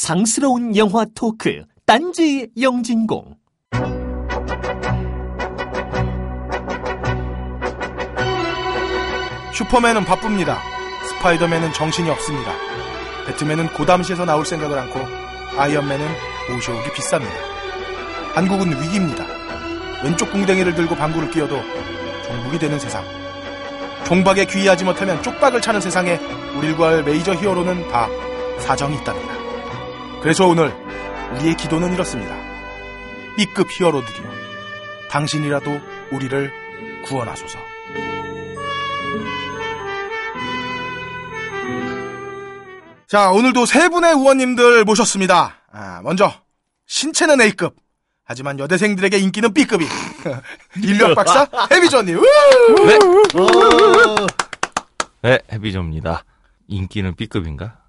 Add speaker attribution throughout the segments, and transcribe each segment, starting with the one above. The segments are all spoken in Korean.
Speaker 1: 상스러운 영화 토크 딴지 영진공
Speaker 2: 슈퍼맨은 바쁩니다. 스파이더맨은 정신이 없습니다. 배트맨은 고담시에서 나올 생각을 않고 아이언맨은 오셔오기 비쌉니다. 한국은 위기입니다. 왼쪽 궁뎅이를 들고 방구를 끼워도 종북이 되는 세상. 종박에 귀의하지 못하면 쪽박을 차는 세상에 구할 메이저 히어로는 다 사정이 있답니다. 그래서 오늘 우리의 기도는 이렇습니다. B급 히어로들이요. 당신이라도 우리를 구원하소서. 자, 오늘도 세 분의 의원님들 모셨습니다. 아, 먼저 신체는 A급, 하지만 여대생들에게 인기는 B급이 인류학 박사 해비전님.
Speaker 3: 네. 네, 해비조입니다. 인기는 B급인가?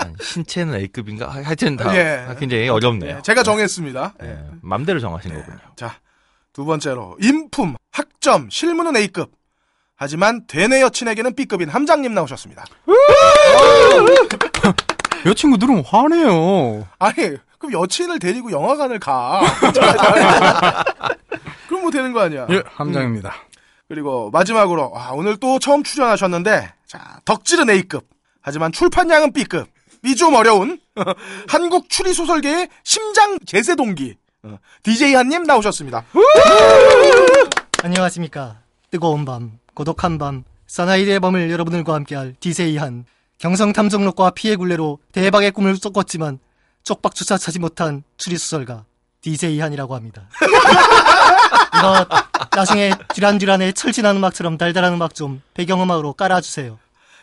Speaker 3: 아니, 신체는 A급인가? 하- 하여튼 다
Speaker 2: 예.
Speaker 3: 굉장히 어렵네요.
Speaker 2: 제가 정했습니다.
Speaker 3: 예, 맘대로 정하신 거군요.
Speaker 2: 자, 두 번째로 인품, 학점, 실무는 A급. 하지만 되뇌 여친에게는 B급인 함장님 나오셨습니다.
Speaker 4: 여 친구들은 화내요.
Speaker 2: 아니, 그럼 여친을 데리고 영화관을 가. 그럼 뭐 되는 거 아니야.
Speaker 4: 예, 함장입니다.
Speaker 2: 그리고 마지막으로 아, 오늘 또 처음 출연하셨는데 자 덕질은 A급 하지만 출판량은 B급 이 좀 어려운 한국 추리 소설계의 심장 제세 동기 어, DJ 한님 나오셨습니다.
Speaker 5: 안녕하십니까. 뜨거운 밤, 고독한 밤, 사나이의 밤을 여러분들과 함께할 디세이한 경성 탐정록과 피해 굴레로 대박의 꿈을 쫓았지만 쪽박조차 차지 못한 추리 소설가 디세이한이라고 합니다. 이거 나중에 듀란듀란의 철진한 음악처럼 달달한 음악 좀 배경음악으로 깔아주세요.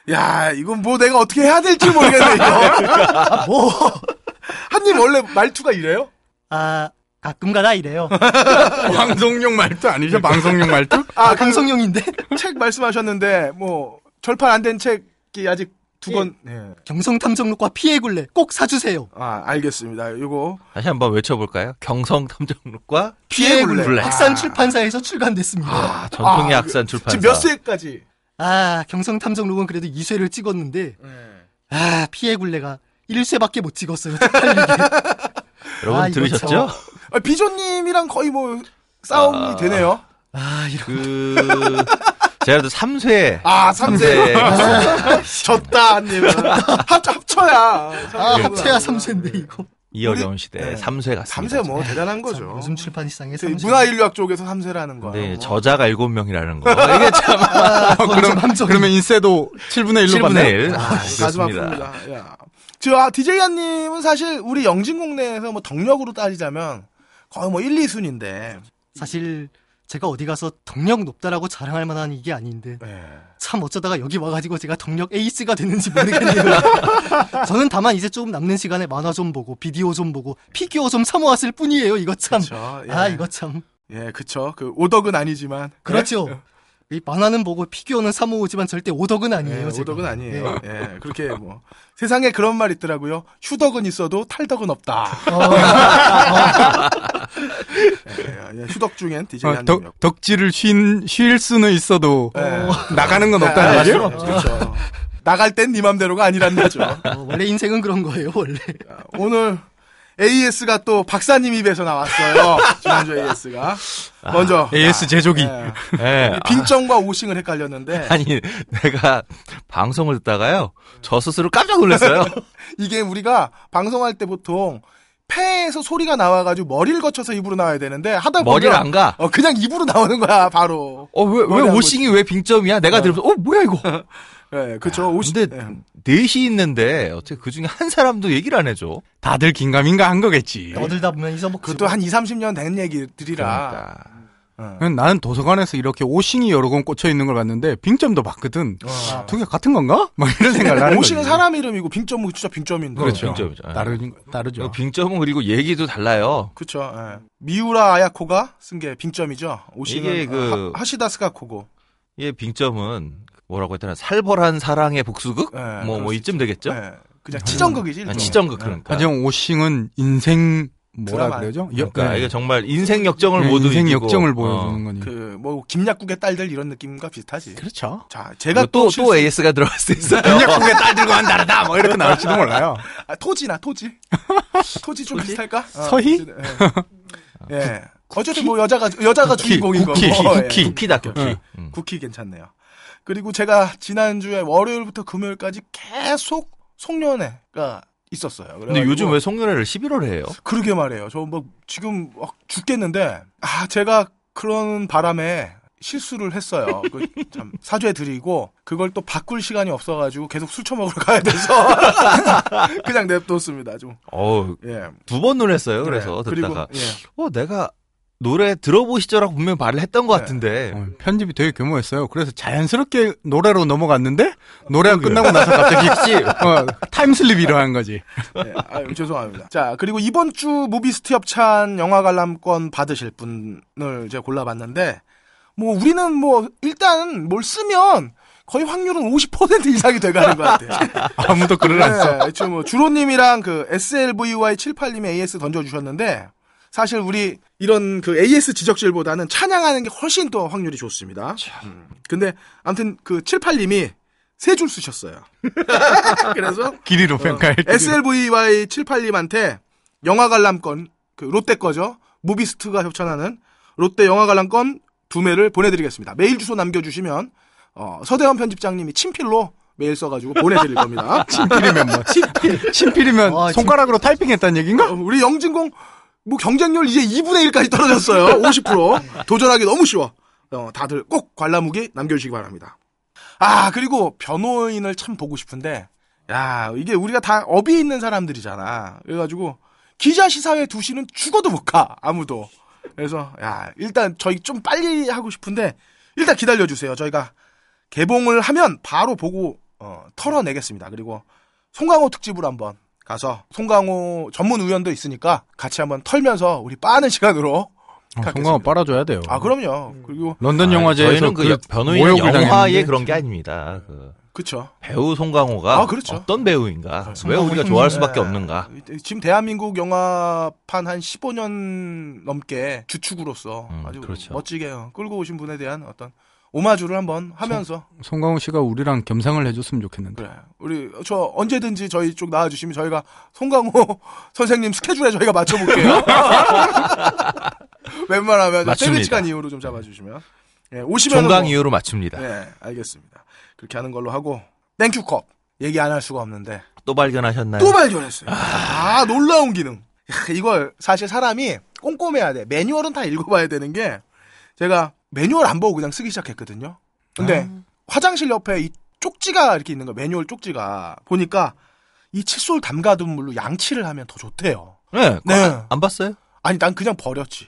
Speaker 2: 야 이건 뭐 내가 어떻게 해야 될지 모르겠네 이거.
Speaker 5: 아, 뭐?
Speaker 2: 한님 원래 말투가 이래요?
Speaker 5: 아, 가끔가다 이래요.
Speaker 4: 방송용 말투 아니죠? 방송용 말투?
Speaker 2: 아,
Speaker 5: 아, 방송용인데?
Speaker 2: 책 말씀하셨는데 뭐 절판 안 된 책이 아직 두 권. 네.
Speaker 5: 경성탐정록과 피해 굴레 꼭 사주세요.
Speaker 2: 아 알겠습니다. 이거
Speaker 3: 다시 한번 외쳐볼까요? 경성탐정록과
Speaker 2: 피해 굴레.
Speaker 3: 굴레.
Speaker 5: 학산 출판사에서 출간됐습니다.
Speaker 3: 아, 전통의
Speaker 2: 아,
Speaker 3: 학산 출판사.
Speaker 2: 지금 몇 세까지?
Speaker 5: 아, 경성탐정 록은 그래도 2쇄를 찍었는데,
Speaker 2: 네.
Speaker 5: 아, 피해 굴레가 1쇄밖에 못 찍었어요.
Speaker 3: 여러분
Speaker 5: 아,
Speaker 3: 들으셨죠?
Speaker 2: 아, 비조님이랑 거의 뭐 싸움이
Speaker 3: 아.
Speaker 2: 되네요.
Speaker 5: 아, 이런.
Speaker 3: 그 제가 또 3쇄
Speaker 2: 아, 3세.
Speaker 3: 삼세.
Speaker 2: 졌다, 한님은. 합, 합쳐야.
Speaker 5: 아, 합쳐야 3쇄인데, 이거.
Speaker 3: 이 어려운 시대에
Speaker 2: 네.
Speaker 3: 3쇄 같습니다.
Speaker 2: 3세 뭐 대단한 거죠.
Speaker 5: 참, 요즘 출판시장에
Speaker 2: 저희
Speaker 5: 3쇄.
Speaker 2: 문화인류학 쪽에서 3세라는 거.
Speaker 3: 네, 저자가 7명이라는 거. 이게 참
Speaker 5: 아, 좀 함정이.
Speaker 4: 그러면 인세도 7분의 1로
Speaker 3: 7분의
Speaker 4: 받나요?
Speaker 3: 1.
Speaker 2: 아,
Speaker 3: 아,
Speaker 2: 가슴. 아픕니다. 야. 저, 아, DJ 한님은 사실 우리 영진공 내에서 뭐 덕력으로 따지자면 거의 뭐 1, 2순인데.
Speaker 5: 사실, 제가 어디 가서 덕력 높다라고 자랑할 만한 이게 아닌데,
Speaker 2: 네.
Speaker 5: 참 어쩌다가 여기 와가지고 제가 덕력 에이스가 되는지 모르겠네요. 저는 다만 이제 조금 남는 시간에 만화 좀 보고, 비디오 좀 보고, 피규어 좀 사모았을 뿐이에요, 이거 참.
Speaker 2: 그쵸. 예.
Speaker 5: 아, 이거 참.
Speaker 2: 예, 그쵸. 그 오덕은 아니지만.
Speaker 5: 그렇죠. 이 만화는 보고 피규어는 사모으지만 절대 오덕은
Speaker 2: 예,
Speaker 5: 아니에요. 제가.
Speaker 2: 오덕은 아니에요. 예, 그렇게 뭐. 세상에 그런 말 있더라고요. 휴덕은 있어도 탈덕은 없다. 예, 예, 휴덕 중엔 DJ
Speaker 4: 어. 덕, 덕질을 쉰, 쉴 수는 있어도
Speaker 2: 예.
Speaker 4: 나가는 건
Speaker 2: 아,
Speaker 4: 없다는
Speaker 2: 아,
Speaker 4: 얘기요?
Speaker 2: 그렇죠. 나갈 땐 네 맘대로가 아니란 거죠.
Speaker 5: 어, 원래 인생은 그런 거예요, 원래.
Speaker 2: 오늘 AS가 또 박사님 입에서 나왔어요. 지난주 AS가. 먼저.
Speaker 4: AS 제조기.
Speaker 2: 예,
Speaker 3: 예. 아,
Speaker 2: 빙정과 오싱을 헷갈렸는데
Speaker 3: 아니, 내가 방송을 듣다가요. 저 스스로 깜짝 놀랐어요.
Speaker 2: 이게 우리가 방송할 때 보통 폐에서 소리가 나와가지고 머리를 거쳐서 입으로 나와야 되는데 하다 보면
Speaker 3: 머리를 안 가.
Speaker 2: 어, 그냥 입으로 나오는 거야 바로.
Speaker 3: 어, 왜, 왜
Speaker 2: 머리 안
Speaker 3: 오싱이 왜 빙점이야? 내가 들으면서, 어, 뭐야, 이거?
Speaker 2: 예, 그쵸. 오싱.
Speaker 3: 근데
Speaker 2: 예.
Speaker 3: 넷이 있는데, 어떻게 그 중에 한 사람도 얘기를 안 해줘?
Speaker 4: 다들 긴가민가 한 거겠지.
Speaker 5: 떠들다 보면 잊어먹지.
Speaker 2: 그것도 한 2, 30년 된 얘기들이라.
Speaker 3: 그러니까.
Speaker 2: 어.
Speaker 4: 나는 도서관에서 이렇게 오싱이 여러 권 꽂혀 있는 걸 봤는데 빙점도 봤거든.
Speaker 2: 어.
Speaker 4: 두개 같은 건가? 막 이런 생각을 하는
Speaker 2: 오싱은
Speaker 4: 거지.
Speaker 2: 사람 이름이고 빙점은 진짜 빙점인데.
Speaker 4: 그렇죠.
Speaker 3: 빙점이죠. 예.
Speaker 4: 다르, 다르죠.
Speaker 3: 그 빙점은 그리고 얘기도 달라요.
Speaker 2: 그쵸. 예. 미우라 아야코가 쓴 게 빙점이죠. 오싱은
Speaker 3: 이게 그-
Speaker 2: 하, 하시다 스카코고.
Speaker 3: 이 빙점은 뭐라고 했더라 살벌한 사랑의 복수극?
Speaker 2: 예,
Speaker 3: 뭐,
Speaker 2: 뭐수
Speaker 3: 이쯤. 되겠죠?
Speaker 2: 예. 그냥 치정극이지.
Speaker 3: 아. 치정극
Speaker 2: 예.
Speaker 3: 그러니까.
Speaker 4: 하지만 오싱은 인생 뭐라
Speaker 2: 드라마.
Speaker 4: 그러죠?
Speaker 3: 그러니까
Speaker 4: 네.
Speaker 3: 이게 정말 인생 역정을
Speaker 4: 네,
Speaker 3: 모두
Speaker 4: 인생
Speaker 3: 이기고,
Speaker 4: 역정을
Speaker 3: 어.
Speaker 4: 보여주는 거니.
Speaker 2: 그뭐 김약국의 딸들 이런 느낌과 비슷하지.
Speaker 4: 그렇죠.
Speaker 2: 자, 제가
Speaker 3: 또, 또,
Speaker 2: 실수-
Speaker 3: AS가 들어갈 수 있어요.
Speaker 4: 김약국의 딸들과는 다르다. 뭐 이렇게 나올지도 몰라요.
Speaker 2: 아, 토지나 토지. 토지 좀 비슷할까? 어,
Speaker 4: 서희?
Speaker 2: 예. 예. 어쨌든 뭐 여자가 여자가
Speaker 4: 쿠키,
Speaker 2: 주인공인
Speaker 4: 쿠키,
Speaker 2: 거고. 예.
Speaker 4: 쿠키.
Speaker 3: 쿠키다, 쿠키.
Speaker 4: 응.
Speaker 3: 음.
Speaker 2: 쿠키 괜찮네요. 그리고 제가 지난주에 월요일부터 금요일까지 계속 송년회가 있었어요.
Speaker 3: 근데 요즘 왜 송년회를 11월에 해요?
Speaker 2: 그러게 말해요. 저 뭐 지금 막 죽겠는데 아 제가 그런 바람에 실수를 했어요. 그 참 사죄 드리고 그걸 또 바꿀 시간이 없어가지고 계속 술 처먹으러 가야 돼서 그냥 냅뒀습니다. 좀
Speaker 3: 어우,
Speaker 2: 예.
Speaker 3: 두 번 놀랬어요. 그래서
Speaker 2: 네.
Speaker 3: 듣다가.
Speaker 2: 그리고 예.
Speaker 3: 어, 내가 노래 들어보시죠라고 분명히 말을 했던 것
Speaker 2: 네.
Speaker 3: 같은데.
Speaker 4: 어, 편집이 되게 교묘했어요. 그래서 자연스럽게 노래로 넘어갔는데 노래가 끝나고 나서 갑자기 어, time slip이 일어난 거지.
Speaker 2: 네, 아유, 죄송합니다. 자, 그리고 이번 주 무비스트 협찬 영화 관람권 받으실 분을 제가 골라봤는데, 뭐, 우리는 뭐, 일단 뭘 쓰면 거의 확률은 50% 이상이 돼가는 것 같아요.
Speaker 4: 아무도 글을 안 써.
Speaker 2: 네, 뭐, 주로님이랑 그 SLVY78님이 AS 던져주셨는데, 사실 우리 이런 그 AS 지적질보다는 찬양하는 게 훨씬 더 확률이 좋습니다. 음. 근데 아무튼 그 78님이 세 줄 쓰셨어요. 그래서
Speaker 4: 길이로 평가해.
Speaker 2: SLVY78님한테 영화 관람권, 그 롯데 거죠. 무비스트가 협찬하는 롯데 영화 관람권 두 매를 보내드리겠습니다. 메일 주소 남겨주시면, 어, 서대원 편집장님이 친필로 메일 써가지고 보내드릴 겁니다.
Speaker 4: 친필이면 뭐. 친필 이면
Speaker 5: 아,
Speaker 4: 손가락으로 타이핑했다는
Speaker 2: 어,
Speaker 4: 얘기인가?
Speaker 2: 우리 영진공, 뭐 경쟁률 이제 2분의 1까지 떨어졌어요. 50%. 도전하기 너무 쉬워. 어, 다들 꼭 관람후기 남겨주시기 바랍니다. 아, 그리고 변호인을 참 보고 싶은데, 야, 이게 우리가 다 업이 있는 사람들이잖아. 그래가지고, 기자 시사회 2시는 죽어도 못 가, 아무도. 그래서, 야, 일단 저희 좀 빨리 하고 싶은데, 일단 기다려주세요. 저희가 개봉을 하면 바로 보고, 어, 털어내겠습니다. 그리고, 송강호 특집으로 한번 가서, 송강호 전문 의원도 있으니까, 같이 한번 털면서, 우리 빠는 시간으로,
Speaker 4: 어. 송강호 빨아줘야 돼요.
Speaker 2: 아, 그럼요. 그리고,
Speaker 4: 런던
Speaker 3: 아,
Speaker 4: 영화제에서
Speaker 3: 저희는 그, 변호인
Speaker 4: 당했는데
Speaker 3: 그런 게 아닙니다. 그
Speaker 2: 그쵸.
Speaker 3: 배우 송강호가
Speaker 2: 아, 그렇죠.
Speaker 3: 어떤 배우인가? 왜
Speaker 5: 송강호
Speaker 3: 우리가. 좋아할 수밖에
Speaker 2: 네.
Speaker 3: 없는가?
Speaker 2: 지금 대한민국 영화판 한 15년 넘게 주축으로서
Speaker 3: 음,
Speaker 2: 아주
Speaker 3: 그렇죠.
Speaker 2: 멋지게 끌고 오신 분에 대한 어떤 오마주를 한번 하면서
Speaker 4: 송 강호 씨가 우리랑 겸상을 해줬으면 좋겠는데.
Speaker 2: 그래 우리 저 언제든지 저희 쪽 나와주시면 저희가 송강호 선생님 스케줄에 저희가 맞춰볼게요. 웬만하면. 퇴근 시간 이후로 좀 잡아주시면 예, 오시면
Speaker 3: 종강 이후로 맞춥니다.
Speaker 2: 네 알겠습니다. 그렇게 하는 걸로 하고 땡큐컵 얘기 안 할 수가 없는데
Speaker 3: 또 발견하셨나요?
Speaker 2: 또 발견했어요. 아, 놀라운 기능. 야, 이걸 사실 사람이 꼼꼼해야 돼. 매뉴얼은 다 읽어봐야 되는 게 제가 매뉴얼 안 보고 그냥 쓰기 시작했거든요. 근데 화장실 옆에 이 쪽지가 이렇게 있는 거 매뉴얼 쪽지가 보니까 이 칫솔 담가둔 물로 양치를 하면 더 좋대요.
Speaker 3: 네,
Speaker 2: 네.
Speaker 3: 안, 안 봤어요?
Speaker 2: 아니 난 그냥 버렸지.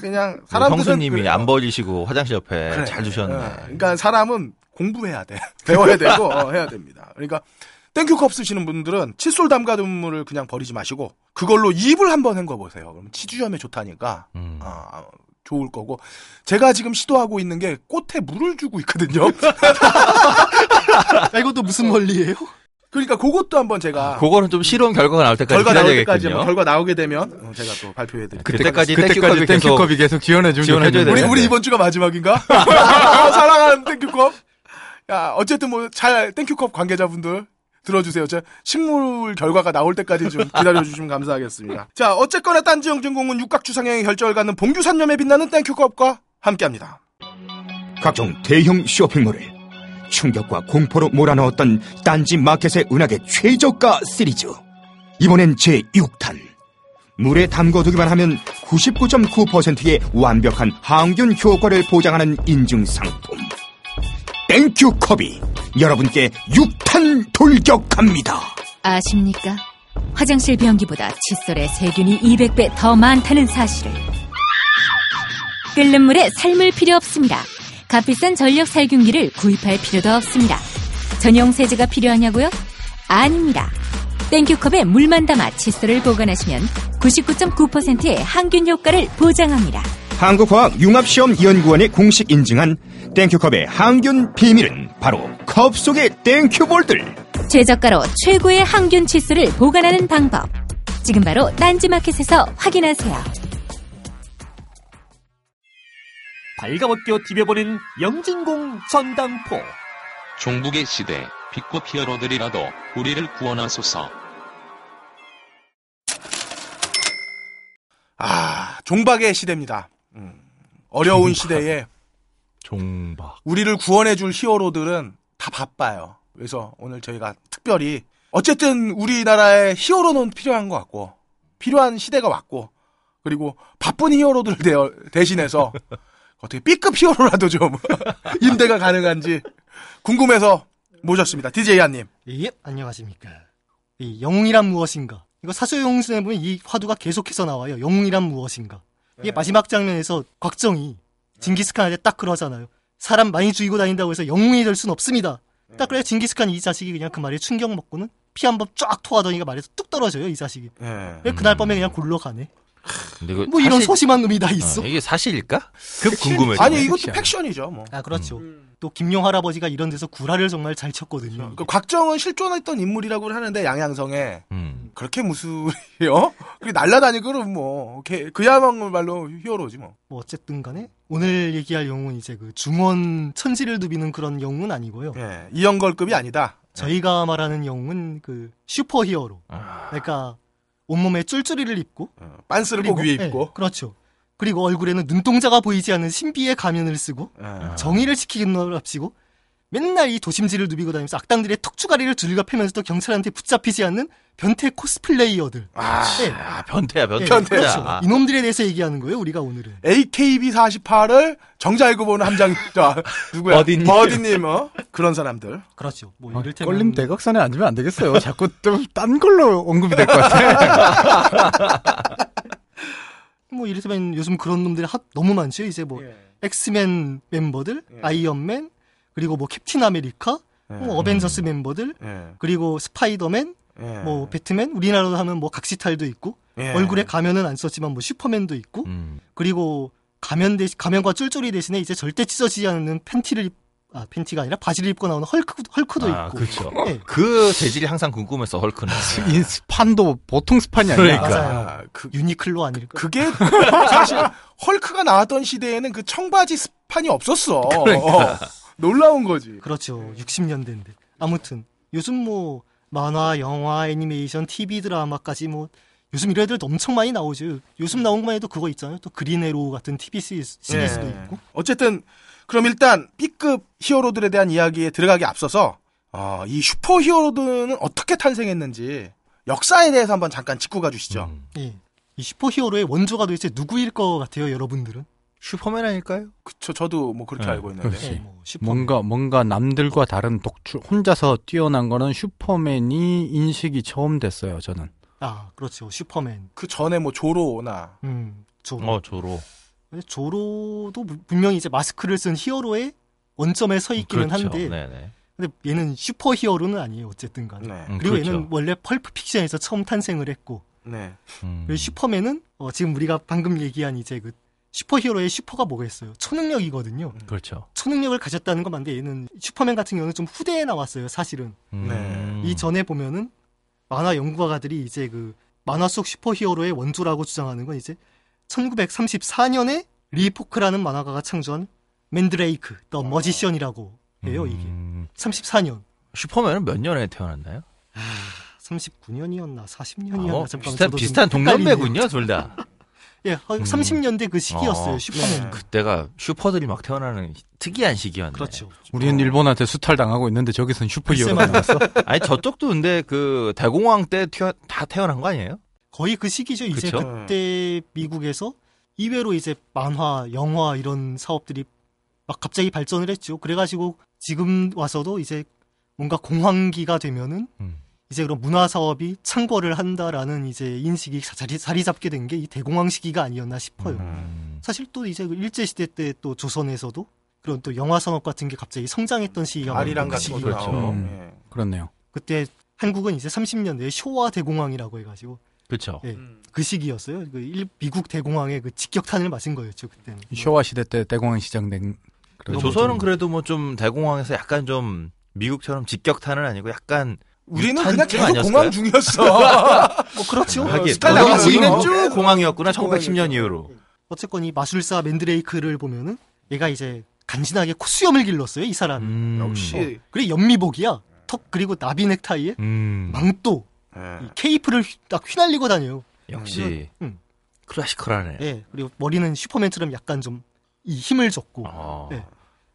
Speaker 2: 그냥
Speaker 3: 우리
Speaker 2: 사람들은
Speaker 3: 형수님이
Speaker 2: 그래요.
Speaker 3: 안 버리시고 화장실 옆에
Speaker 2: 그래.
Speaker 3: 잘 두셨네.
Speaker 2: 어, 그러니까 사람은 공부해야 돼. 배워야 되고 어, 해야 됩니다. 그러니까 땡큐컵 쓰시는 분들은 칫솔 담가둔 물을 그냥 버리지 마시고 그걸로 입을 한번 헹궈 보세요. 그러면 치주염에 좋다니까
Speaker 3: 음.
Speaker 2: 아, 좋을 거고 제가 지금 시도하고 있는 게 꽃에 물을 주고 있거든요.
Speaker 5: 아, 이것도 무슨 원리예요?
Speaker 2: 그러니까 그것도 한번 제가
Speaker 3: 그거는 좀 실험 결과가 나올 때까지
Speaker 2: 결과 나올 때까지
Speaker 3: 기다려야겠군요.
Speaker 2: 한번 결과 나오게 되면 어, 제가 또 발표해 드릴게요.
Speaker 3: 그때까지
Speaker 4: 그때까지
Speaker 3: 땡큐컵이 계속
Speaker 4: 계속 지원해 주면
Speaker 3: 지원해 줘야
Speaker 4: 좋겠는데.
Speaker 2: 우리
Speaker 3: 되는데.
Speaker 2: 우리 이번 주가 마지막인가? 사랑하는 땡큐컵. 야 어쨌든 뭐 잘 땡큐컵 관계자분들 들어주세요. 저 식물 결과가 나올 때까지 좀 기다려주시면 감사하겠습니다. 자 어쨌거나 딴지 영진공은 육각 주상형의 결정을 갖는 붕규산염에 빛나는 땡큐컵과 함께합니다.
Speaker 6: 각종 대형 쇼핑몰을 충격과 공포로 몰아넣었던 딴지 마켓의 은하계 최저가 시리즈. 이번엔 제6탄. 물에 담궈두기만 하면 99.9%의 완벽한 항균 효과를 보장하는 인증 상품. 땡큐컵이 여러분께 6탄 돌격합니다.
Speaker 7: 아십니까? 화장실 변기보다 칫솔에 세균이 200배 더 많다는 사실을. 끓는 물에 삶을 필요 없습니다. 값비싼 전력 살균기를 구입할 필요도 없습니다. 전용 세제가 필요하냐고요? 아닙니다. 땡큐컵에 물만 담아 칫솔을 보관하시면 99.9%의 항균 효과를 보장합니다.
Speaker 6: 한국화학융합시험연구원이 공식 인증한 땡큐컵의 항균 비밀은 바로 컵 속의 땡큐볼들.
Speaker 7: 최저가로 최고의 항균 칫솔을 보관하는 방법. 지금 바로 딴지마켓에서 확인하세요.
Speaker 1: 발가벗겨 디벼보는 영진공 전당포.
Speaker 8: 종북의 시대, 빛꽃 히어로들이라도 우리를 구원하소서.
Speaker 2: 아, 종박의 시대입니다. 음, 어려운 시대에
Speaker 3: 종박.
Speaker 2: 우리를 구원해줄 히어로들은 다 바빠요. 그래서 오늘 저희가 특별히 어쨌든 우리나라에 히어로는 필요한 것 같고 필요한 시대가 왔고 그리고 바쁜 히어로들 대, 대신해서 어떻게 B급 히어로라도 좀 임대가 가능한지 궁금해서 모셨습니다. DJ 한님.
Speaker 5: 예, 안녕하십니까. 이 영웅이란 무엇인가? 이거 사소영순에 보면 이 화두가 계속해서 나와요. 영웅이란 무엇인가? 이게 마지막 장면에서 곽정이 징기스칸한테 딱 그러잖아요. 사람 많이 죽이고 다닌다고 해서 영웅이 될 순 없습니다. 딱 그래 징기스칸 이 자식이 그냥 그 말에 충격 먹고는 피 한 번 쫙 토하더니가 말에서 뚝 떨어져요 이 자식이.
Speaker 2: 예.
Speaker 5: 그래, 그날 밤에 그냥 굴러 가네.
Speaker 3: 근데 그
Speaker 5: 뭐 이런
Speaker 3: 사실-
Speaker 5: 소심한 놈이 다 있어.
Speaker 3: 어, 이게 사실일까? 급 궁금해져.
Speaker 2: 아니 이것도 팩션이죠. 뭐.
Speaker 5: 아 그렇죠. 또 김용 할아버지가 이런 데서 구라를 정말 잘 쳤거든요.
Speaker 2: 그 곽정은 실존했던 인물이라고 하는데 양양성에
Speaker 3: 음.
Speaker 2: 그렇게 무술이요? 그게 날라다니고 그럼 뭐 걔- 그야말로 히어로지 뭐.
Speaker 5: 뭐 어쨌든 간에 오늘 얘기할 영웅은 이제 그 중원 천지를 누비는 그런 영웅은 아니고요.
Speaker 2: 예, 이영걸급이 아니다.
Speaker 5: 저희가 말하는 영웅은 그 슈퍼 히어로.
Speaker 3: 아,
Speaker 5: 그러니까 온몸에 쫄쫄이를 입고
Speaker 2: 어, 빤스를 꼭 위에 입고.
Speaker 5: 예, 그렇죠. 그리고 얼굴에는 눈동자가 보이지 않는 신비의 가면을 쓰고
Speaker 2: 예.
Speaker 5: 정의를 합치고 맨날 이 도심지를 누비고 다니면서 악당들의 턱주가리를 두들겨 패면서도 경찰한테 붙잡히지 않는 변태 코스플레이어들.
Speaker 2: 아,
Speaker 5: 예,
Speaker 3: 아, 변태야, 변태.
Speaker 5: 예,
Speaker 2: 변태.
Speaker 5: 그렇죠.
Speaker 3: 아,
Speaker 5: 이놈들에 대해서 얘기하는 거예요, 우리가 오늘은.
Speaker 2: AKB48을 정자 알고 보는 함장, 자, 누구야?
Speaker 3: 버디님.
Speaker 2: 버디님, 어? 그런 사람들.
Speaker 5: 그렇죠. 뭐
Speaker 4: 아,
Speaker 5: 이를테면
Speaker 4: 껄림 대각선에 앉으면 안 되겠어요. 자꾸 또딴 걸로 언급이 될 것 같아.
Speaker 5: 뭐 이를테면 요즘 그런 놈들이 하- 너무 많죠. 이제 뭐
Speaker 2: 예.
Speaker 5: 엑스맨 멤버들,
Speaker 2: 예.
Speaker 5: 아이언맨, 그리고 뭐 캡틴 아메리카,
Speaker 2: 예.
Speaker 5: 뭐 어벤져스 멤버들,
Speaker 2: 예.
Speaker 5: 그리고 스파이더맨,
Speaker 2: 예.
Speaker 5: 뭐 배트맨, 우리나라로 하면 뭐 각시탈도 있고
Speaker 2: 예.
Speaker 5: 얼굴에 가면은 안 썼지만 뭐 슈퍼맨도 있고
Speaker 3: 음.
Speaker 5: 그리고 가면 대 가면과 쫄쫄이 대신에 이제 절대 찢어지지 않는 팬티를 입, 아 팬티가 아니라 바지를 입고 나오는 헐크 헐크도
Speaker 3: 아,
Speaker 5: 있고.
Speaker 3: 그렇죠.
Speaker 5: 예.
Speaker 3: 그 재질이 항상 궁금했어, 헐크는.
Speaker 4: 이 스판도 보통 스판이 아니야.
Speaker 3: 그러니까.
Speaker 5: 맞아요.
Speaker 2: 아, 그,
Speaker 5: 유니클로 아닐까?
Speaker 2: 그게 사실 헐크가 나왔던 시대에는 그 청바지 스판이 없었어.
Speaker 3: 그러니까.
Speaker 2: 어, 놀라운 거지.
Speaker 5: 그렇죠. 60년대인데. 아무튼 요즘 뭐 만화, 영화, 애니메이션, TV 드라마까지 뭐 요즘 이런 애들 엄청 많이 나오죠. 요즘 나온 것만 해도 그거 있잖아요. 또 그린 애로우 같은 TV 시리즈, 시리즈도
Speaker 2: 예.
Speaker 5: 있고.
Speaker 2: 어쨌든 그럼 일단 B급 히어로들에 대한 이야기에 들어가기 앞서서 어, 이 슈퍼 히어로들은 어떻게 탄생했는지 역사에 대해서 한번 잠깐 짚고 가주시죠.
Speaker 3: 음.
Speaker 5: 예. 이 슈퍼 히어로의 원조가 도대체 누구일 것 같아요, 여러분들은?
Speaker 3: 슈퍼맨 아닐까요?
Speaker 2: 그쵸, 저도 뭐 그렇게
Speaker 3: 네,
Speaker 2: 알고 있는데.
Speaker 5: 예, 뭐 슈퍼맨.
Speaker 4: 뭔가 뭔가 남들과 다른 독주 혼자서 뛰어난 거는 슈퍼맨이 인식이 처음 됐어요. 저는.
Speaker 5: 아, 그렇죠. 슈퍼맨.
Speaker 2: 그 전에 뭐 조로나
Speaker 5: 음, 조로.
Speaker 3: 어, 조로.
Speaker 5: 근데 조로도 무- 분명히 이제 마스크를 쓴 히어로의 원점에 서 있기는
Speaker 3: 그렇죠.
Speaker 5: 한데,
Speaker 3: 네네.
Speaker 5: 근데 얘는 슈퍼 히어로는 아니에요, 어쨌든 간에.
Speaker 2: 네.
Speaker 3: 음,
Speaker 5: 그리고
Speaker 3: 그렇죠.
Speaker 5: 얘는 원래 pulp fiction에서 처음 탄생을 했고,
Speaker 2: 네.
Speaker 3: 음.
Speaker 5: 슈퍼맨은 어, 지금 우리가 방금 얘기한 이제 그 슈퍼 히어로의 슈퍼가 뭐겠어요? 초능력이거든요.
Speaker 3: 그렇죠.
Speaker 5: 초능력을 가졌다는 건 맞는데 얘는 슈퍼맨 같은 경우는 좀 후대에 나왔어요, 사실은.
Speaker 3: 음.
Speaker 5: 이 전에 보면은 만화 연구가들이 이제 그 만화 속 슈퍼 히어로의 원조라고 주장하는 건 이제 1934년에 리포크라는 만화가가 창조한 맨드레이크, the Magician이라고 해요, 이게.
Speaker 3: 음.
Speaker 5: 34년.
Speaker 3: 슈퍼맨은 몇 년에 태어났나요?
Speaker 5: 39년이었나 40년이었나
Speaker 3: 어,
Speaker 5: 잠깐
Speaker 3: 비슷한, 비슷한 동년배군요, 둘 다.
Speaker 5: 예, 한 30년대 그 시기였어요,
Speaker 3: 어,
Speaker 5: 슈퍼맨.
Speaker 3: 그때가 슈퍼들이 막 태어나는 특이한 시기였네.
Speaker 5: 그렇죠.
Speaker 4: 우리는 일본한테 수탈 당하고 있는데 저기선 슈퍼히어로가 나왔어.
Speaker 3: 아니 저쪽도 근데 그 대공황 때 튀어, 다 태어난 거 아니에요?
Speaker 5: 거의 그 시기죠. 이제
Speaker 3: 그쵸?
Speaker 5: 그때 미국에서 이외로 이제 만화, 영화 이런 사업들이 막 갑자기 발전을 했죠. 그래가지고 지금 와서도 이제 뭔가 공황기가 되면은
Speaker 3: 음.
Speaker 5: 이제 그런 문화 사업이 창궐을 한다라는 이제 인식이 자리, 자리 잡게 된 게 이 대공황 시기가 아니었나 싶어요.
Speaker 3: 음.
Speaker 5: 사실 또 이제 그 일제 시대 때 또 조선에서도 그런 또 영화 산업 같은 게 갑자기 성장했던 시기가
Speaker 2: 아리랑
Speaker 5: 그
Speaker 2: 같은
Speaker 5: 시기였죠.
Speaker 2: 나오고.
Speaker 4: 음.
Speaker 2: 예.
Speaker 4: 그렇네요.
Speaker 5: 그때 한국은 이제 30년대에 쇼와 대공황이라고 해가지고
Speaker 3: 그렇죠.
Speaker 5: 예, 그 시기였어요. 그 일, 미국 대공황의 그 직격탄을 맞은 거였죠 그때는.
Speaker 4: 쇼와 시대 때 대공황 시작된
Speaker 3: 조선은 그래도 뭐 좀 대공황에서 약간 좀 미국처럼 직격탄은 아니고 약간
Speaker 2: 우리는 그냥
Speaker 3: 쯤
Speaker 2: 계속
Speaker 3: 아니었을까요?
Speaker 2: 공황 중이었어.
Speaker 5: 뭐 그렇죠.
Speaker 3: 하긴
Speaker 2: 스칼렛
Speaker 3: 우리는
Speaker 2: 우리는
Speaker 3: 쭉 공항이었구나 1910년 이후로.
Speaker 5: 어쨌건 이 마술사 맨드레이크를 보면은 얘가 이제 간지나게 코수염을 길렀어요 이 사람이.
Speaker 3: 음.
Speaker 2: 역시.
Speaker 5: 그리고 연미복이야. 턱 그리고 나비 넥타이에
Speaker 3: 음.
Speaker 5: 망토,
Speaker 2: 예.
Speaker 5: 이 케이프를 휘- 딱 휘날리고 다녀요.
Speaker 3: 역시
Speaker 5: 음.
Speaker 3: 클래시컬하네.
Speaker 5: 예. 그리고 머리는 슈퍼맨처럼 약간 좀 이 힘을 줬고.
Speaker 3: 어.
Speaker 5: 네.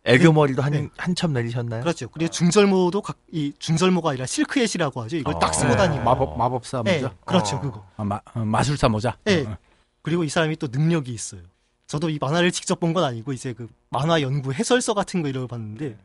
Speaker 3: 애교 머리도 한
Speaker 5: 네.
Speaker 3: 한참 내리셨나요?
Speaker 5: 그렇죠. 그리고 중절모도 각, 이 중절모가 아니라 실크햇이라고 하죠. 이걸 딱 쓰고
Speaker 3: 어.
Speaker 5: 다니고.
Speaker 4: 마법 마법사
Speaker 5: 예,
Speaker 4: 모자.
Speaker 5: 그렇죠.
Speaker 2: 어.
Speaker 5: 그거.
Speaker 4: 아, 마, 어, 마술사 모자.
Speaker 5: 예.
Speaker 4: 어, 어.
Speaker 5: 그리고 이 사람이 또 능력이 있어요. 저도 이 만화를 직접 본 건 아니고 이제 그 만화 연구 해설서 같은 거 이런 거 봤는데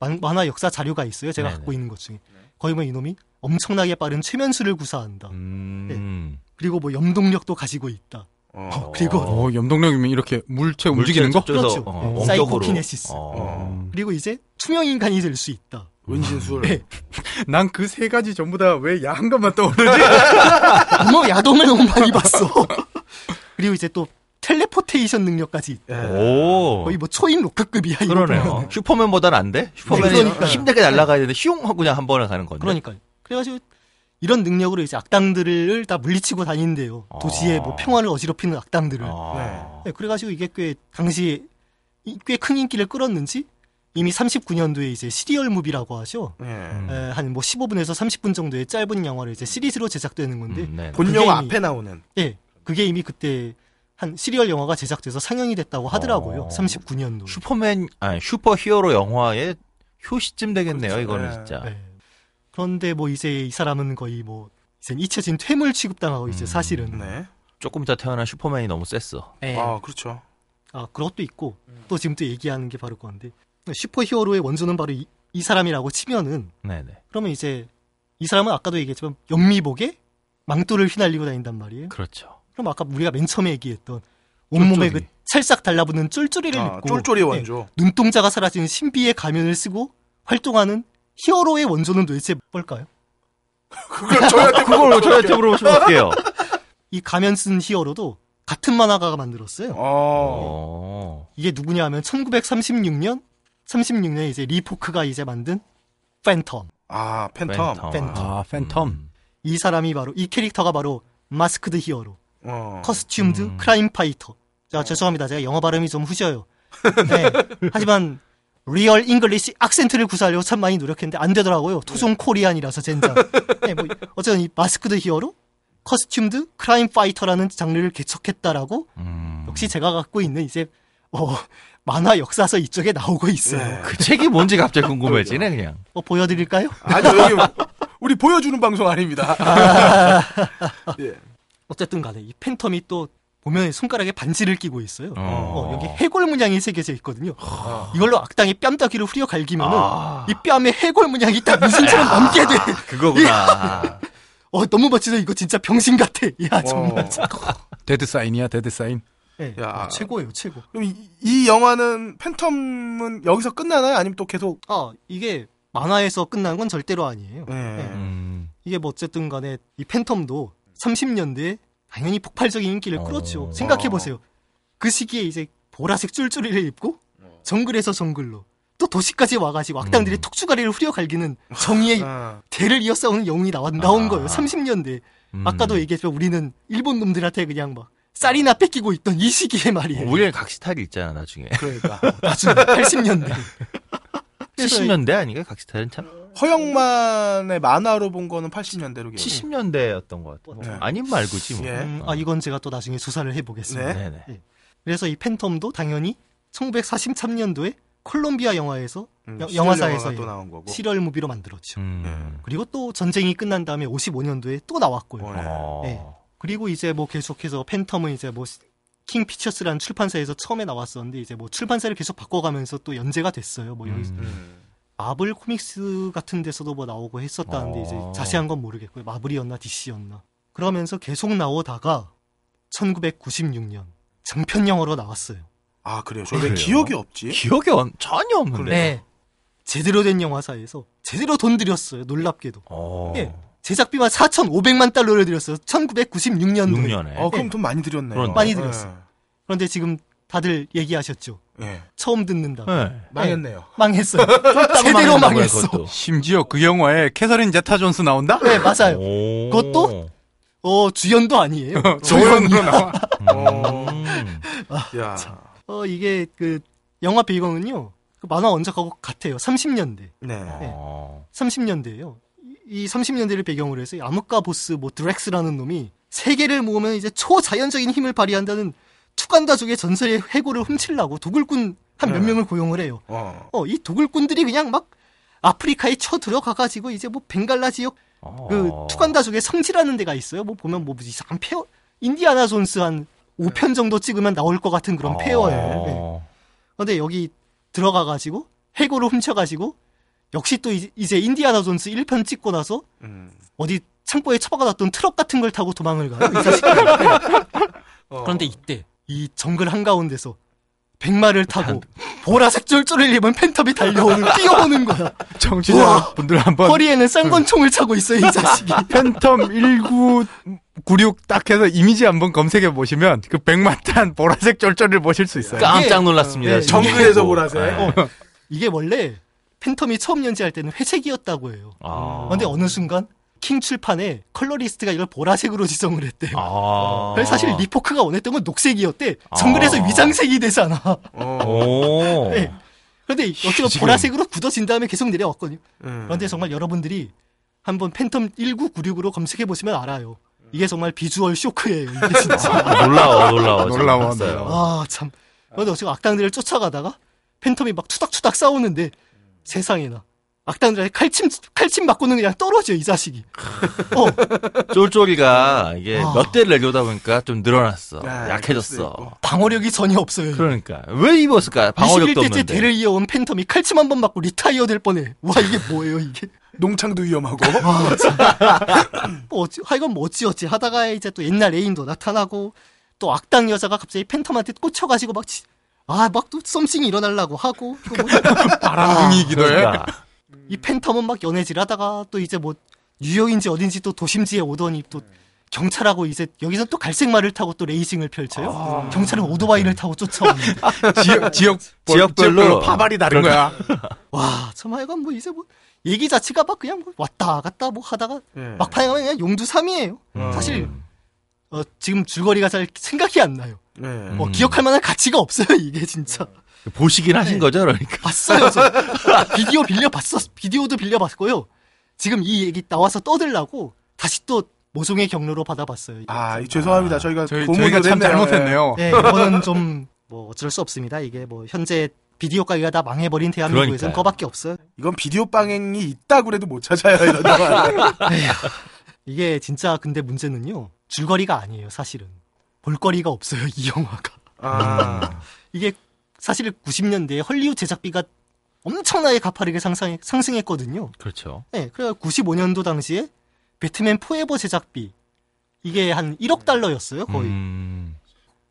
Speaker 5: 만, 만화 역사 자료가 있어요. 제가
Speaker 3: 네네.
Speaker 5: 갖고 있는 것 중에. 거기 보면 이놈이 엄청나게 빠른 최면술을 구사한다.
Speaker 3: 음.
Speaker 5: 그리고 뭐 염동력도 가지고 있다.
Speaker 2: 어.
Speaker 5: 어, 그리고
Speaker 4: 어, 염동력이면 이렇게 물체 움직이는 거?
Speaker 5: 그렇죠.
Speaker 3: 어,
Speaker 5: 사이코
Speaker 3: 원격으로.
Speaker 5: kinesis.
Speaker 3: 어.
Speaker 5: 그리고 이제 투명 인간이 될 수 있다.
Speaker 2: 은신술.
Speaker 5: 네.
Speaker 4: 난그 세 가지 전부 다 왜 야한 것만 떠오르지?
Speaker 5: 어머 야동을 너무 많이 봤어. 그리고 이제 또 텔레포테이션 능력까지 있다.
Speaker 2: 예.
Speaker 3: 오.
Speaker 5: 거의 뭐 초임 로크급이야. 이거
Speaker 3: 그러네요. 슈퍼맨보다는 안 돼? 슈퍼맨이
Speaker 5: 네.
Speaker 3: 힘들게 날아가야 되는데 휘용 하고 그냥 한 번에 가는 건데.
Speaker 5: 그러니까요. 그래가지고 이런 능력으로 이제 악당들을 다 물리치고 다닌대요. 도시의 뭐 평화를 어지럽히는 악당들을.
Speaker 3: 아.
Speaker 5: 네, 그래가지고 이게 꽤 당시 꽤 큰 인기를 끌었는지 이미 39년도에 이제 serial movie라고 하죠.
Speaker 2: 예.
Speaker 3: 음.
Speaker 5: 한뭐 15분에서 30분 정도의 짧은 영화를 이제 시리즈로 제작되는 건데,
Speaker 3: 음, 네.
Speaker 2: 본
Speaker 5: 그게
Speaker 2: 영화
Speaker 5: 이미-
Speaker 2: 앞에 나오는.
Speaker 5: 예, 그게 이미 그때 한 serial 영화가 제작돼서 상영이 됐다고 하더라고요.
Speaker 3: 어.
Speaker 5: 39년도.
Speaker 3: 슈퍼맨, 아니, 슈퍼 히어로 영화의 효시쯤 되겠네요,
Speaker 2: 그렇죠.
Speaker 3: 이거는
Speaker 2: 네.
Speaker 3: 진짜.
Speaker 5: 네. 그런데 뭐 이제 이 사람은 거의 뭐 이제 잊혀진 퇴물 취급당하고 이제
Speaker 3: 음.
Speaker 5: 사실은
Speaker 2: 네.
Speaker 3: 조금 이따 태어난 슈퍼맨이 너무 셌어.
Speaker 5: 예.
Speaker 2: 아, 그렇죠.
Speaker 5: 아, 그것도 있고, 또 지금 또 얘기하는 게 바로 그건데, 슈퍼히어로의 원조는 바로 이, 이 사람이라고 치면은,
Speaker 3: 네네.
Speaker 5: 그러면 이제, 이 사람은 아까도 얘기했지만, 연미복에 망토를 휘날리고 다닌단 말이에요.
Speaker 3: 그렇죠.
Speaker 5: 그럼 아까 우리가 맨 처음에 얘기했던, 온몸에 그
Speaker 2: 쫄쫄이.
Speaker 5: 찰싹 달라붙는 쫄쫄이를
Speaker 2: 아,
Speaker 5: 입고,
Speaker 2: 쫄쫄이
Speaker 5: 예,
Speaker 2: 원조.
Speaker 5: 눈동자가 사라지는 신비의 가면을 쓰고 활동하는 히어로의 원조는 도대체 뭘까요?
Speaker 2: 그걸 저희한테
Speaker 3: 그걸 저희한테 물어보시면 어떡해요?
Speaker 5: 이 가면 쓴 히어로도 같은 만화가가 만들었어요.
Speaker 2: 어.
Speaker 3: 어.
Speaker 5: 이게 누구냐 하면 1936년 36년에 이제 리포크가 이제 만든 팬텀.
Speaker 2: 아, 팬텀.
Speaker 3: 팬텀.
Speaker 5: 팬텀.
Speaker 4: 아, 팬텀.
Speaker 3: 음.
Speaker 5: 이 사람이 바로 이 캐릭터가 바로 masked hero, 어. costumed
Speaker 3: 음.
Speaker 5: crime fighter. 자, 죄송합니다. 제가 영어 발음이 좀 후져요. 네. 하지만 real English accent를 구사하려고 참 많이 노력했는데 안 되더라고요. 토종 Korean이라서 젠장. 네, 뭐 어쨌든 이 masked hero, costumed crime fighter라는 장르를 개척했다라고
Speaker 3: 음.
Speaker 5: 역시 제가 갖고 있는 이제 어, 만화 역사서 이쪽에 나오고 있어요.
Speaker 2: 예.
Speaker 3: 그 책이 뭔지 갑자기 궁금해지네, 그냥.
Speaker 5: 어, 보여드릴까요?
Speaker 2: 아니요, 여기 우리 보여주는 방송 아닙니다. 예.
Speaker 5: 어쨌든 간에 이 팬텀이 또 보면 손가락에 반지를 끼고 있어요.
Speaker 3: 어.
Speaker 5: 어, 여기 해골 문양이 새겨져 있거든요. 이걸로 악당의 뺨따귀를 후려 갈기면은
Speaker 3: 아.
Speaker 5: 이 뺨에 해골 문양이 딱 무슨처럼 남게 돼.
Speaker 3: 그거구나.
Speaker 5: 어, 너무 멋지다. 이거 진짜 병신 같아. 야, 정말.
Speaker 2: 어.
Speaker 4: dead sign이야, dead sign.
Speaker 5: 네,
Speaker 2: 야.
Speaker 5: 어, 최고예요, 최고.
Speaker 2: 그럼 이, 이 영화는 팬텀은 여기서 끝나나요? 아니면 또 계속?
Speaker 5: 아, 이게 만화에서 끝난 건 절대로 아니에요.
Speaker 2: 예.
Speaker 3: 음.
Speaker 5: 이게 뭐 어쨌든 간에 이 팬텀도 30년대에 당연히 폭발적인 인기를
Speaker 3: 어.
Speaker 5: 끌었죠. 생각해보세요. 그 시기에 이제 보라색 쫄쫄이를 입고 정글에서 정글로 또 도시까지 와가지고 악당들이
Speaker 3: 음.
Speaker 5: 톡주가리를 후려갈기는 정의의
Speaker 2: 아,
Speaker 5: 대를 이어 싸우는 영웅이 나와, 나온
Speaker 3: 아.
Speaker 5: 거예요. 30년대.
Speaker 3: 음.
Speaker 5: 아까도 얘기했지만 우리는 일본 놈들한테 그냥 막 쌀이나 뺏기고 있던 이 시기에 말이에요.
Speaker 3: 우리는 각시탈이 있잖아, 나중에.
Speaker 2: 그러니까.
Speaker 5: 나중에 80년대.
Speaker 3: 70년대 아닌가요? 각시탈은 참?
Speaker 2: 허영만의 만화로 본 거는 80년대로 기억.
Speaker 3: 70년대였던 것 같아요.
Speaker 2: 네.
Speaker 3: 아닌 말고지 뭐.
Speaker 2: 예.
Speaker 5: 음, 아, 이건 제가 또 나중에 조사를 해보겠습니다.
Speaker 2: 네.
Speaker 3: 네네.
Speaker 5: 그래서 이 팬텀도 당연히 1943년도에 콜롬비아 영화에서
Speaker 2: 음,
Speaker 5: 여- 영화사에서
Speaker 2: 또 나온 거고.
Speaker 5: 실월 무비로 만들었죠.
Speaker 3: 음.
Speaker 5: 그리고 또 전쟁이 끝난 다음에 55년도에 또 나왔고요.
Speaker 2: 어,
Speaker 3: 어.
Speaker 5: 네. 그리고 이제 뭐 계속해서 팬텀은 이제 뭐 킹 피처스라는 출판사에서 처음에 나왔었는데 이제 뭐 출판사를 계속 바꿔가면서 또 연재가 됐어요. 뭐 여기
Speaker 3: 음.
Speaker 2: 음.
Speaker 5: 마블 코믹스 같은 데서도 뭐 나오고 했었다는데
Speaker 3: 어.
Speaker 5: 이제 자세한 건 모르겠고요. 마블이었나 DC였나. 그러면서 계속 나오다가 1996년 장편 영화로 나왔어요.
Speaker 2: 아, 그래요? 저왜
Speaker 3: 그래요?
Speaker 2: 기억이 없지?
Speaker 3: 기억이 없- 전혀 없는데.
Speaker 5: 네. 제대로 된 영화사에서 제대로 돈 들였어요. 놀랍게도.
Speaker 3: 어.
Speaker 5: 예. 제작비만 4,500만 달러를 들였어요. 1996년도에.
Speaker 3: 6년에.
Speaker 2: 어, 그럼
Speaker 5: 네.
Speaker 2: 돈 많이 들였네요.
Speaker 5: 많이 들였어요. 그런데 지금 다들 얘기하셨죠.
Speaker 2: 예.
Speaker 5: 처음 듣는다.
Speaker 3: 네.
Speaker 2: 망했네요.
Speaker 5: 망했어요. 제대로 망했어.
Speaker 3: 그것도.
Speaker 4: 심지어 그 영화에 캐서린 제타 존스 나온다?
Speaker 5: 네, 맞아요.
Speaker 3: 오.
Speaker 5: 그것도? 어, 주연도 아니에요.
Speaker 4: 조연으로 나와.
Speaker 3: 음.
Speaker 2: 야.
Speaker 5: 어, 이게 그 영화 배경은요. 그 만화 원작하고 같아요. 30년대.
Speaker 2: 네.
Speaker 3: 어.
Speaker 5: 30년대예요. 이 30년대를 배경으로 해서 이 암흑가 보스 뭐 드렉스라는 놈이 세계를 모으면 이제 초자연적인 힘을 발휘한다는 투간다 족의 전설의 해고를 훔치려고 도굴꾼 한몇
Speaker 2: 네.
Speaker 5: 명을 고용을 해요.
Speaker 2: 어.
Speaker 5: 어, 이 도굴꾼들이 그냥 막 아프리카에 쳐 들어가가지고 이제 뭐 벵갈라 지역 그
Speaker 3: 어.
Speaker 5: 투간다족의 성지라는 데가 있어요. 뭐 보면 뭐 이상한 폐허 인디아나 존스 한 5편 정도 찍으면 나올 것 같은 그런 폐허예요. 네.
Speaker 3: 어.
Speaker 5: 근데 여기 들어가가지고 해골을 훔쳐가지고 역시 또 이- 이제 인디아나 존스 1편 찍고 나서
Speaker 2: 음.
Speaker 5: 어디 창고에 처박아놨던 트럭 같은 걸 타고 도망을 가요.
Speaker 2: 어.
Speaker 5: 그런데 이때 이 정글 한가운데서 백마를 타고 보라색 쫄쫄이를 입은 팬텀이 달려오는 뛰어오는 거야.
Speaker 4: 청취자 분들 한번
Speaker 5: 허리에는 쌍권총을 차고 있어요, 이 자식이.
Speaker 4: 팬텀 1996 딱 해서 이미지 한번 검색해 보시면 그 백마 탄 보라색 쫄쫄이를 보실 수 있어요.
Speaker 3: 깜짝 놀랐습니다.
Speaker 5: 네.
Speaker 2: 정글에서
Speaker 3: 보고.
Speaker 2: 보라색.
Speaker 3: 네.
Speaker 5: 이게 원래 팬텀이 처음 연재할 때는 회색이었다고 해요.
Speaker 3: 아.
Speaker 5: 근데 어느 순간 킹 출판에 colorist가 이걸 보라색으로 지정을 했대요.
Speaker 3: 아.
Speaker 5: 그래서 사실 리포크가 원했던 건 녹색이었대. 정글에서
Speaker 3: 아.
Speaker 5: 위장색이 되잖아.
Speaker 2: 어.
Speaker 3: 오.
Speaker 5: 네. 어떻게
Speaker 3: 지금-
Speaker 5: 보라색으로 굳어진 다음에 계속 내려왔거든요.
Speaker 2: 음.
Speaker 5: 그런데 정말 여러분들이 한번 팬텀 1996으로 검색해 보시면 알아요. 이게 정말 비주얼 쇼크예요. 이게 진짜.
Speaker 3: 아, 놀라워, 놀라워.
Speaker 4: 놀라워. 놀라워.
Speaker 5: 아 참. 근데 어찌 악당들을 쫓아가다가 팬텀이 막 투닥투닥 싸우는데 세상에나 악당들한테 칼침 칼침 맞고는 그냥 떨어져 이 자식이. 어
Speaker 3: 쫄쫄이가 이게
Speaker 5: 아.
Speaker 3: 몇 대를 내려오다 보니까 좀 늘어났어.
Speaker 2: 아,
Speaker 3: 약해졌어.
Speaker 5: 방어력이 전혀 없어요.
Speaker 3: 그러니까. 왜 입었을까? 방어력도
Speaker 5: 21대째
Speaker 3: 없는데.
Speaker 5: 대를 이어온 팬텀이 칼침 한 번 맞고 retire 될 뻔해. 와 이게 뭐예요 이게?
Speaker 2: 농창도 위험하고.
Speaker 5: 뭐 어찌, 하여간 뭐 어찌어찌 하다가 이제 또 옛날 애인도 나타나고 또 악당 여자가 갑자기 팬텀한테 꽂혀가지고 막 아 막 또 something이 일어나려고 하고 또 뭐,
Speaker 4: 바람둥이기도 해.
Speaker 5: 이 팬텀은 막 연애질 하다가 또 이제 뭐 뉴욕인지 어딘지 또 도심지에 오더니 또 경찰하고 이제 여기서 또 갈색 말을 타고 또 레이싱을 펼쳐요. 경찰은 오토바이를 타고 쫓아오는데
Speaker 4: 지역, 지역,
Speaker 3: 지역별로
Speaker 4: 파발이 다른 거야.
Speaker 5: 와 참 하여간 뭐 이제 뭐 얘기 자체가 막 그냥 뭐 왔다 갔다 뭐 하다가
Speaker 2: 예.
Speaker 5: 막판에 가면 그냥 용두삼이에요.
Speaker 2: 음.
Speaker 5: 사실 어, 지금 줄거리가 잘 생각이 안 나요.
Speaker 2: 네.
Speaker 3: 음.
Speaker 5: 어, 기억할 만한 가치가 없어요, 이게 진짜.
Speaker 3: 보시긴 하신
Speaker 5: 네.
Speaker 3: 거죠, 그러니까.
Speaker 5: 봤어요, 저. 비디오 빌려 봤어, 비디오도 빌려 봤고요. 지금 이 얘기 나와서 떠들라고 다시 또 모종의 경로로 받아봤어요.
Speaker 2: 아, 이- 죄송합니다. 저희가
Speaker 4: 저희,
Speaker 2: 고문을
Speaker 4: 저희가 참
Speaker 2: 했네요.
Speaker 4: 잘못했네요.
Speaker 5: 네, 이거는 좀 뭐 어쩔 수 없습니다. 이게 뭐 현재 비디오 가게가 다 망해버린 대한민국에서는. 그거밖에 없어요.
Speaker 2: 이건 비디오 방행이 있다고 그래도 못 찾아요, 이런.
Speaker 5: 이게 진짜 근데 문제는요. 줄거리가 아니에요, 사실은. 볼거리가 없어요, 이 영화가.
Speaker 2: 아.
Speaker 5: 이게 사실 90년대에 헐리우드 제작비가 엄청나게 가파르게 상승, 상승했거든요.
Speaker 3: 그렇죠.
Speaker 5: 네, 그래 95년도 당시에 배트맨 포에버 제작비 이게 한 1억 달러였어요, 거의.
Speaker 3: 음.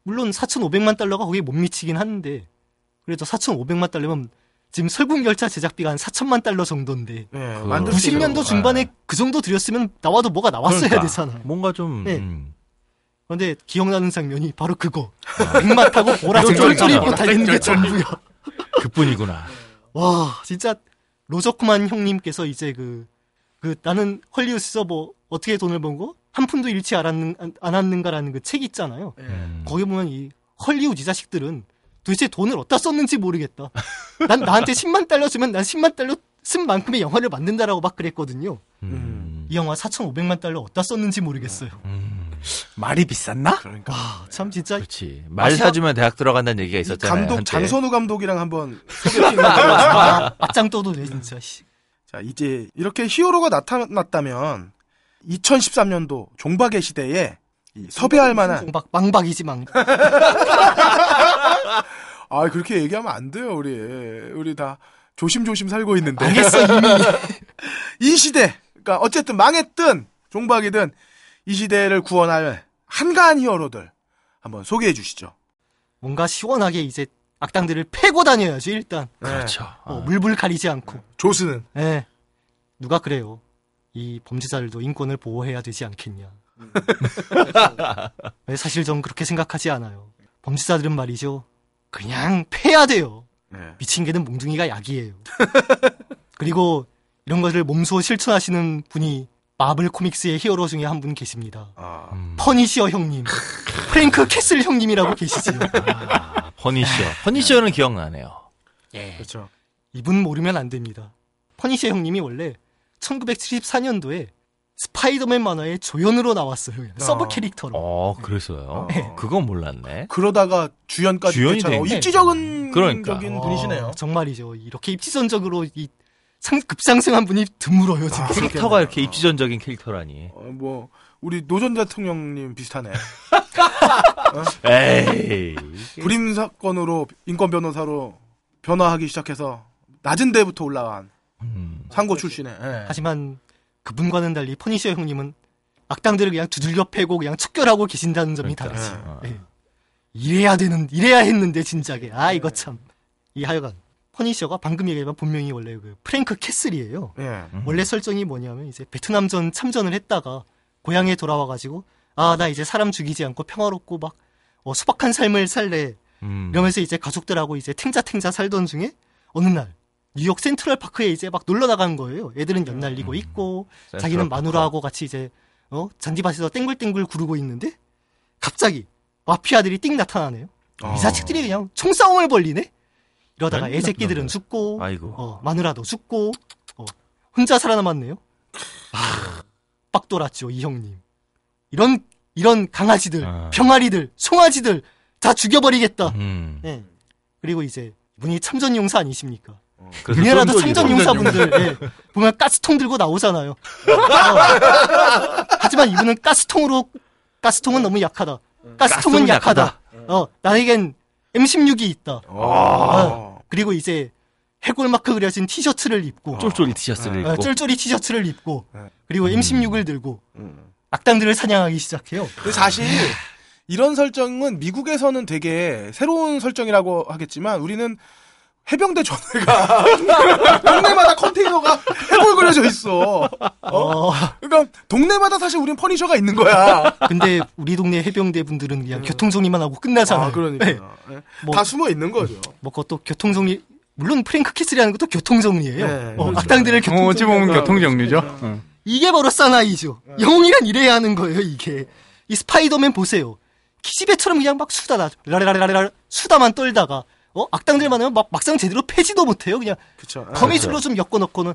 Speaker 5: 물론 4,500만 달러가 거기에 못 미치긴 하는데 그래도 4,500만 달러면 지금 설국열차 제작비가 한 4천만 달러 정도인데
Speaker 2: 네,
Speaker 3: 그-
Speaker 2: 만들 수 있어요.
Speaker 5: 90년도 중반에 그 정도 들였으면 나와도 뭐가 나왔어야
Speaker 3: 그러니까.
Speaker 5: 되잖아.
Speaker 3: 뭔가 좀.
Speaker 5: 네.
Speaker 3: 음.
Speaker 5: 그런데 기억나는 장면이 바로 그거. 백마 타고 보라색
Speaker 3: 쫄쫄이
Speaker 5: 쫄쫄이 입고. 달리는 게 전부야.
Speaker 3: 그뿐이구나.
Speaker 5: 와, 진짜 로저쿠만 형님께서 이제 그, 그 나는 헐리우드에서 뭐 어떻게 돈을 번 거? 한 푼도 잃지 않았는, 안- 않았는가라는 그 책 있잖아요.
Speaker 3: 음.
Speaker 5: 거기 보면 이 헐리우드 이 자식들은 도대체 돈을 어디다 썼는지 모르겠다. 난 나한테 10만 달러 주면 난 10만 달러 쓴 만큼의 영화를 만든다라고 막 그랬거든요.
Speaker 3: 음.
Speaker 5: 이 영화 4,500만 달러 어디다 썼는지 모르겠어요.
Speaker 3: 음.
Speaker 4: 말이 비쌌나?
Speaker 2: 그러니까.
Speaker 5: 와, 참 진짜
Speaker 3: 그렇지. 말 사주면 대학 들어간다는 얘기가 있었잖아요.
Speaker 2: 감독
Speaker 3: 한때.
Speaker 2: 장선우 감독이랑 한번
Speaker 5: 아, 맞짱 떠도 돼 진짜. 씨.
Speaker 2: 자 이제 이렇게 히어로가 나타났다면 2013년도 종박의 시대에 이 섭외할 만한
Speaker 5: 막 망박이지 망.
Speaker 2: 아 그렇게 얘기하면 안 돼요 우리 우리 다 조심조심 살고 있는데
Speaker 5: 망했어 이미.
Speaker 2: 이 시대 그러니까 어쨌든 망했든 종박이든 이 시대를 구원할 한가한 히어로들 한번 소개해 주시죠.
Speaker 5: 뭔가 시원하게 이제 악당들을 패고 다녀야지 일단.
Speaker 3: 그렇죠.
Speaker 5: 어, 물불 가리지 않고.
Speaker 2: 조스는
Speaker 5: 예. 누가 그래요? 이 범죄자들도 인권을 보호해야 되지 않겠냐. 네, 사실 전 그렇게 생각하지 않아요. 범죄자들은 말이죠. 그냥 패야 돼요.
Speaker 2: 네.
Speaker 5: 미친 개는 몽둥이가 약이에요. 그리고 이런 것을 몸소 실천하시는 분이 마블 코믹스의 히어로 중에 한 분 계십니다.
Speaker 2: 아,
Speaker 3: 음.
Speaker 5: 퍼니시어 형님, 프랭크 캐슬 형님이라고 계시지요.
Speaker 3: 아, 퍼니셔. 퍼니셔는 기억나네요.
Speaker 2: 그렇죠.
Speaker 5: 이분 모르면 안 됩니다. 퍼니시어 형님이 원래 1974년도에 스파이더맨 만화의 조연으로 나왔어요. 그냥 서브 캐릭터로.
Speaker 3: 어, 그래서요. 그건 몰랐네.
Speaker 2: 그러다가 주연까지
Speaker 3: 주연이 게.
Speaker 2: 입지전적인
Speaker 3: 그러니까.
Speaker 2: 적인
Speaker 5: 어,
Speaker 2: 분이시네요.
Speaker 5: 정말이죠. 이렇게 입지전적으로 이 상, 급상승한 분이 드물어요, 진짜.
Speaker 2: 아,
Speaker 3: 캐릭터가 이렇게. 입지전적인 캐릭터라니.
Speaker 2: 어, 뭐 우리 노전 대통령님 비슷하네.
Speaker 3: 에이.
Speaker 2: 불임 사건으로 인권 변호사로 변화하기 시작해서 낮은 데부터 올라간
Speaker 3: 음.
Speaker 2: 상고 출신에. 예.
Speaker 5: 하지만 그분과는 달리 퍼니시어 형님은 악당들을 그냥 두들겨 패고 그냥 척결하고 계신다는 점이
Speaker 3: 그러니까.
Speaker 5: 다르지.
Speaker 3: 어.
Speaker 5: 예. 이래야 되는, 이래야 했는데, 진작에. 아, 이거 참. 이 하여간. 퍼니셔가 방금 얘기한 본명이 원래 그 프랭크 캐슬이에요.
Speaker 2: 예.
Speaker 5: 원래 설정이 뭐냐면 이제 베트남전 참전을 했다가 고향에 돌아와 가지고 아, 나 이제 사람 죽이지 않고 평화롭고 막 어, 소박한 삶을 살래.
Speaker 3: 음.
Speaker 5: 이러면서 이제 가족들하고 이제 탱자탱자 살던 중에 어느 날 뉴욕 센트럴 파크에 이제 막 놀러 나간 거예요. 애들은 연날리고 있고
Speaker 3: 센트럴
Speaker 5: 자기는. 마누라하고 같이 이제 어 잔디밭에서 땡글땡글 구르고 있는데 갑자기 마피아들이 띵 나타나네요. 이 자식들이 그냥 총싸움을 벌리네. 이러다가 애새끼들은. 죽고
Speaker 3: 아이고.
Speaker 5: 어, 마누라도 죽고 어, 혼자 살아남았네요. 빡 돌았죠 이 형님. 이런 이런 강아지들,
Speaker 3: 아.
Speaker 5: 병아리들, 송아지들 다 죽여버리겠다.
Speaker 3: 음.
Speaker 5: 예. 그리고 이제 이분이 참전 용사 아니십니까?
Speaker 3: 그래서
Speaker 5: 우리나라도
Speaker 3: 쫀쫀이고.
Speaker 5: 참전 용사분들 예, 보면 가스통 들고 나오잖아요. 어. 하지만 이분은 가스통으로 가스통은 너무 약하다. 가스통은
Speaker 3: 가스통은
Speaker 5: 약하다. 어 나에겐 M16이 있다.
Speaker 2: 아.
Speaker 5: 어, 그리고 이제 해골 마크 그려진 티셔츠를 입고
Speaker 3: 쫄쫄이 티셔츠를
Speaker 5: 어,
Speaker 3: 입고.
Speaker 5: 쫄쫄이 티셔츠를 입고
Speaker 2: 네.
Speaker 5: 그리고 M16을 들고 악당들을 사냥하기 시작해요.
Speaker 2: 사실 이런 설정은 미국에서는 되게 새로운 설정이라고 하겠지만 우리는 해병대 전우회가 동네마다 컨테이너가 해골 그려져 있어.
Speaker 5: 어,
Speaker 2: 그러니까 동네마다 사실 우린 퍼니셔가 있는 거야.
Speaker 5: 근데 우리 동네 해병대 분들은 그냥 교통정리만 하고 끝나잖아요.
Speaker 2: 아, 그러니까
Speaker 5: 네.
Speaker 2: 예.
Speaker 5: 뭐-
Speaker 2: 다 숨어 있는 거죠.
Speaker 5: 뭐 그것도 교통정리 물론 프랭크 캐슬 하는 것도 교통정리예요.
Speaker 2: 네,
Speaker 5: 어,
Speaker 2: 그렇죠.
Speaker 5: 악당들을
Speaker 4: 어, 어찌 보면
Speaker 5: 교통정리.
Speaker 4: 교통정리죠. 어.
Speaker 5: 이게 바로 사나이죠. 영웅이란 이래야 하는 거예요. 이게 이 스파이더맨 보세요. 기집애처럼 그냥 막 수다다 라라라라라 수다만 떨다가 어 악당들 만나면 막 막상 제대로 패지도 못해요. 그냥
Speaker 2: 그쵸.
Speaker 5: 거미줄로 좀 엮어놓고는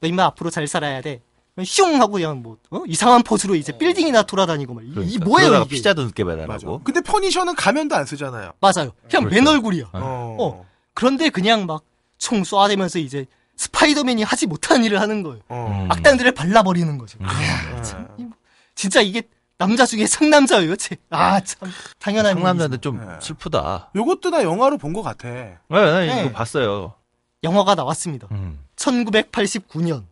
Speaker 5: 너 임마 앞으로 잘 살아야 돼. 슝 하고 그냥 뭐 어? 이상한 포즈로 이제 빌딩이나 돌아다니고 막 이- 이
Speaker 3: 그러니까.
Speaker 5: 뭐예요 이게?
Speaker 3: 피자도 늦게. 배달하고.
Speaker 2: 근데 퍼니셔는 가면도 안 쓰잖아요.
Speaker 5: 맞아요. 그냥 맨 얼굴이야.
Speaker 2: 어.
Speaker 5: 어. 그런데 그냥 막총 쏴대면서 이제 스파이더맨이 하지 못한 일을 하는 거예요.
Speaker 2: 어.
Speaker 3: 음.
Speaker 5: 악당들을 발라버리는 거죠.
Speaker 2: 네.
Speaker 5: 이 뭐- 진짜 이게 남자 중에 상남자예요, 제. 아, 참. 당연한
Speaker 3: 상남자인데. 좀
Speaker 2: 네.
Speaker 3: 슬프다.
Speaker 2: 요것도 나 영화로 본 것 같아.
Speaker 3: 네, 네, 이거
Speaker 5: 네.
Speaker 3: 봤어요.
Speaker 5: 영화가 나왔습니다.
Speaker 3: 음.
Speaker 5: 1989년.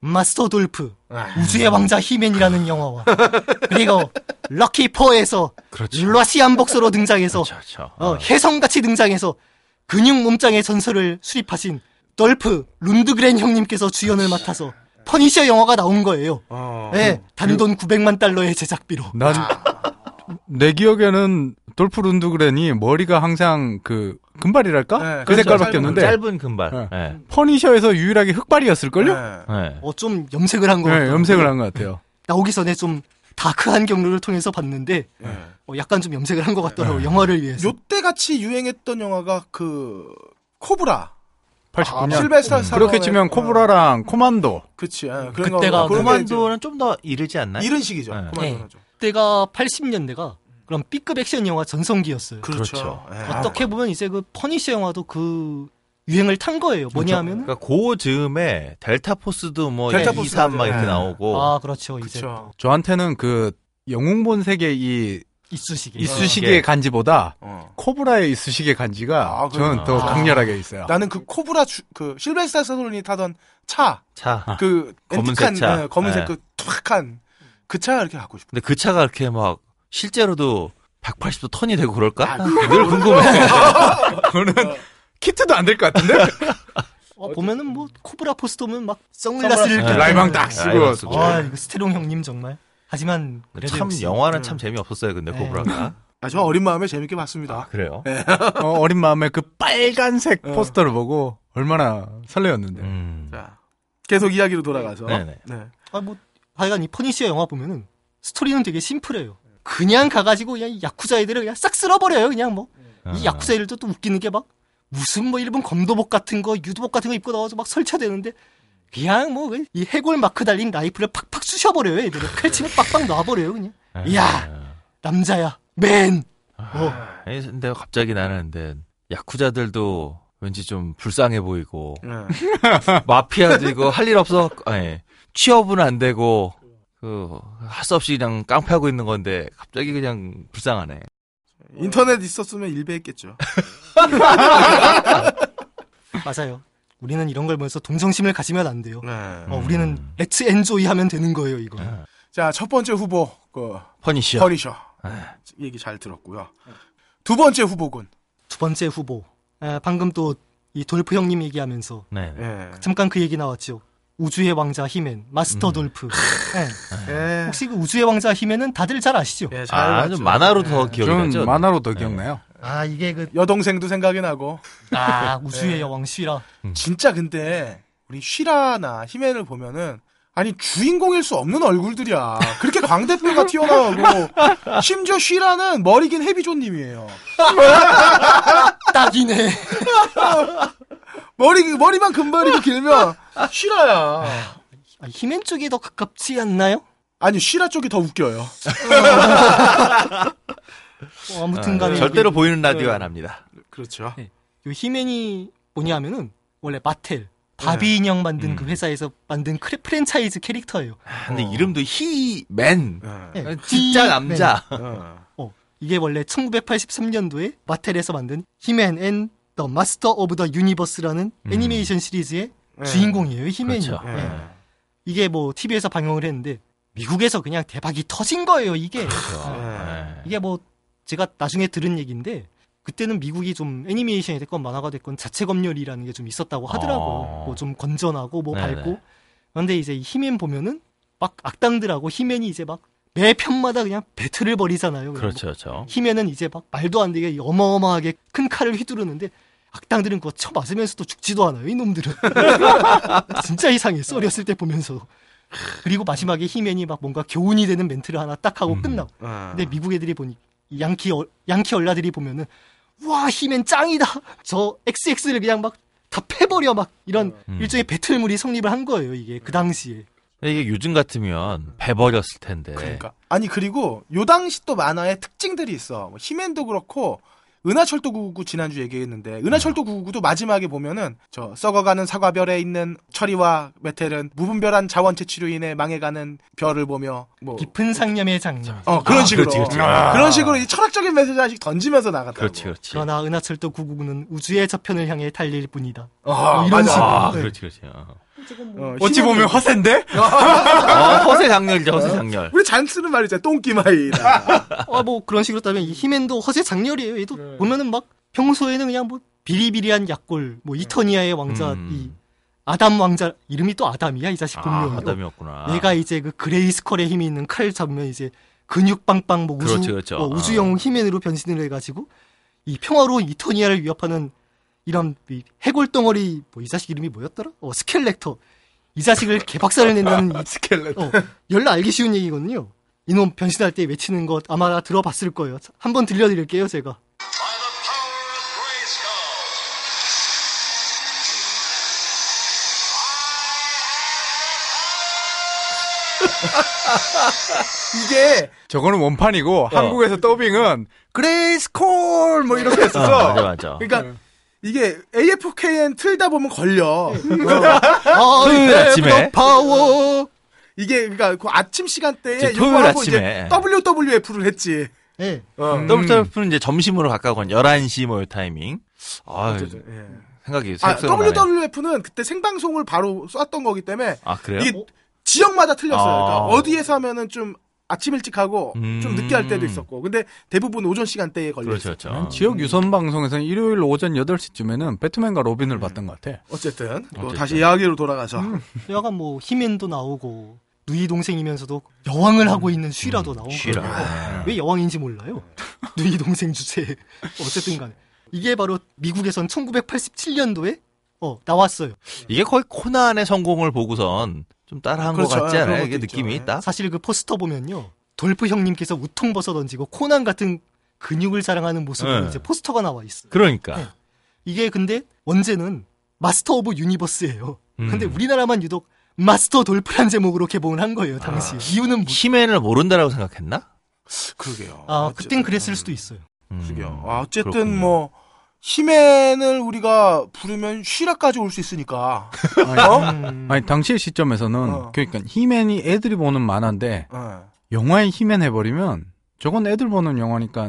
Speaker 5: 마스터 돌프.
Speaker 2: 아.
Speaker 5: 우주의 왕자 히맨이라는 영화와. 그리고 럭키 포에서
Speaker 3: 그렇죠.
Speaker 5: 러시안 복서로 등장해서
Speaker 3: 그렇죠, 그렇죠.
Speaker 5: 어, 혜성같이 등장해서 근육 몸짱의 전설을 수립하신 dol프 룬드그렌 형님께서 주연을 맡아서 퍼니셔 영화가 나온 거예요.
Speaker 2: 어.
Speaker 5: 네, 단돈 900만 달러의 제작비로.
Speaker 4: 난, 내 기억에는 돌프 룬드그렌이 머리가 항상 그, 금발이랄까?
Speaker 2: 네,
Speaker 4: 그
Speaker 2: 그렇죠.
Speaker 4: 색깔밖에
Speaker 2: 짧은
Speaker 4: 없는데,
Speaker 3: 짧은 금발.
Speaker 4: 네.
Speaker 3: 네.
Speaker 4: 퍼니셔에서 유일하게 흑발이었을걸요?
Speaker 2: 네.
Speaker 3: 네.
Speaker 5: 어, 좀 염색을 한거
Speaker 4: 네,
Speaker 5: 같아요.
Speaker 4: 염색을 한 것 같아요.
Speaker 5: 나오기 전에 좀 다크한 경로를 통해서 봤는데
Speaker 2: 네.
Speaker 5: 어, 약간 좀 염색을 한 것 같더라고 요. 영화를 위해서.
Speaker 2: 요때 같이 유행했던 영화가 그 코브라.
Speaker 4: 89년.
Speaker 2: 아, 실베스터 스타론의-
Speaker 4: 그렇게 치면 코브라랑 코만도.
Speaker 2: 그치. 예, 그런
Speaker 5: 그때가
Speaker 3: 코만도는 좀 더 이르지 않나요?
Speaker 2: 이제 이런 식이죠.
Speaker 3: 네.
Speaker 2: 코만도는 좀.
Speaker 5: 그때가 80년대가 그럼 B급 액션 영화 전성기였어요.
Speaker 2: 그렇죠.
Speaker 3: 그렇죠.
Speaker 2: 예.
Speaker 5: 어떻게 보면 이제 그 퍼니셔 영화도 그 유행을 탄 거예요. 뭐냐면은
Speaker 3: 그러니까 그 즈음에 델타 포스도 뭐
Speaker 2: 델타
Speaker 3: 2,
Speaker 2: 포스
Speaker 3: 3 막 이렇게
Speaker 2: 네.
Speaker 3: 나오고
Speaker 5: 아 그렇죠. 이제
Speaker 2: 그쵸.
Speaker 4: 저한테는 그, 영웅본색의 이
Speaker 5: 이쑤시개.
Speaker 4: 이쑤시개의 간지보다
Speaker 2: 어.
Speaker 4: 코브라의 이쑤시개 간지가
Speaker 2: 아,
Speaker 4: 저는 더
Speaker 3: 그렇구나.
Speaker 4: 강렬하게 있어요.
Speaker 2: 나는 그 코브라 주, 그 실베스타 스탈론이 타던 차,
Speaker 3: 차.
Speaker 2: 그
Speaker 3: 검은색 차.
Speaker 2: 예, 검은색
Speaker 3: 네.
Speaker 2: 그 툭한 그 차 이렇게 갖고 싶어.
Speaker 3: 근데 그 차가 이렇게 막 실제로도 180도 턴이 되고 그럴까?
Speaker 2: 아,
Speaker 3: 늘 궁금해.
Speaker 4: 그거는 키트도 안 될 것 같은데?
Speaker 5: 어, 보면은 뭐 코브라 포스터면 막 선글라스를
Speaker 2: 선글라스.
Speaker 5: 이렇게
Speaker 3: 네.
Speaker 4: 라이방 딱 쓰고.
Speaker 3: 라이방 쓰고.
Speaker 5: 아 이거 스탤론 형님 정말. 하지만 그래도
Speaker 3: 참
Speaker 5: 역시
Speaker 3: 영화는 참 재미없었어요. 근데
Speaker 5: 네.
Speaker 3: 코브라가.
Speaker 2: 아, 저 어린 마음에 재밌게 봤습니다.
Speaker 3: 그래요?
Speaker 4: 어, 어린 마음에 그 빨간색
Speaker 2: 어.
Speaker 4: 포스터를 보고 얼마나 설레었는데.
Speaker 3: 음.
Speaker 2: 자, 계속 이야기로 돌아가서.
Speaker 3: 네네.
Speaker 2: 네.
Speaker 5: 아, 뭐, 하여간 이 퍼니시어 영화 보면은 스토리는 되게 심플해요. 그냥 가가지고 그냥 이 야쿠자 애들을 그냥 싹 쓸어버려요. 그냥 뭐. 이 야쿠자 애들도 또 웃기는 게 막 무슨 뭐 일본 검도복 같은 거, 유도복 같은 거 입고 나와서 막 설치되는데 그냥 뭐 이 해골 마크 달린 라이플을 팍팍 쑤셔버려요. 애들을. 칼치면 빡빡 놔버려요. 그냥. 이야, 남자야. 맨. 어.
Speaker 3: 아니, 근데 갑자기 나는 근데 야쿠자들도 왠지 좀 불쌍해 보이고
Speaker 2: 네.
Speaker 3: 마피아도 이거 할 일 없어. 아니, 취업은 안 되고 그할수 없이 그냥 깡패하고 있는 건데 갑자기 그냥 불쌍하네.
Speaker 2: 인터넷 있었으면 일배했겠죠.
Speaker 5: 맞아요. 우리는 이런 걸 보면서 동정심을 가지면 안 돼요.
Speaker 2: 네.
Speaker 5: 어, 우리는 let's enjoy 하면 되는 거예요, 이거.
Speaker 2: 자, 첫 번째 후보, 그,
Speaker 3: 퍼니셔.
Speaker 2: 퍼니셔. 얘기 잘 들었고요. 두 번째 후보군.
Speaker 5: 두 번째 후보. 에, 방금 또 이 돌프 형님 얘기하면서
Speaker 3: 네.
Speaker 2: 예.
Speaker 5: 잠깐 그 얘기 나왔죠. 우주의 왕자 히맨, 마스터 돌프. 예.
Speaker 2: 예.
Speaker 5: 혹시 그 우주의 왕자 히맨은 다들 잘 아시죠?
Speaker 2: 예, 잘
Speaker 3: 아,
Speaker 2: 봤죠.
Speaker 3: 좀 만화로 더
Speaker 2: 예.
Speaker 3: 기억이
Speaker 4: 저는
Speaker 3: 나죠.
Speaker 4: 만화로 더 기억나요.
Speaker 5: 아 이게 그
Speaker 2: 여동생도 생각이 나고.
Speaker 5: 아, 우주의 여왕 쉬라.
Speaker 2: 진짜 근데, 우리 쉬라나 히맨을 보면은, 아니, 주인공일 수 없는 얼굴들이야. 그렇게 광대뼈가 튀어나오고, 심지어 쉬라는 머리 긴 해비조님이에요.
Speaker 5: 딱이네.
Speaker 2: 머리, 머리만 금발이고 길면, 쉬라야.
Speaker 5: 아, 히맨 쪽이 더 가깝지 않나요?
Speaker 2: 아니, 쉬라 쪽이 더 웃겨요.
Speaker 5: 어, 아무튼 간에
Speaker 3: 절대로
Speaker 5: 여기
Speaker 3: 보이는 라디오 안 합니다.
Speaker 2: 그렇죠.
Speaker 5: 요 히맨이 뭐냐면은 원래 마텔 바비 인형 만든
Speaker 3: 음.
Speaker 5: 그 회사에서 만든 크레, 프랜차이즈 캐릭터예요.
Speaker 3: 아, 근데 이름도 히맨.
Speaker 2: 예.
Speaker 5: 예,
Speaker 3: 진짜. 남자.
Speaker 2: 어.
Speaker 5: 어, 이게 원래 1983년도에 마텔에서 만든 He-Man and the Master of the Universe라는
Speaker 3: 음.
Speaker 5: 애니메이션 시리즈의
Speaker 2: 예.
Speaker 5: 주인공이에요, 히맨이.
Speaker 3: 그렇죠.
Speaker 5: 예.
Speaker 2: 예.
Speaker 5: 이게 뭐 TV에서 방영을 했는데 미국에서 그냥 대박이 터진 거예요, 이게.
Speaker 3: 네.
Speaker 5: 이게 뭐 제가 나중에 들은 얘기인데 그때는 미국이 좀 애니메이션이 됐건 만화가 됐건 자체 검열이라는 게 좀 있었다고 하더라고요.
Speaker 3: 어.
Speaker 5: 뭐좀 건전하고 뭐
Speaker 3: 네네.
Speaker 5: 밝고. 그런데 이제 이 히맨 보면은 막 악당들하고 히맨이 이제 막 매 편마다 그냥 배틀을 벌이잖아요.
Speaker 3: 그렇죠, 그렇죠.
Speaker 5: 히맨은 이제 막 말도 안 되게 어마어마하게 큰 칼을 휘두르는데 악당들은 그거 쳐 맞으면서도 죽지도 않아요. 이 놈들은 진짜 이상했어 어렸을 때 보면서. 그리고 마지막에 히맨이 막 뭔가 교훈이 되는 멘트를 하나 딱 하고
Speaker 3: 음.
Speaker 5: 끝나고.
Speaker 2: 어.
Speaker 5: 근데 미국 애들이 보니 이 양키 어- 양키 얼라들이 보면은 와 히맨 짱이다. 저 XX를 그냥 막 다 패버려 막 이런
Speaker 3: 음.
Speaker 5: 일종의 배틀물이 성립을 한 거예요. 이게 그 당시에.
Speaker 3: 이게 요즘 같으면 배버렸을 텐데.
Speaker 2: 그러니까. 아니, 그리고 요 당시 또 만화의 특징들이 있어. 뭐 히맨도 그렇고, 은하철도 999 지난주 얘기했는데, 은하철도 999도 마지막에 보면은, 저, 썩어가는 사과별에 있는 철이와 메텔은 무분별한 자원 채취로 인해 망해가는 별을 보며, 뭐.
Speaker 5: 깊은 상념의 장면.
Speaker 2: 어, 그런
Speaker 3: 아,
Speaker 2: 식으로.
Speaker 3: 그렇지, 그렇지.
Speaker 2: 그런 식으로 이 철학적인 메시지 하나씩 던지면서 나갔다.
Speaker 3: 그렇지, 그렇지.
Speaker 5: 그러나 은하철도 999는 우주의 저편을 향해 달릴 뿐이다.
Speaker 2: 어,
Speaker 5: 이런
Speaker 2: 맞아.
Speaker 5: 식으로.
Speaker 3: 아,
Speaker 5: 네.
Speaker 3: 그렇지, 그렇지. 어.
Speaker 2: 어,
Speaker 4: 어찌
Speaker 2: 히맨은-
Speaker 4: 보면 허세인데?
Speaker 3: 어, 허세 장렬이죠, 허세 장렬.
Speaker 2: 우리 잘 쓰는 말 있잖아. 똥기마이다.
Speaker 5: 아, 뭐 그런 식으로 따면 이 히맨도 허세 장렬이에요. 얘도 보면은 막 평소에는 그냥 뭐 비리비리한 약골, 뭐 이터니아의 왕자,
Speaker 3: 음.
Speaker 5: 이 아담 왕자 이름이 또 아담이야 이 자식
Speaker 3: 아,
Speaker 5: 본명이.
Speaker 3: 아담이었구나.
Speaker 5: 얘가 이제 그 그레이 스컬의 힘이 있는 칼 잡으면 이제 근육 빵빵 뭐 우주
Speaker 3: 그렇죠, 그렇죠.
Speaker 5: 뭐 우주 영웅 히맨으로 변신을 해가지고 이 평화로운 이터니아를 위협하는 이런 이 해골 덩어리 뭐 이 자식 이름이 뭐였더라? 어 스켈레터. 이 자식을 개박살을 낸다는 이
Speaker 2: 스켈레톤.
Speaker 5: 어, 열나 알기 쉬운 얘기거든요. 이놈 변신할 때 외치는 것 아마 들어봤을 거예요. 한번 들려드릴게요, 제가.
Speaker 2: 이게,
Speaker 4: 저거는 원판이고 한국에서 더빙은 그레이스컬 뭐 이렇게
Speaker 3: 어,
Speaker 4: 했어서
Speaker 3: 맞아, 맞아.
Speaker 2: 그러니까, 이게 AFKN 틀다 보면 걸려.
Speaker 5: 아,
Speaker 3: 토요일 아침에.
Speaker 5: 파워.
Speaker 2: 이게 그러니까 그 아침 시간대에
Speaker 3: 이제 토요일 아침에.
Speaker 2: 이제 WWF를 했지.
Speaker 5: 네.
Speaker 2: 어.
Speaker 3: WWF는 이제 점심으로 가까운 11시 뭐 타이밍. 아,
Speaker 2: 어쨌든, 예.
Speaker 3: 생각이
Speaker 2: 아,
Speaker 3: 색색으로 나네.
Speaker 2: WWF는 그때 생방송을 바로 쐈던 거기 때문에
Speaker 3: 아, 그래요?
Speaker 2: 이게 지역마다 틀렸어요. 그러니까
Speaker 3: 아.
Speaker 2: 어디에서 하면은 좀 아침 일찍 하고
Speaker 3: 음.
Speaker 2: 좀 늦게 할 때도 있었고. 근데 대부분 오전 시간대에 걸려
Speaker 3: 그렇죠. 그렇죠.
Speaker 4: 지역 유선 방송에서는 일요일 오전 8시쯤에는 배트맨과 로빈을 봤던 것 같아.
Speaker 2: 어쨌든, 또
Speaker 3: 어쨌든.
Speaker 2: 다시 이야기로 돌아가서
Speaker 5: 여간 뭐 히맨도 나오고 누이 동생이면서도 여왕을 하고 있는 쉬라도 나오고.
Speaker 3: 쉬라.
Speaker 5: 왜 여왕인지 몰라요. 누이 동생 주제. 어쨌든 간에. 이게 바로 미국에선 1987년도에 어, 나왔어요.
Speaker 3: 이게 거의 코난의 성공을 보고선 좀 따라한
Speaker 2: 그렇죠.
Speaker 3: 것 같지
Speaker 2: 아,
Speaker 3: 않아요? 이게. 느낌이
Speaker 2: 예.
Speaker 3: 있다.
Speaker 5: 사실 그 포스터 보면요. 돌프 형님께서 웃통 벗어 던지고 코난 같은 근육을 자랑하는 모습으로
Speaker 3: 네.
Speaker 5: 이제 포스터가 나와 있어요.
Speaker 3: 그러니까.
Speaker 5: 네. 이게 근데 원제는 Master of Universe예요.
Speaker 3: 음.
Speaker 5: 근데 우리나라만 유독 마스터 돌프란 제목으로 개봉을 한 거예요,
Speaker 3: 아.
Speaker 5: 당시에. 이유는 뭐?
Speaker 3: 히맨을 모른다라고 생각했나?
Speaker 2: 그러게요.
Speaker 5: 아,
Speaker 2: 어쨌든.
Speaker 5: 그땐 그랬을 수도 있어요.
Speaker 3: 음,
Speaker 2: 그러게요. 아, 어쨌든
Speaker 3: 그렇군요.
Speaker 2: 뭐 히맨을 우리가 부르면 쉬라까지 올 수 있으니까. 어?
Speaker 5: 음,
Speaker 4: 아니 당시의 시점에서는
Speaker 2: 어.
Speaker 4: 그러니까 히맨이 애들이 보는 만화인데
Speaker 2: 어.
Speaker 4: 영화에 히맨 해버리면 저건 애들 보는 영화니까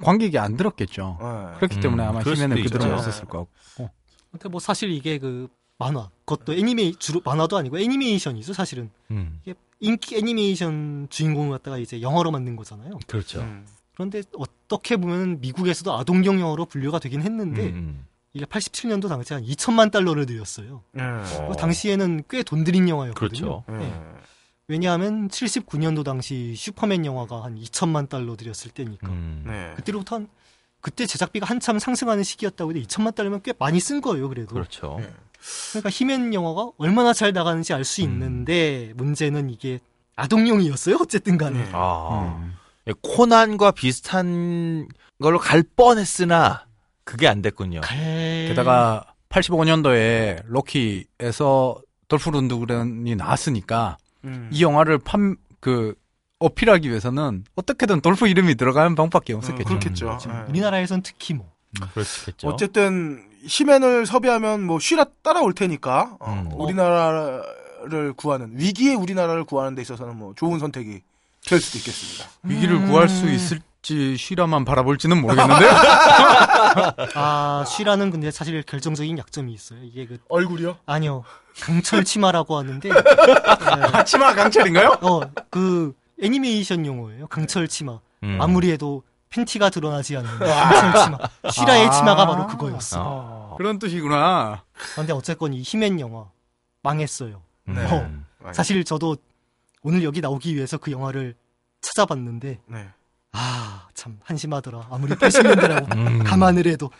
Speaker 4: 관객이 안 들었겠죠.
Speaker 2: 어.
Speaker 4: 그렇기
Speaker 3: 음,
Speaker 4: 때문에 아마 히맨을
Speaker 3: 수도
Speaker 4: 그대로. 썼을 것 같고.
Speaker 5: 근데 뭐 사실 이게 그 만화, 그것도 애니메이 주로 만화도 아니고 애니메이션이죠, 사실은.
Speaker 3: 음,
Speaker 5: 이게 인기 애니메이션 주인공을 갖다가 이제 영어로 만든 거잖아요.
Speaker 3: 그렇죠.
Speaker 2: 음.
Speaker 5: 그런데 어떻게 보면 미국에서도 아동용 영어로 분류가 되긴 했는데
Speaker 3: 음,
Speaker 5: 이게 87년도 당시 한 2천만 달러를 들였어요.
Speaker 2: 예.
Speaker 3: 어.
Speaker 5: 그 당시에는 꽤 돈 들인 영화였거든요.
Speaker 3: 그렇죠.
Speaker 2: 예.
Speaker 5: 네. 왜냐하면 79년도 당시 슈퍼맨 영화가 한 2천만 달러 들였을 때니까.
Speaker 3: 음.
Speaker 2: 네.
Speaker 5: 그때로부터 한 그때 제작비가 한참 상승하는 시기였다고 해도 2천만 달러면 꽤 많이 쓴 거예요, 그래도.
Speaker 3: 그렇죠.
Speaker 2: 네.
Speaker 5: 그러니까 히맨 영화가 얼마나 잘 나가는지 알수
Speaker 3: 음.
Speaker 5: 있는데 문제는 이게 아동용이었어요, 어쨌든 간에.
Speaker 2: 네.
Speaker 3: 아,
Speaker 4: 음.
Speaker 3: 예, 코난과 비슷한 걸로 갈 뻔했으나 그게 안 됐군요.
Speaker 5: 갈...
Speaker 4: 게다가 85년도에 로키에서 돌프 룬드그ren이 나왔으니까
Speaker 2: 음.
Speaker 4: 이 영화를 판 그 어필하기 위해서는 어떻게든 돌프 이름이 들어가는 방법밖에
Speaker 2: 어,
Speaker 4: 없었겠죠.
Speaker 2: 그렇겠죠.
Speaker 5: 지금
Speaker 2: 예.
Speaker 5: 우리나라에선 특히 뭐.
Speaker 3: 그렇겠죠.
Speaker 2: 어쨌든 히맨을 섭외하면 뭐 쉬라 따라올 테니까 어,
Speaker 3: 음.
Speaker 2: 우리나라를 구하는 위기의 우리나라를 구하는 데 있어서는 뭐 좋은 선택이 될 수도 있겠습니다.
Speaker 4: 위기를
Speaker 5: 음.
Speaker 4: 구할 수 있을지 쉬라만 바라볼지는 모르겠는데
Speaker 5: 아, 쉬라는 근데 사실 결정적인 약점이 있어요. 이게 그
Speaker 2: 얼굴이요?
Speaker 5: 아니요. 강철 치마라고 하는데
Speaker 4: 치마 강철인가요?
Speaker 5: 어, 그 애니메이션 용어예요. 강철 치마.
Speaker 3: 음.
Speaker 5: 아무리 해도 팬티가 드러나지 않는 강철 치마. 쉬라의
Speaker 4: 아.
Speaker 5: 치마가 바로 그거였어.
Speaker 3: 어.
Speaker 4: 그런 뜻이구나.
Speaker 5: 근데 어쨌건 이 히맨 영화 망했어요.
Speaker 3: 음.
Speaker 5: 어. 사실 저도 오늘 여기 나오기 위해서 그 영화를 찾아봤는데
Speaker 2: 네.
Speaker 5: 아, 참 한심하더라. 아무리 80년대라고
Speaker 3: 음.
Speaker 5: 감안을 해도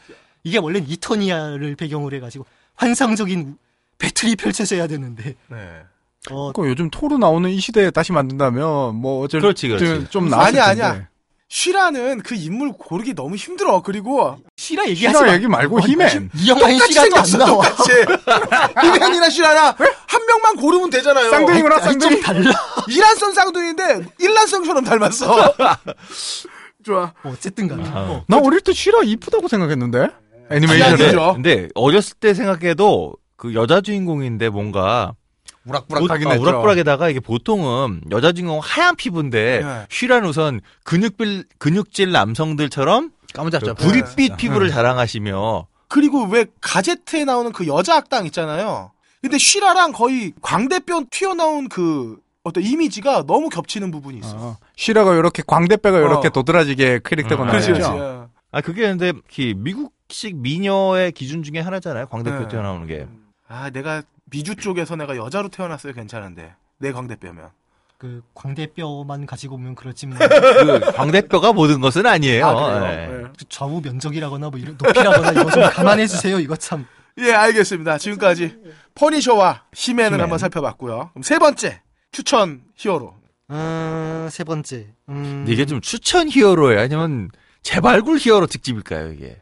Speaker 5: 이게 원래는 이터니아를 배경으로 해가지고 환상적인 배틀이 펼쳐져야 되는데
Speaker 2: 네.
Speaker 5: 어,
Speaker 4: 그 요즘 토로 나오는 이 시대에 다시 만든다면 뭐 어쩔
Speaker 3: 그렇지, 그렇지.
Speaker 4: 좀 나았을
Speaker 2: 아니야,
Speaker 4: 텐데.
Speaker 2: 아니야. 쉬라는 그 인물 고르기 너무 힘들어. 그리고
Speaker 5: 시라 얘기하지
Speaker 4: 시라
Speaker 5: 마.
Speaker 4: 얘기 말고 히맨.
Speaker 5: 이 영화에
Speaker 2: 똑같이
Speaker 5: 시라도 안. 나와.
Speaker 2: 히맨이나 쉬라나 한 명만 고르면 되잖아요.
Speaker 4: 쌍둥이구나 쌍둥이.
Speaker 5: 달라.
Speaker 2: 이란성 쌍둥이인데 일란성처럼 닮았어. 좋아.
Speaker 5: 뭐 어쨌든 간에. 어.
Speaker 4: 나 어릴 때 시라 이쁘다고 생각했는데 애니메이션에
Speaker 3: 근데 어렸을 때 생각해도 그 여자 주인공인데 뭔가
Speaker 4: 우락부락하긴
Speaker 3: 보- 어,
Speaker 4: 했죠.
Speaker 3: 우락부락에다가 이게 보통은 여자 주인공 하얀 피부인데
Speaker 2: 네.
Speaker 3: 쉬란 우선 근육질 근육질 남성들처럼
Speaker 4: 까무잡잡.
Speaker 3: 그 구릿빛 피부를 자랑하시며
Speaker 2: 그리고 왜 가제트에 나오는 그 여자 악당 있잖아요. 근데 쉬라랑 거의 광대뼈 튀어나온 그 어떤 이미지가 너무 겹치는 부분이 있어.
Speaker 4: 어, 시라가 이렇게 광대뼈가 이렇게
Speaker 2: 어.
Speaker 4: 도드라지게 캐릭터가
Speaker 3: 음,
Speaker 4: 나오죠.
Speaker 2: 그렇지. 어.
Speaker 3: 아 그게 근데 그 미국식 미녀의 기준 중에 하나잖아요 광대뼈
Speaker 2: 네.
Speaker 3: 튀어나오는 게
Speaker 2: 아, 내가 미주 쪽에서 내가 여자로 태어났어요. 괜찮은데. 내 광대뼈면.
Speaker 5: 그 광대뼈만 가지고 보면 그렇지만
Speaker 3: 그 광대뼈가 모든 것은 아니에요.
Speaker 2: 아, 그래요?
Speaker 3: 네.
Speaker 2: 네.
Speaker 5: 그 좌우 면적이라거나 뭐 이런 높이라거나 이거 좀 감안해 주세요. 이거 참.
Speaker 2: 예, 알겠습니다. 지금까지 퍼니셔와 히맨을
Speaker 4: 히맨.
Speaker 2: 한번 살펴봤고요. 그럼 세 번째 추천 히어로.
Speaker 5: 음, 세 번째. 음,
Speaker 3: 이게 좀 추천 히어로예요? 아니면 재발굴 히어로 특집일까요, 이게?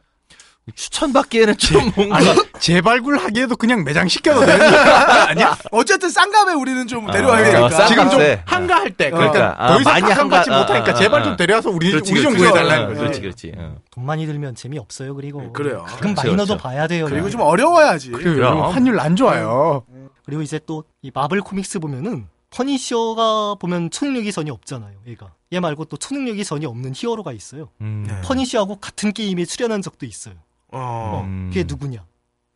Speaker 3: 추천받기에는 좀 뭔가.
Speaker 4: 아니 재발굴 하기에도 그냥 매장 시켜도 되는 거 아니야?
Speaker 2: 어쨌든 쌍감에 우리는 좀
Speaker 3: 아,
Speaker 2: 데려와야 되니까.
Speaker 3: 쌍-
Speaker 4: 지금 좀
Speaker 3: 네.
Speaker 4: 한가할 때
Speaker 2: 어.
Speaker 4: 그러니까
Speaker 3: 아,
Speaker 4: 더 이상
Speaker 3: 많이
Speaker 4: 한가 받지
Speaker 3: 한가-
Speaker 4: 못하니까
Speaker 3: 아, 아,
Speaker 4: 제발
Speaker 3: 아.
Speaker 4: 좀 데려와서 우리
Speaker 3: 그렇지,
Speaker 4: 우리 좀
Speaker 3: 그렇지.
Speaker 4: 구해달라는
Speaker 3: 어,
Speaker 4: 거지.
Speaker 3: 그렇지, 그렇지. 어.
Speaker 5: 돈 많이 들면 재미 없어요. 그리고
Speaker 2: 그래요.
Speaker 5: 가끔
Speaker 3: 그렇죠,
Speaker 5: 마이너도
Speaker 3: 그렇죠.
Speaker 5: 봐야 돼요.
Speaker 2: 그리고 좀 어려워야지.
Speaker 4: 요즘 환율 안 좋아요.
Speaker 5: 그리고 이제 또 이 마블 코믹스 보면은 퍼니셔가 보면 초능력이 전혀 없잖아요. 얘가 얘 말고 또 초능력이 전혀 없는 히어로가 있어요.
Speaker 3: 음.
Speaker 2: 네.
Speaker 5: 퍼니셔하고 같은 게임에 출연한 적도 있어요.
Speaker 2: 어.
Speaker 3: 음.
Speaker 5: 그게 누구냐?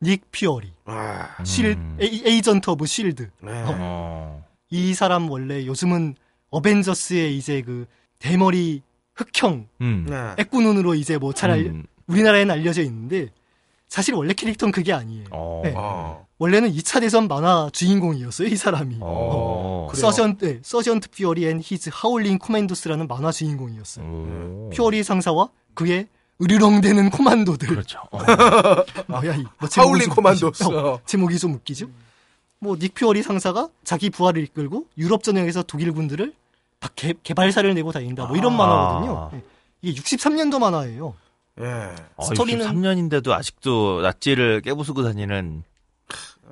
Speaker 5: 닉 퓨어리,
Speaker 2: 아,
Speaker 5: 실
Speaker 3: 음.
Speaker 5: 에이, Agent of SHIELD.
Speaker 2: 네.
Speaker 3: 어.
Speaker 5: 이 사람 원래 요즘은 어벤져스의 이제 그 대머리 흑형
Speaker 3: 음.
Speaker 2: 네.
Speaker 5: 애꾸눈으로 이제 뭐 잘
Speaker 3: 음.
Speaker 5: 우리나라에는 알려져 있는데 사실 원래 캐릭터는 그게 아니에요.
Speaker 3: 어.
Speaker 5: 네.
Speaker 2: 어.
Speaker 5: 원래는 2차 대전 만화 주인공이었어요, 이 사람이.
Speaker 3: 어.
Speaker 2: 그래요?
Speaker 5: Ser, 네, Sergeant Fury and His Howling Commandos라는 만화 주인공이었어요.
Speaker 3: 오.
Speaker 5: 퓨어리 상사와 그의 으르렁대는 코만도들.
Speaker 3: 그렇죠. 어.
Speaker 5: 뭐야, 이, 뭐
Speaker 2: 하울링
Speaker 5: 좀
Speaker 2: 코만도스.
Speaker 5: 웃기죠? 어, 제목이 좀 웃기죠? 뭐, 닉 퓨어리 상사가 자기 부하를 이끌고 유럽 전역에서 독일 군들을 다 개, 개발사를 내고 다닌다. 뭐 이런
Speaker 3: 아.
Speaker 5: 만화거든요. 네. 이게 63년도 만화예요.
Speaker 2: 예.
Speaker 3: 어,
Speaker 5: 스토리는-
Speaker 3: 63년인데도 아직도 낫지를 깨부수고 다니는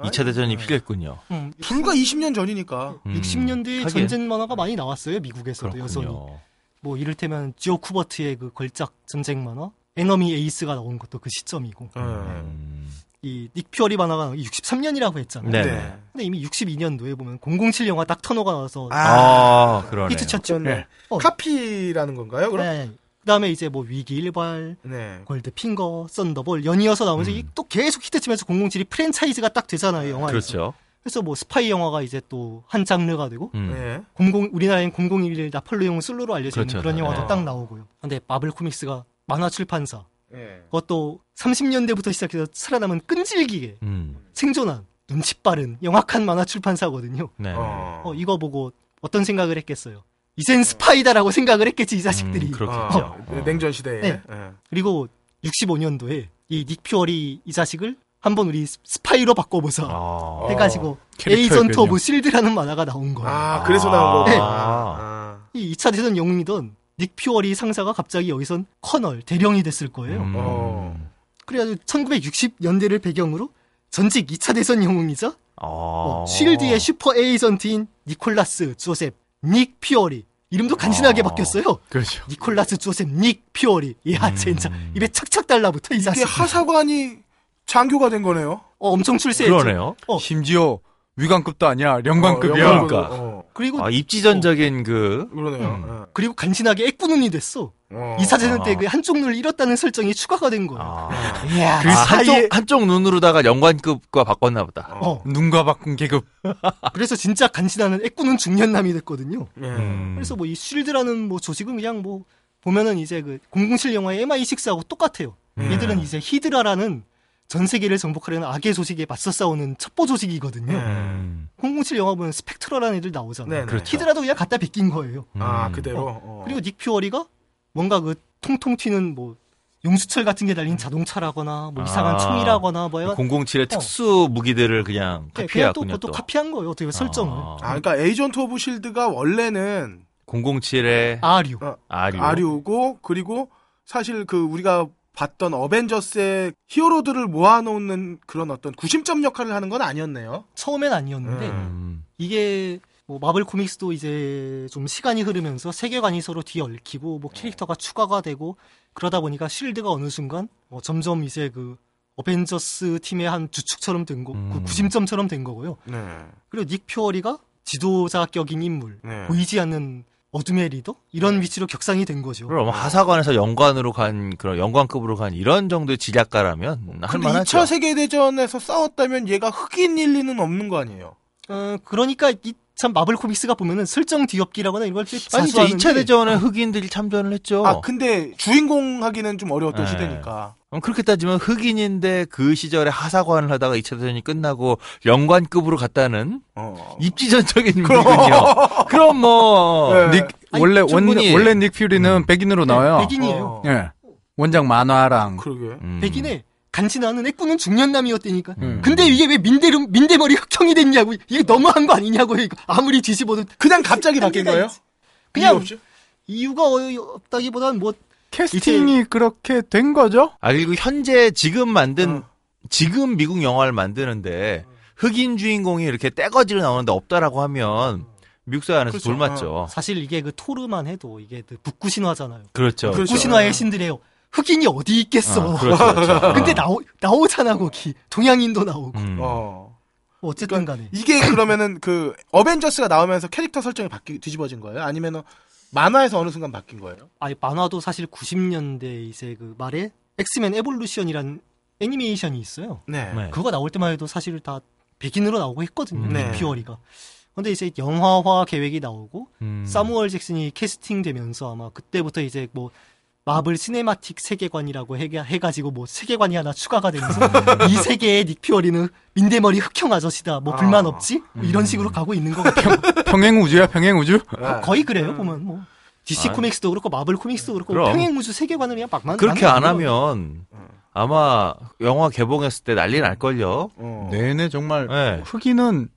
Speaker 3: 2차 대전이 필요했군요.
Speaker 5: 음,
Speaker 2: 불과 20년 전이니까.
Speaker 3: 음,
Speaker 5: 60년대에
Speaker 3: 하긴.
Speaker 5: 전쟁 만화가 많이 나왔어요, 미국에서도 여전히.
Speaker 3: 그렇군요.
Speaker 5: 뭐 이를테면 조 쿠버트의 그 걸작 전쟁 만화 Enemy Ace가 나온 것도 그 시점이고
Speaker 2: 예.
Speaker 3: 음.
Speaker 5: 이 닉 퓨어리 만화가 63년이라고 했잖아요.
Speaker 3: 네.
Speaker 2: 네.
Speaker 5: 근데 이미 62년도에 보면 007 영화 닥터 노가 나와서
Speaker 3: 아, 그러네.
Speaker 5: 히트 쳤죠.
Speaker 2: 네.
Speaker 5: 어.
Speaker 2: 카피라는 건가요, 그럼?
Speaker 5: 네. 그다음에 이제 뭐 위기 일발,
Speaker 2: 네.
Speaker 5: 골드 핑거, 썬더볼 연이어서 나오면서
Speaker 3: 음.
Speaker 5: 이 또 계속 히트치면서 007이 프랜차이즈가 딱 되잖아요, 영화에서.
Speaker 3: 그렇죠.
Speaker 5: 그래서 뭐 스파이 영화가 이제 또 한 장르가 되고
Speaker 3: 음.
Speaker 2: 네.
Speaker 5: 00 우리나라엔 001 나폴레옹 솔로로 알려져 있는
Speaker 3: 그렇죠.
Speaker 5: 그런 영화도
Speaker 3: 네.
Speaker 5: 딱 나오고요. 근데 마블 코믹스가 만화 출판사
Speaker 2: 네.
Speaker 5: 그것도 30년대부터 시작해서 살아남은 끈질기게
Speaker 3: 음.
Speaker 5: 생존한 눈치 빠른 영악한 만화 출판사거든요.
Speaker 3: 네.
Speaker 2: 어.
Speaker 5: 어, 이거 보고 어떤 생각을 했겠어요? 이젠 스파이다라고 생각을 했겠지 이 자식들이.
Speaker 3: 음, 그렇겠죠.
Speaker 2: 어,
Speaker 3: 어.
Speaker 2: 냉전 시대에.
Speaker 5: 네.
Speaker 2: 예.
Speaker 5: 그리고 65년도에 이 닉 퓨어리 이 자식을 한번 우리 스파이로 바꿔보자
Speaker 3: 아.
Speaker 5: 해가지고 Agent. of Shield라는 만화가 나온 거예요.
Speaker 2: 아, 그래서 나온
Speaker 5: 네.
Speaker 2: 거구나.
Speaker 3: 아.
Speaker 2: 아.
Speaker 5: 이 2차 대전 영웅이던 닉 퓨어리 상사가 갑자기 여기선 colonel 대령이 됐을 거예요.
Speaker 3: 음.
Speaker 2: 어.
Speaker 5: 그래가지고 1960년대를 배경으로 전직 2차 대전 영웅이자
Speaker 3: 아.
Speaker 5: 어, 쉴드의 슈퍼 에이전트인 니콜라스 조셉 닉 퓨어리 이름도 간지나게
Speaker 3: 아.
Speaker 5: 바뀌었어요.
Speaker 4: 그렇죠.
Speaker 5: 니콜라스 조셉 닉 퓨어리. 이야
Speaker 3: 음.
Speaker 5: 진짜 입에 착착 달라붙어 이
Speaker 2: 이게
Speaker 5: 자식.
Speaker 2: 하사관이 장교가 된 거네요.
Speaker 5: 어, 엄청 출세했죠.
Speaker 3: 그러네요.
Speaker 5: 어.
Speaker 4: 심지어 위관급도 아니야. 영관급이야.
Speaker 2: 어.
Speaker 3: 그러니까.
Speaker 2: 어.
Speaker 5: 그리고
Speaker 3: 아, 입지전적인 그
Speaker 2: 그러네요.
Speaker 5: 그리고 간신하게 애꾸눈이 됐어.
Speaker 2: 예. 어.
Speaker 5: 2차 대전
Speaker 3: 아.
Speaker 5: 때그 한쪽 눈을 잃었다는 설정이 추가가 된 거예요.
Speaker 3: 아,
Speaker 5: 이야, 그그 사이에
Speaker 3: 한쪽 한쪽 눈으로다가 연관급과 바꿨나 보다.
Speaker 5: 어,
Speaker 4: 눈과 바꾼 계급.
Speaker 5: 그래서 진짜 간신하는 애꾸는 중년남이 됐거든요.
Speaker 2: 예.
Speaker 3: 음.
Speaker 5: 그래서 뭐 이 쉴드라는 뭐 조직은 그냥 뭐 보면은 이제 그 007 영화의 MI6하고 똑같아요.
Speaker 2: 음.
Speaker 5: 얘들은 이제 히드라라는 전 세계를 정복하려는 악의 조직에 맞서 싸우는 첩보 조직이거든요.
Speaker 2: 예.
Speaker 3: 음.
Speaker 5: 007 영화 보면 스펙트러라는 애들 나오잖아요.
Speaker 2: 네,
Speaker 3: 그렇죠.
Speaker 5: 히드라도 그냥 갖다 베낀 거예요.
Speaker 2: 아,
Speaker 3: 음.
Speaker 2: 그대로. 어.
Speaker 5: 그리고 닉 퓨어리가 뭔가 그 통통 튀는 뭐 용수철 같은 게 달린 자동차라거나 뭐 이상한
Speaker 3: 아.
Speaker 5: 총이라거나 뭐 약간
Speaker 3: 007의 특수 무기들을 그냥
Speaker 5: 네, 그냥 또. 그것도
Speaker 3: 또.
Speaker 5: 카피한 거예요. 어떻게 보면 설정을.
Speaker 3: 아,
Speaker 2: 아, 그러니까 Agent of Shield가 원래는
Speaker 3: 007의
Speaker 5: 아류.
Speaker 2: 어,
Speaker 3: 아류.
Speaker 2: 아류고 그리고 사실 그 우리가 봤던 어벤져스의 히어로들을 모아놓는 그런 어떤 구심점 역할을 하는 건 아니었네요.
Speaker 5: 처음엔 아니었는데
Speaker 3: 음.
Speaker 5: 이게 뭐 마블 코믹스도 이제 좀 시간이 흐르면서 세계관이 서로 뒤얽히고 뭐 캐릭터가 추가가 되고 그러다 보니까 쉴드가 어느 순간 뭐 점점 이제 그 어벤져스 팀의 한 주축처럼 된 거, 그
Speaker 3: 음.
Speaker 5: 구심점처럼 된 거고요.
Speaker 2: 네.
Speaker 5: 그리고 닉 퓨어리가 지도자격인 인물,
Speaker 2: 네.
Speaker 5: 보이지 않는 어둠의 리더 이런 위치로 격상이 된 거죠.
Speaker 3: 그럼 하사관에서 연관으로 간 그런 연관급으로 간 이런 정도의 지략가라면
Speaker 2: 근데
Speaker 3: 할만하죠.
Speaker 2: 2차 세계 대전에서 싸웠다면 얘가 흑인 일 리는 없는 거 아니에요?
Speaker 5: 어, 그러니까 이 참 마블 코믹스가 보면은 설정 뒤엎기라거나 이런 걸
Speaker 3: 아니 이제
Speaker 5: 자수하는데
Speaker 3: 2차 대전에 흑인들이 참전을 했죠.
Speaker 2: 아, 근데 주인공 하기는 좀 어려웠던
Speaker 3: 네.
Speaker 2: 시대니까.
Speaker 3: 그럼 그렇게 따지면 흑인인데 그 시절에 하사관을 하다가 2차 대전이 끝나고 연관급으로 갔다는
Speaker 2: 어.
Speaker 3: 입지전적인 인물이군요. 그럼 뭐
Speaker 2: 네.
Speaker 4: 닉
Speaker 5: 아니,
Speaker 4: 원래 원
Speaker 3: 충분히-
Speaker 4: 원래 닉 퓨리는 백인으로 나와요.
Speaker 5: 네, 백인이에요.
Speaker 2: 어.
Speaker 4: 예. 원작 만화랑
Speaker 2: 그러게.
Speaker 3: 음.
Speaker 5: 백인의 간지나는 애꾸는 중년남이었다니까.
Speaker 4: 음.
Speaker 5: 근데 이게 왜 민대름 민대머리 흑형이 됐냐고. 이게 너무한 거 아니냐고 이거. 아무리 뒤집어도
Speaker 2: 그냥 갑자기 바뀐 거예요?
Speaker 5: 있지. 그냥
Speaker 2: 이유
Speaker 5: 어- 없다기보다는 뭐
Speaker 4: 캐스팅이 그렇게 된 거죠?
Speaker 3: 아 그리고 현재 지금 만든
Speaker 2: 어.
Speaker 3: 지금 미국 영화를 만드는데 흑인 주인공이 이렇게 떼거지로 나오는데 없다라고 하면 미국 사회 안에서
Speaker 2: 그렇죠.
Speaker 3: 돌맞죠.
Speaker 5: 사실 이게 그 토르만 해도 이게 그 북구 신화잖아요.
Speaker 3: 그렇죠.
Speaker 2: 그렇죠.
Speaker 5: 북구 신화의 신들이에요. 흑인이 어디 있겠어.
Speaker 3: 아, 그렇죠, 그렇죠.
Speaker 5: 근데 나오 나오잖아 거기. 동양인도 나오고.
Speaker 3: 음.
Speaker 2: 어.
Speaker 5: 뭐 어쨌든 간에.
Speaker 2: 이게 그러면은 그 어벤져스가 나오면서 캐릭터 설정이 바뀌 뒤집어진 거예요? 아니면은 만화에서 어느 순간 바뀐 거예요?
Speaker 5: 아니 만화도 사실 90년대 이제 그 말에 엑스맨 Evolution이란 애니메이션이 있어요.
Speaker 2: 네.
Speaker 3: 네.
Speaker 5: 그거 나올 때만 해도 사실 다 백인으로 나오고 했거든요.
Speaker 3: 음.
Speaker 2: 네.
Speaker 5: 닉퓨어리가. 근데 이제 영화화 계획이 나오고
Speaker 3: 음.
Speaker 5: 사무얼 잭슨이 캐스팅되면서 아마 그때부터 이제 뭐 마블 cinematic 세계관이라고 해, 해가지고 뭐 세계관이 하나 추가가 되면서 이 세계의 닉 퓨어리는 민대머리 흑형 아저씨다. 뭐 불만
Speaker 2: 아.
Speaker 5: 없지? 뭐 이런 식으로 가고 있는 것 같아요.
Speaker 4: 평행 우주야 평행 우주?
Speaker 2: 네.
Speaker 5: 거의 그래요 보면 뭐 DC 코믹스도 그렇고 마블 코믹스도 그렇고
Speaker 3: 그럼.
Speaker 5: 평행 우주 세계관을 그냥 막 만.
Speaker 3: 그렇게 안
Speaker 5: 거예요.
Speaker 3: 하면 아마 영화 개봉했을 때 난리 날 걸요.
Speaker 2: 어.
Speaker 4: 네네 정말
Speaker 3: 네.
Speaker 4: 흑인은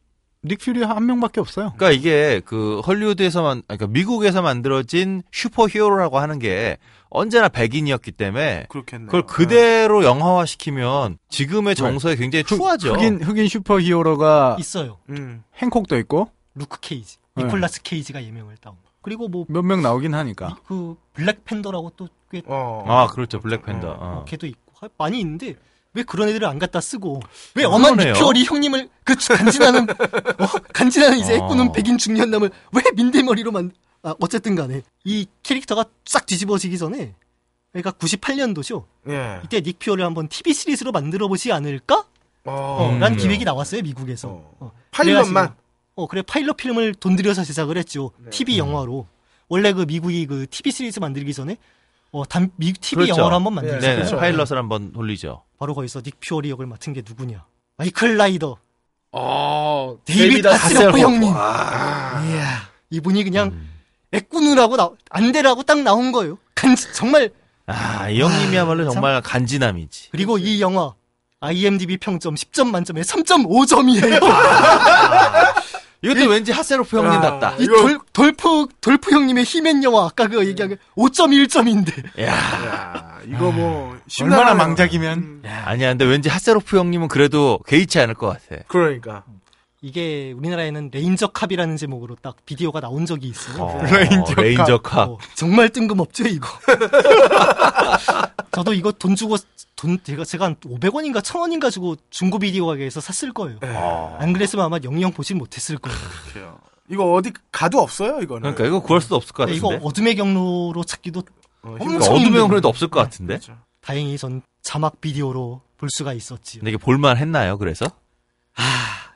Speaker 4: 닉 퓨리 한 명밖에 없어요.
Speaker 3: 그러니까 이게 그 헐리우드에서만 그러니까 미국에서 만들어진 슈퍼히어로라고 하는 게 언제나 백인이었기 때문에
Speaker 2: 그렇겠네.
Speaker 3: 그걸 그대로 영화화 시키면 지금의 정서에 굉장히 추하죠.
Speaker 4: 흑인 흑인 슈퍼 히어로가
Speaker 5: 있어요.
Speaker 2: 음.
Speaker 4: 행콕도 있고
Speaker 5: 루크 케이지,
Speaker 4: 네.
Speaker 5: 니콜라스 케이지가 예명을 따온. 그리고 뭐
Speaker 4: 몇 명 나오긴 하니까.
Speaker 5: 그 블랙 팬더라고 또 꽤
Speaker 2: 어.
Speaker 3: 아 그렇죠 블랙팬더. 어.
Speaker 5: 걔도 있고 하- 많이 있는데 왜 그런 애들을 안 갖다 쓰고 왜 엄한
Speaker 3: 그러네요.
Speaker 5: 닉퓨어리 형님을 그 간지나는 어, 간지나는 이제
Speaker 3: 어.
Speaker 5: 애꾸는 백인 중년남을 왜 민대머리로 만 아, 어쨌든 간에 이 캐릭터가 싹 뒤집어지기 전에 그러니까 98년도죠.
Speaker 2: 예.
Speaker 5: 이때 닉 퓨어리를 한번 TV 시리즈로 만들어 보지 않을까? 어,
Speaker 2: 어.
Speaker 5: 란
Speaker 3: 음.
Speaker 5: 기획이 나왔어요 미국에서.
Speaker 2: 어.
Speaker 5: 어.
Speaker 2: 파일럿만.
Speaker 5: 어 그래 파일럿 필름을 돈 들여서 제작을 했죠. TV 영화로. 원래 그 미국이 그 TV 시리즈 만들기 전에 어, 단, 미, TV
Speaker 3: 그렇죠.
Speaker 5: 영화로 한번 만들었어요.
Speaker 3: 네,
Speaker 2: 그렇죠.
Speaker 3: 파일럿을 한번 돌리죠.
Speaker 5: 바로 거기서 닉 퓨어리 역을 맡은 게 누구냐? 마이클 라이더,
Speaker 9: 아,
Speaker 5: 데이비드 하셀로프 형님.
Speaker 2: 아.
Speaker 5: 이야, 이분이 그냥
Speaker 3: 음.
Speaker 5: 애꾸눈하고 나, 안대하고 딱 나온 거예요. 간, 정말.
Speaker 3: 아, 이 형님이야말로
Speaker 5: 참.
Speaker 3: 정말 간지남이지.
Speaker 5: 그리고 이 영화 IMDb 평점 10점 만점에 3.5점이에요.
Speaker 3: 이것도 왠지 하셀로프 형님답다.
Speaker 5: 이 돌, 돌프 돌프 형님의 히맨 영화 아까 그 얘기한 게 5.1점인데.
Speaker 3: 야,
Speaker 2: 야, 이거 뭐
Speaker 4: 얼마나
Speaker 2: 심란하네요.
Speaker 4: 망작이면
Speaker 2: 음,
Speaker 3: 아니야. 근데 왠지 하셀로프 형님은 그래도 개의치 않을 것 같아.
Speaker 2: 그러니까.
Speaker 5: 이게 우리나라에는 Ranger Cop이라는 제목으로 딱 비디오가 나온 적이 있어요.
Speaker 3: 어, Ranger Cop. Ranger Cop.
Speaker 5: 어, 정말 뜬금없죠 이거. 저도 이거 돈 주고 돈 제가 제가 한 500원인가 1000원인가 주고 중고 비디오 가게에서 샀을 거예요.
Speaker 3: 어.
Speaker 5: 안 그랬으면 아마 영영 보진 못했을 거예요.
Speaker 2: 그래요. 이거 어디 가도 없어요, 이거는.
Speaker 3: 그러니까 이거 구할 수도 없을 것
Speaker 5: 근데
Speaker 3: 같은데.
Speaker 5: 이거 어둠의 경로로 찾기도
Speaker 2: 어,
Speaker 5: 엄청
Speaker 3: 그러니까 어둠의 형그래도 없을 것 같은데.
Speaker 2: 그렇죠.
Speaker 5: 다행히 전 자막 비디오로 볼 수가 있었지요.
Speaker 3: 근데 이게 볼만 했나요? 그래서?
Speaker 5: 아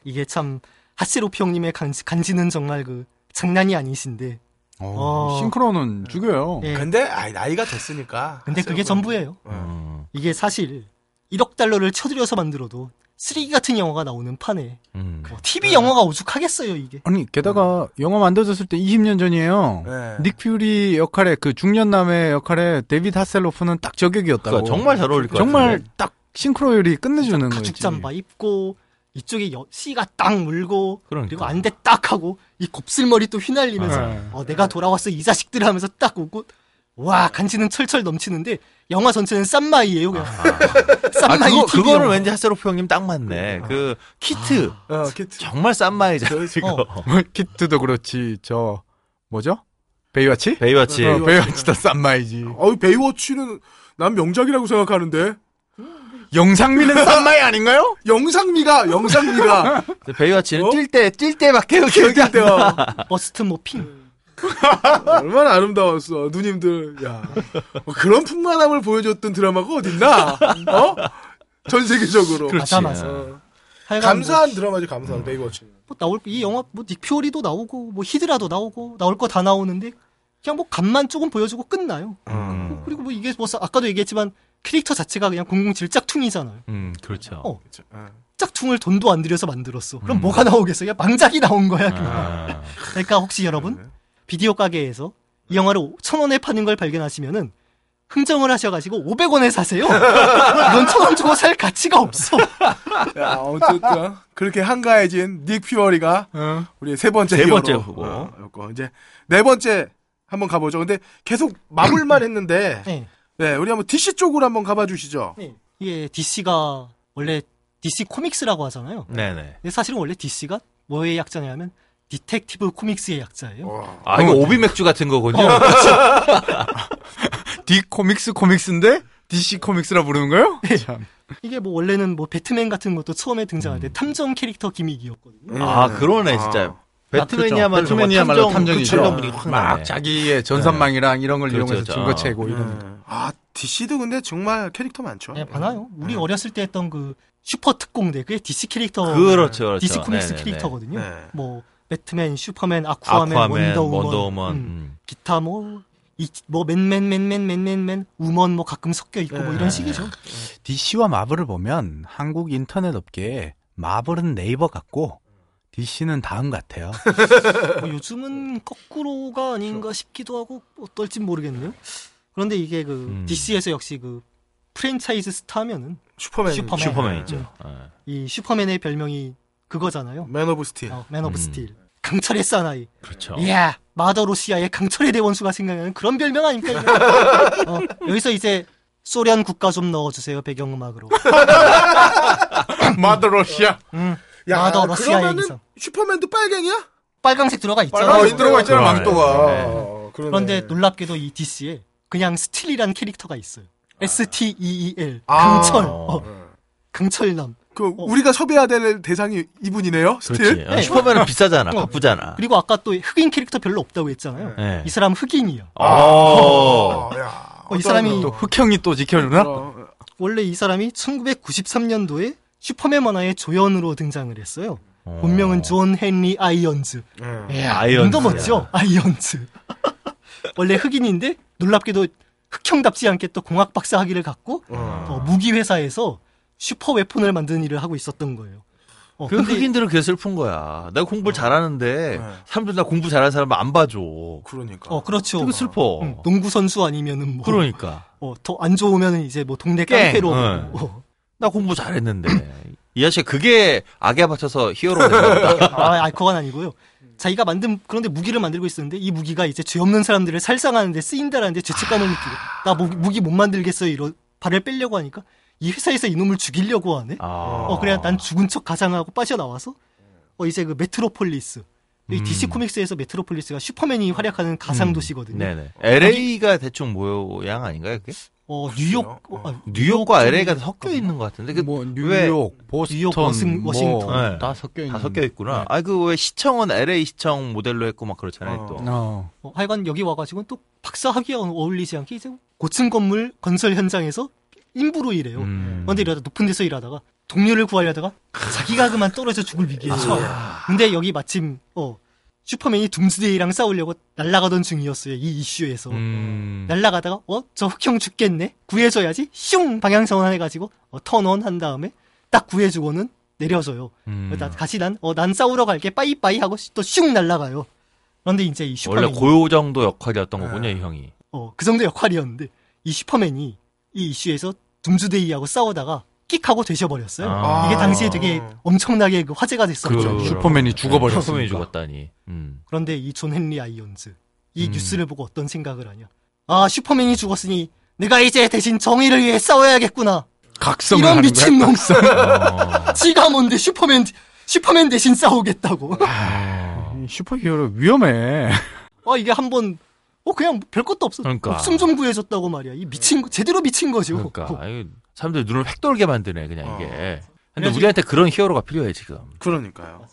Speaker 5: 이게 참 하시로피 형님의 간지, 간지는 정말 그 장난이 아니신데.
Speaker 4: 어,
Speaker 5: 어.
Speaker 4: 싱크로는 죽여요.
Speaker 5: 예.
Speaker 2: 근데 아이, 나이가 됐으니까.
Speaker 5: 근데 그게 전부예요.
Speaker 3: 음,
Speaker 5: 이게 사실 1억 달러를 쳐들여서 만들어도 쓰레기 같은 영화가 나오는 판에
Speaker 3: 음.
Speaker 5: 뭐 TV 영화가 오죽하겠어요 이게.
Speaker 4: 아니 게다가 영화 만들어졌을 때 20년 전이에요.
Speaker 2: 네.
Speaker 4: 닉 퓨리 역할에 그 중년 남의 역할에 데이비드 하셀로프는 딱 적역이었다고.
Speaker 3: 그러니까 정말 잘 어울릴 것
Speaker 4: 정말
Speaker 3: 같은데.
Speaker 4: 딱 싱크로율이 끝내주는 거지.
Speaker 5: 가죽 잠바 입고 이쪽에 여, 시가 딱 물고
Speaker 3: 그러니까.
Speaker 5: 그리고 안대 딱 하고 이 곱슬머리 또 휘날리면서
Speaker 4: 네.
Speaker 5: 어, 내가 돌아왔어 이 자식들 하면서 딱 오고 와 간지는 철철 넘치는데 영화 전체는 쌈마이예요 그냥
Speaker 3: 아,
Speaker 5: 쌈마이
Speaker 3: 그거,
Speaker 5: TV
Speaker 3: 그거는. 왠지 하셀로프 형님 딱 맞네. 그, 키트.
Speaker 2: 어, 키트.
Speaker 3: 정말 쌈마이잖아, 지금.
Speaker 5: 어.
Speaker 4: 뭐, 키트도 그렇지. 저 뭐죠? 베이와치?
Speaker 3: 베이와치.
Speaker 4: 어, 베이와치도 쌈마이지.
Speaker 2: 어이, 베이워치는 난 명작이라고 생각하는데.
Speaker 4: 영상미는 쌈마이 아닌가요?
Speaker 2: 영상미가, 영상미가.
Speaker 3: 베이와치는
Speaker 2: 어?
Speaker 3: 뛸 때, 뛸 때밖에 기억이 안 나.
Speaker 5: bust morphing
Speaker 2: 얼마나 아름다웠어, 누님들. 야. 뭐 그런 풍만함을 보여줬던 드라마가 어딨나? 어? 전 세계적으로.
Speaker 5: 맞아
Speaker 2: 어.
Speaker 5: 하여간
Speaker 2: 감사한 드라마지, 감사한 베이워치는.
Speaker 5: 뭐, 뭐 나올 이 영화 뭐 닉퓨어리도 나오고 뭐 히드라도 나오고 나올 거 다 나오는데 그냥 뭐 간만 조금 보여주고 끝나요
Speaker 3: 음,
Speaker 5: 그리고 뭐 이게 뭐 아까도 얘기했지만 캐릭터 자체가 그냥 007 짝퉁이잖아요
Speaker 3: 음, 그렇죠.
Speaker 5: 어.
Speaker 2: 어.
Speaker 5: 짝퉁을 돈도 안 들여서 만들었어 그럼
Speaker 3: 음.
Speaker 5: 뭐가 나오겠어 그냥 망작이 나온 거야 그냥
Speaker 3: 아,
Speaker 5: 그러니까 혹시 여러분 비디오 가게에서 이 영화를 천 원에 파는 걸 발견하시면은 흥정을 하셔가지고 500원에 사세요. 이건 천원 주고 살 가치가 없어.
Speaker 2: 야, 어쨌든 그렇게 한가해진 닉 퓨어리가
Speaker 4: 어.
Speaker 2: 우리 세 번째
Speaker 3: 세. 번째 후보.
Speaker 2: 어, 였고 이제 네 번째 한번 가보죠. 근데 계속 마블만 했는데
Speaker 5: 네.
Speaker 2: 네, 우리 한번 DC 쪽으로 한번 가봐 주시죠.
Speaker 5: 네. 이게 DC가 원래 DC 코믹스라고 하잖아요.
Speaker 3: 네네.
Speaker 5: 근데 사실은 원래 DC가 뭐의 약자냐면 Detective Comics의 약자예요.
Speaker 3: 아, 이거 오비 맥주 같은 거군요.
Speaker 5: 어,
Speaker 4: D 코믹스 코믹스인데 DC 코믹스라 부르는 거요? 참.
Speaker 5: 이게 뭐 원래는 뭐 배트맨 같은 것도 처음에 등장할 때 탐정 캐릭터 gimmick이었거든요.
Speaker 3: 아, 그러네, 진짜. 배트맨이야말로 정말
Speaker 4: 배트맨이야말로
Speaker 3: 탐정,
Speaker 4: 탐정이죠.
Speaker 3: 탐정 분위기 확
Speaker 4: 막
Speaker 3: 나네.
Speaker 4: 자기의 전산망이랑 이런 걸
Speaker 3: 그렇죠,
Speaker 4: 이용해서
Speaker 3: 그렇죠.
Speaker 4: 증거 채고 이런.
Speaker 2: 네. 아, DC도 근데 정말 캐릭터 많죠.
Speaker 5: 네, 많아요. 우리 어렸을 때 했던 그 슈퍼 특공대 그게 DC 캐릭터
Speaker 3: 그렇죠, 그렇죠.
Speaker 5: DC 코믹스
Speaker 3: 네네네.
Speaker 5: 캐릭터거든요.
Speaker 2: 네.
Speaker 5: 뭐 배트맨, 슈퍼맨, 아쿠아맨,
Speaker 3: 아쿠아맨,
Speaker 5: 원더우먼,
Speaker 3: 원더우먼.
Speaker 5: 음,
Speaker 3: 음.
Speaker 5: 기타 뭐 이뭐 맨맨맨맨맨맨맨 우먼 뭐 가끔 섞여 있고 뭐 이런 식이죠.
Speaker 4: DC와 마블을 보면 한국 인터넷 업계에 마블은 네이버 같고 DC는 다음 같아요.
Speaker 5: 뭐 요즘은 거꾸로가 아닌가 싶기도 하고 어떨진 모르겠네요. 그런데 이게 그
Speaker 3: 음.
Speaker 5: DC에서 역시 그 프랜차이즈 스타면은
Speaker 2: 슈퍼맨.
Speaker 5: 슈퍼맨.
Speaker 3: 슈퍼맨이죠. 예.
Speaker 5: 이 슈퍼맨의 별명이 그거잖아요.
Speaker 2: Man of Steel.
Speaker 5: 어, Man of
Speaker 3: 음.
Speaker 5: Steel. 강철의 사나이.
Speaker 3: 그렇죠.
Speaker 5: 이야, Mother Russia의 강철의 대원수가 생각나는 그런 별명 아닙니까? 어, 여기서 이제 소련 국가 좀 넣어주세요 배경음악으로.
Speaker 4: Mother Russia.
Speaker 5: 음,
Speaker 2: 야,
Speaker 5: Mother Russia
Speaker 2: 그러면은
Speaker 5: 얘기서
Speaker 2: 슈퍼맨도 빨갱이야?
Speaker 5: 빨강색 들어가 있잖아요.
Speaker 2: 빨강이 들어가 있잖아,
Speaker 3: 네.
Speaker 2: 망토가.
Speaker 3: 네.
Speaker 2: 어, 그러네.
Speaker 5: 그런데 놀랍게도 이 DC에 그냥 스틸이라는 캐릭터가 있어요. S T E E L
Speaker 2: 아.
Speaker 5: 강철, 어,
Speaker 2: 네.
Speaker 5: 강철남.
Speaker 2: 그 우리가 섭외해야 될 대상이 이분이네요.
Speaker 3: 그렇지.
Speaker 2: 스틸.
Speaker 3: 어, 슈퍼맨은 비싸잖아.
Speaker 5: 어.
Speaker 3: 바쁘잖아.
Speaker 5: 그리고 아까 또 흑인 캐릭터 별로 없다고 했잖아요.
Speaker 3: 네.
Speaker 5: 이 사람 흑인이야.
Speaker 3: 어.
Speaker 2: 아, 야,
Speaker 5: 어, 이 사람이
Speaker 4: 또 흑형이 또 지켜주나?
Speaker 2: 어,
Speaker 5: 원래 이 사람이 1993년도에 슈퍼맨 만화의 조연으로 등장을 했어요. 본명은 존 헨리 아이언즈.
Speaker 2: 네.
Speaker 3: 아이언즈.
Speaker 5: 도 멋져. 아이언즈. 원래 흑인인데 놀랍게도 흑형답지 않게 또 공학 박사 학위를 갖고
Speaker 2: 어.
Speaker 5: 어, 무기 회사에서 super weapon을 만드는 일을 하고 있었던 거예요. 어,
Speaker 3: 그 흑인들은 그게 슬픈 거야. 내가 공부를 잘하는데
Speaker 2: 네.
Speaker 3: 사람들 나 공부 잘하는 사람 안 봐줘.
Speaker 2: 그러니까.
Speaker 5: 어 그렇죠.
Speaker 3: 되게 슬퍼.
Speaker 5: 음, 농구 선수 아니면은 뭐
Speaker 3: 그러니까
Speaker 5: 어, 더 안 좋으면은 이제 뭐 동네
Speaker 3: 깽.
Speaker 5: 깡패로
Speaker 3: 응.
Speaker 5: 어.
Speaker 3: 나 공부 잘했는데 이 아저씨 그게 악에 바쳐서 히어로가 된 거다.
Speaker 5: 아, 아, 그건 아니고요. 자기가 만든 그런데 무기를 만들고 있었는데 이 무기가 이제 죄 없는 사람들을 살상하는데 쓰인다라는데 죄책감을 느끼고 나 무, 무기 못 만들겠어요 이러 발을 빼려고 하니까 이 회사에서 이놈을 죽이려고 하네.
Speaker 3: 아.
Speaker 5: 어 그래 난 죽은 척 가장하고 빠져나와서 어 이제 그 메트로폴리스 이
Speaker 3: 음.
Speaker 5: DC 코믹스에서 메트로폴리스가 슈퍼맨이 활약하는 가상 도시거든요.
Speaker 3: 네네. LA가 대충 모양 아닌가요, 그게?
Speaker 5: 어 뉴욕 어, 아,
Speaker 3: 뉴욕과 LA가 섞여 있는 것 같은데.
Speaker 4: 그뭐
Speaker 3: 왜-
Speaker 4: 뉴욕, 보스턴,
Speaker 5: 뉴욕, 워싱- 워싱턴.
Speaker 3: 네.
Speaker 4: 다 섞여 있는.
Speaker 3: 다 섞여 있구나. 아, 그 왜 시청은 LA 시청 모델로 했고 막 그렇잖아요,
Speaker 2: 어.
Speaker 3: 또.
Speaker 4: 어.
Speaker 5: 어, 하여간 여기 와가지고 또 박사 학위와 어울리지 않게 이제 고층 건물 건설 현장에서 인부로 일해요.
Speaker 3: 음.
Speaker 5: 그런데 이러다 높은 데서 일하다가 동료를 구하려다가 자기가 그만 떨어져 죽을 위기에 처해. 근데 여기 마침 어 슈퍼맨이 둠스데이랑 싸우려고 날아가던 중이었어요. 이 이슈에서.
Speaker 3: 음.
Speaker 5: 날아가다가 어 저 흑형 죽겠네 구해줘야지 슝 방향 전환해가지고 어, turn on 한 다음에 딱 구해주고는 내려져요.
Speaker 3: 음.
Speaker 5: 나 다시 난 어 난 싸우러 갈게 빠이빠이 하고 또 슝 날아가요. 그런데 이제 이
Speaker 3: 원래
Speaker 5: 슈퍼맨이
Speaker 3: 고요 정도 역할이었던 거군요, 이 형이.
Speaker 5: 어, 그 정도 역할이었는데 이 슈퍼맨이 이 이슈에서 둠즈데이하고 싸우다가 끽 하고 뒈져버렸어요.
Speaker 3: 아.
Speaker 5: 이게 당시에 되게 엄청나게 그 화제가 됐었죠.
Speaker 3: 그-
Speaker 4: 슈퍼맨이 죽어버렸으니까.
Speaker 3: 슈퍼맨이 죽었다니. 음.
Speaker 5: 그런데 이 존 헨리 아이언즈 이
Speaker 3: 음.
Speaker 5: 뉴스를 보고 어떤 생각을 하냐? 아 슈퍼맨이 죽었으니 내가 이제 대신 정의를 위해 싸워야겠구나.
Speaker 4: 각성을
Speaker 5: 이런 미친
Speaker 4: 거야.
Speaker 5: 놈.
Speaker 3: 어.
Speaker 5: 지가 뭔데 슈퍼맨 슈퍼맨 대신 싸우겠다고.
Speaker 4: 이 슈퍼히어로 위험해.
Speaker 5: 아 이게 한번 어 그냥 별 것도 없어.
Speaker 3: 그러니까.
Speaker 5: 숨좀 구해줬다고 말이야. 이 미친 거 제대로 미친 거죠.
Speaker 3: 그러니까
Speaker 5: 어.
Speaker 3: 아유, 사람들 눈을 획 돌게 만드네 그냥
Speaker 2: 어.
Speaker 3: 이게. 근데 우리한테 그런 히어로가 필요해 지금.
Speaker 2: 그러니까요.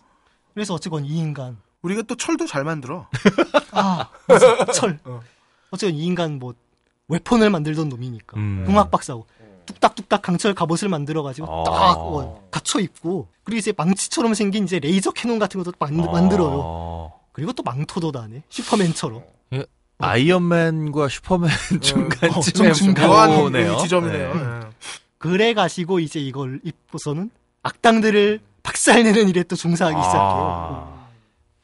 Speaker 5: 그래서 어쨌건 이 인간
Speaker 2: 우리가 또 철도 잘 만들어.
Speaker 5: 아, 맞아. 철.
Speaker 2: 어.
Speaker 5: 어쨌든 이 인간 뭐 weapon을 만들던 놈이니까
Speaker 3: 음.
Speaker 5: 공학 박사고 뚝딱뚝딱 강철 갑옷을 만들어가지고
Speaker 3: 어.
Speaker 5: 딱 어, 갖춰 입고 그리고 이제 망치처럼 생긴 이제 laser cannon 같은 것도 만,
Speaker 3: 어.
Speaker 5: 만들어요. 그리고 또 망토도 다네 슈퍼맨처럼.
Speaker 3: 아이언맨과 슈퍼맨
Speaker 5: 어,
Speaker 3: 중간쯤에
Speaker 5: 좀 중간.
Speaker 2: 묘한
Speaker 3: 오네요.
Speaker 2: 지점이네요.
Speaker 3: 네.
Speaker 2: 네.
Speaker 5: 그래 가지고 이제 이걸 입고서는 악당들을 박살내는 일에 또 종사하기 시작해요.
Speaker 3: 아.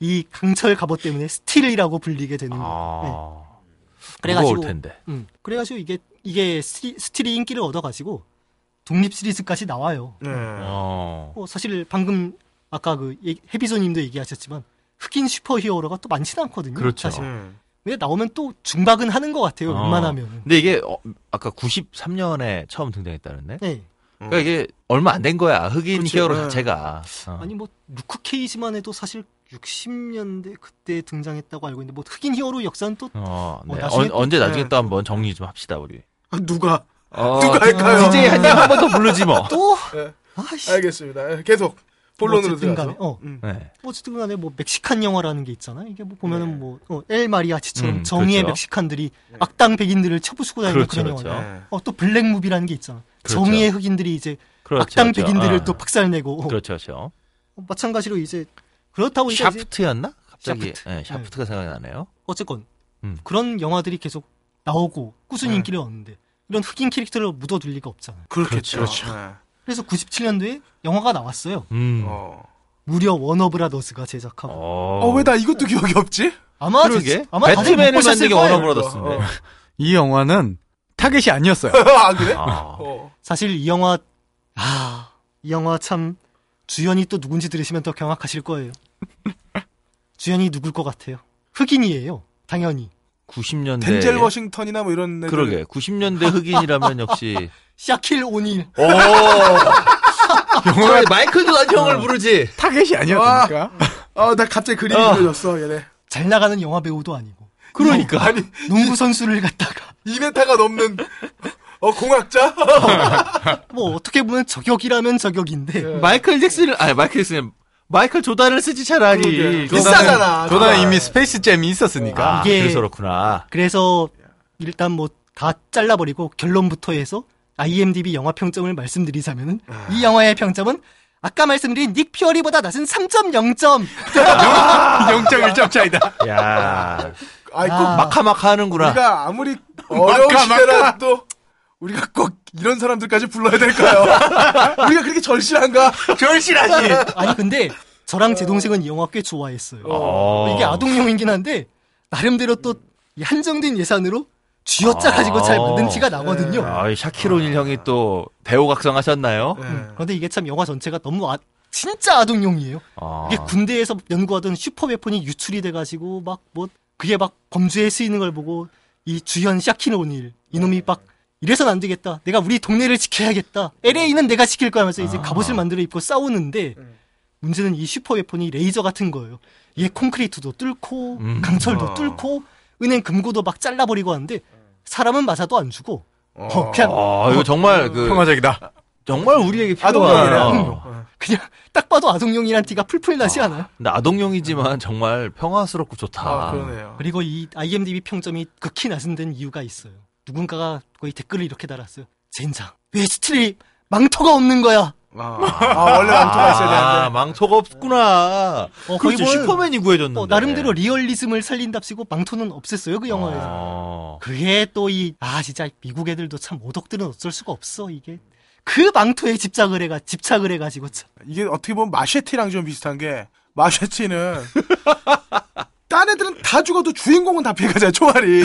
Speaker 5: 이 강철 갑옷 때문에 스틸이라고 불리게 되는 거예요.
Speaker 3: 아.
Speaker 5: 그래가지고
Speaker 3: 무거울 텐데.
Speaker 5: 음, 그래가지고 이게 이게 스틸, 스틸이 인기를 얻어가지고 독립 시리즈까지 나와요.
Speaker 2: 네.
Speaker 3: 어.
Speaker 5: 어, 사실 방금 아까 그 얘기- 해비조님도 얘기하셨지만 흑인 슈퍼히어로가 또 많지는 않거든요.
Speaker 3: 그렇죠.
Speaker 5: 사실.
Speaker 2: 네.
Speaker 5: 근데 나오면 또 중박은 하는 것 같아요.
Speaker 3: 어.
Speaker 5: 웬만하면.
Speaker 3: 근데 이게 어, 아까 93년에 처음 등장했다는데.
Speaker 5: 네.
Speaker 3: 그러니까 이게 얼마 안 된 거야 흑인
Speaker 2: 그치,
Speaker 3: 히어로
Speaker 2: 네.
Speaker 3: 자체가. 어.
Speaker 5: 아니 뭐 루크 케이지만 해도 사실 60년대 그때 등장했다고 알고 있는데 뭐 흑인 히어로 역사는 또
Speaker 3: 어, 네.
Speaker 5: 어, 나중에
Speaker 3: 언제 나중에
Speaker 2: 네.
Speaker 3: 또 한번 정리 좀 합시다 우리.
Speaker 2: 아, 누가?
Speaker 3: 어,
Speaker 2: 누가 할까요?
Speaker 3: DJ 한님 한번더 부르지 뭐.
Speaker 5: 또
Speaker 2: 네.
Speaker 5: 아씨
Speaker 2: 알겠습니다. 계속 본론으로
Speaker 5: 어쨌든
Speaker 2: 들어가서.
Speaker 5: 간에, 어.
Speaker 2: 음.
Speaker 3: 네.
Speaker 5: 뭐 어쨌든 간에 뭐 멕시칸 영화라는 게 있잖아요. 이게 뭐 보면은 뭐 어, 엘 마리아치처럼
Speaker 3: 음,
Speaker 5: 정의의
Speaker 3: 그렇죠.
Speaker 5: 멕시칸들이 악당 백인들을 쳐부수고 다니는
Speaker 3: 그렇죠,
Speaker 5: 그런
Speaker 3: 그렇죠.
Speaker 5: 영화예요.
Speaker 2: 네.
Speaker 5: 어, 또 black movie라는 게 있잖아.
Speaker 3: 그렇죠.
Speaker 5: 정의의 흑인들이 이제
Speaker 3: 그렇죠,
Speaker 5: 악당
Speaker 3: 그렇죠.
Speaker 5: 백인들을
Speaker 3: 어.
Speaker 5: 또 박살내고 어,
Speaker 3: 그렇죠, 그렇죠.
Speaker 5: 마찬가지로 이제 그렇다고 이제
Speaker 3: 샤프트였나? 갑자기
Speaker 5: 샤프트.
Speaker 3: 네, 샤프트가 생각이 나네요.
Speaker 5: 어쨌건
Speaker 3: 음.
Speaker 5: 그런 영화들이 계속 나오고 꾸준히
Speaker 2: 네.
Speaker 5: 인기를 얻는데 이런 흑인 캐릭터를 묻어둘 리가 없잖아요.
Speaker 2: 그렇겠죠.
Speaker 3: 그렇죠.
Speaker 2: 네.
Speaker 5: 그래서 97년도에 영화가 나왔어요.
Speaker 3: 음.
Speaker 2: 어.
Speaker 5: 무려 워너브라더스가 제작하고
Speaker 3: 어,
Speaker 2: 어, 왜 나 이것도 기억이 없지?
Speaker 5: 아마
Speaker 3: 그러게.
Speaker 5: 대- 아마 다들
Speaker 3: 배트맨을 만든 게
Speaker 5: 거예요.
Speaker 3: 워너브라더스인데.
Speaker 2: 어.
Speaker 4: 이 영화는 타겟이 아니었어요.
Speaker 2: 아, 그래?
Speaker 3: 아.
Speaker 2: 어.
Speaker 5: 사실 이 영화 아, 이 영화 참 주연이 또 누군지 들으시면 더 경악하실 거예요. 주연이 누굴 것 같아요? 흑인이에요. 당연히.
Speaker 3: 90년대.
Speaker 2: 덴젤 워싱턴이나 뭐 이런 애들.
Speaker 3: 그러게. 90년대 흑인이라면 역시.
Speaker 5: 샤킬 오닐.
Speaker 3: 오. 영화 마이클 도난 형을 부르지.
Speaker 4: 타겟이 아니었으니까.
Speaker 2: 아, 나 갑자기 그림이
Speaker 3: 어.
Speaker 2: 그려졌어, 얘네.
Speaker 5: 잘 나가는 영화 배우도 아니고.
Speaker 3: 그러니까.
Speaker 2: 아니,
Speaker 5: 농구 선수를 갖다가
Speaker 2: 2m가 넘는, 어, 공학자?
Speaker 5: 뭐 어떻게 보면 저격이라면 저격인데
Speaker 3: 마이클 잭슨을 아니 마이클 잭슨 마이클 조단을 쓰지 차라리.
Speaker 2: 비싸잖아.
Speaker 4: 조단은 이미 스페이스 잼이 있었으니까.
Speaker 3: 아,
Speaker 5: 이게-
Speaker 3: 그래서 그렇구나.
Speaker 5: 그래서 일단 뭐 다 잘라버리고 결론부터 해서 IMDb 영화 평점을 말씀드리자면은 이 영화의 평점은 아까 말씀드린 닉 퓨어리보다 낮은 3.0점.
Speaker 4: 0.1점 차이다.
Speaker 3: 야
Speaker 2: 아이, 꼭
Speaker 5: 아.
Speaker 3: 마카마카 하는구나.
Speaker 2: 우리가 아무리 어려운
Speaker 4: 마카,
Speaker 2: 시대라도 우리가 꼭 이런 사람들까지 불러야 될까요? 우리가 그렇게 절실한가? 절실하지.
Speaker 5: 아니 근데 저랑 제 동생은 이 영화 꽤 좋아했어요.
Speaker 3: 어.
Speaker 5: 이게 아동용이긴 한데 나름대로 또이 한정된 예산으로 쥐어짜가지고 잘 만든 티가 나거든요.
Speaker 3: 아, 이 샤킬 오닐 형이 또 배우 각성하셨나요?
Speaker 5: 음, 그런데 이게 참 영화 전체가 너무 아, 진짜 아동용이에요.
Speaker 3: 아.
Speaker 5: 이게 군대에서 연구하던 super weapon이 유출이 돼가지고 막 뭐 그게 막 범죄에 쓰이는 걸 보고 이 주연 샤킬 오닐 이놈이 막 이래선 안 되겠다. 내가 우리 동네를 지켜야겠다. LA는 내가 지킬 거야 하면서 이제 갑옷을 만들어 입고 싸우는데 문제는 이 super weapon이 레이저 같은 거예요. 이게 콘크리트도 뚫고
Speaker 3: 음.
Speaker 5: 강철도 뚫고 은행 금고도 막 잘라버리고 하는데 사람은 맞아도 안 죽어. 어, 그냥
Speaker 3: 아, 이거 정말 그
Speaker 4: 평화적이다.
Speaker 3: 정말 우리에게 필요한.
Speaker 2: 아동용.
Speaker 3: 어.
Speaker 5: 그냥 딱 봐도 아동용이란 티가 풀풀 나지 않아요?
Speaker 3: 근데 아동용이지만 정말 평화스럽고 좋다.
Speaker 2: 아, 그러네요.
Speaker 5: 그리고 이 IMDb 평점이 극히 낮은 데는 이유가 있어요. 누군가가 거의 댓글을 이렇게 달았어요. 젠장, 왜 스틸이 망토가 없는 거야?
Speaker 2: 아, 아, 원래 망토가 있어야
Speaker 3: 아,
Speaker 2: 되는데.
Speaker 3: 망토가 없구나.
Speaker 5: 어,
Speaker 3: 그렇지,
Speaker 5: 보면
Speaker 3: 슈퍼맨이 구해줬는데.
Speaker 5: 어, 나름대로 리얼리즘을 살린답시고 망토는 없앴어요, 그 영화에서.
Speaker 3: 어.
Speaker 5: 그게 또 이, 아, 진짜 미국 애들도 참 오덕들은 어쩔 수가 없어, 이게. 그 망토에 집착을 해가, 집착을 해가지고 참.
Speaker 2: 이게 어떻게 보면 마쉐티랑 좀 비슷한 게 마쉐티는 딴 애들은 다 죽어도 주인공은 다 피해가잖아 총알이.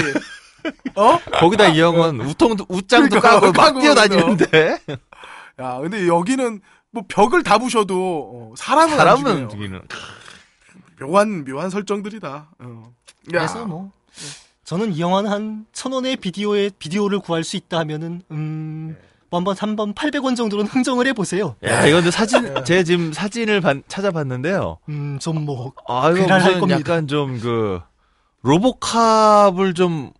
Speaker 2: 어?
Speaker 3: 거기다 이 형은 우통도, 웃장도
Speaker 2: 그러니까,
Speaker 3: 까고 막
Speaker 2: 까고
Speaker 3: 뛰어다니는데.
Speaker 2: 야, 근데 여기는 뭐 벽을 다 부셔도 어, 사람은 안
Speaker 3: 사람은. 죽이는.
Speaker 2: 묘한 묘한 설정들이다. 어. 야.
Speaker 5: 그래서 뭐, 저는 이 영화는 한 천 원의 비디오에, 비디오를 구할 수 있다 하면은, 음, 뭐 한번, 한번 800원 정도는 흥정을 해보세요.
Speaker 3: 야, 근데 사진, 제가 지금 사진을 반- 찾아봤는데요.
Speaker 5: 음, 좀 뭐,
Speaker 3: 아, 이거 무슨
Speaker 5: 겁니다.
Speaker 3: 약간 좀 그, 로보캅을 좀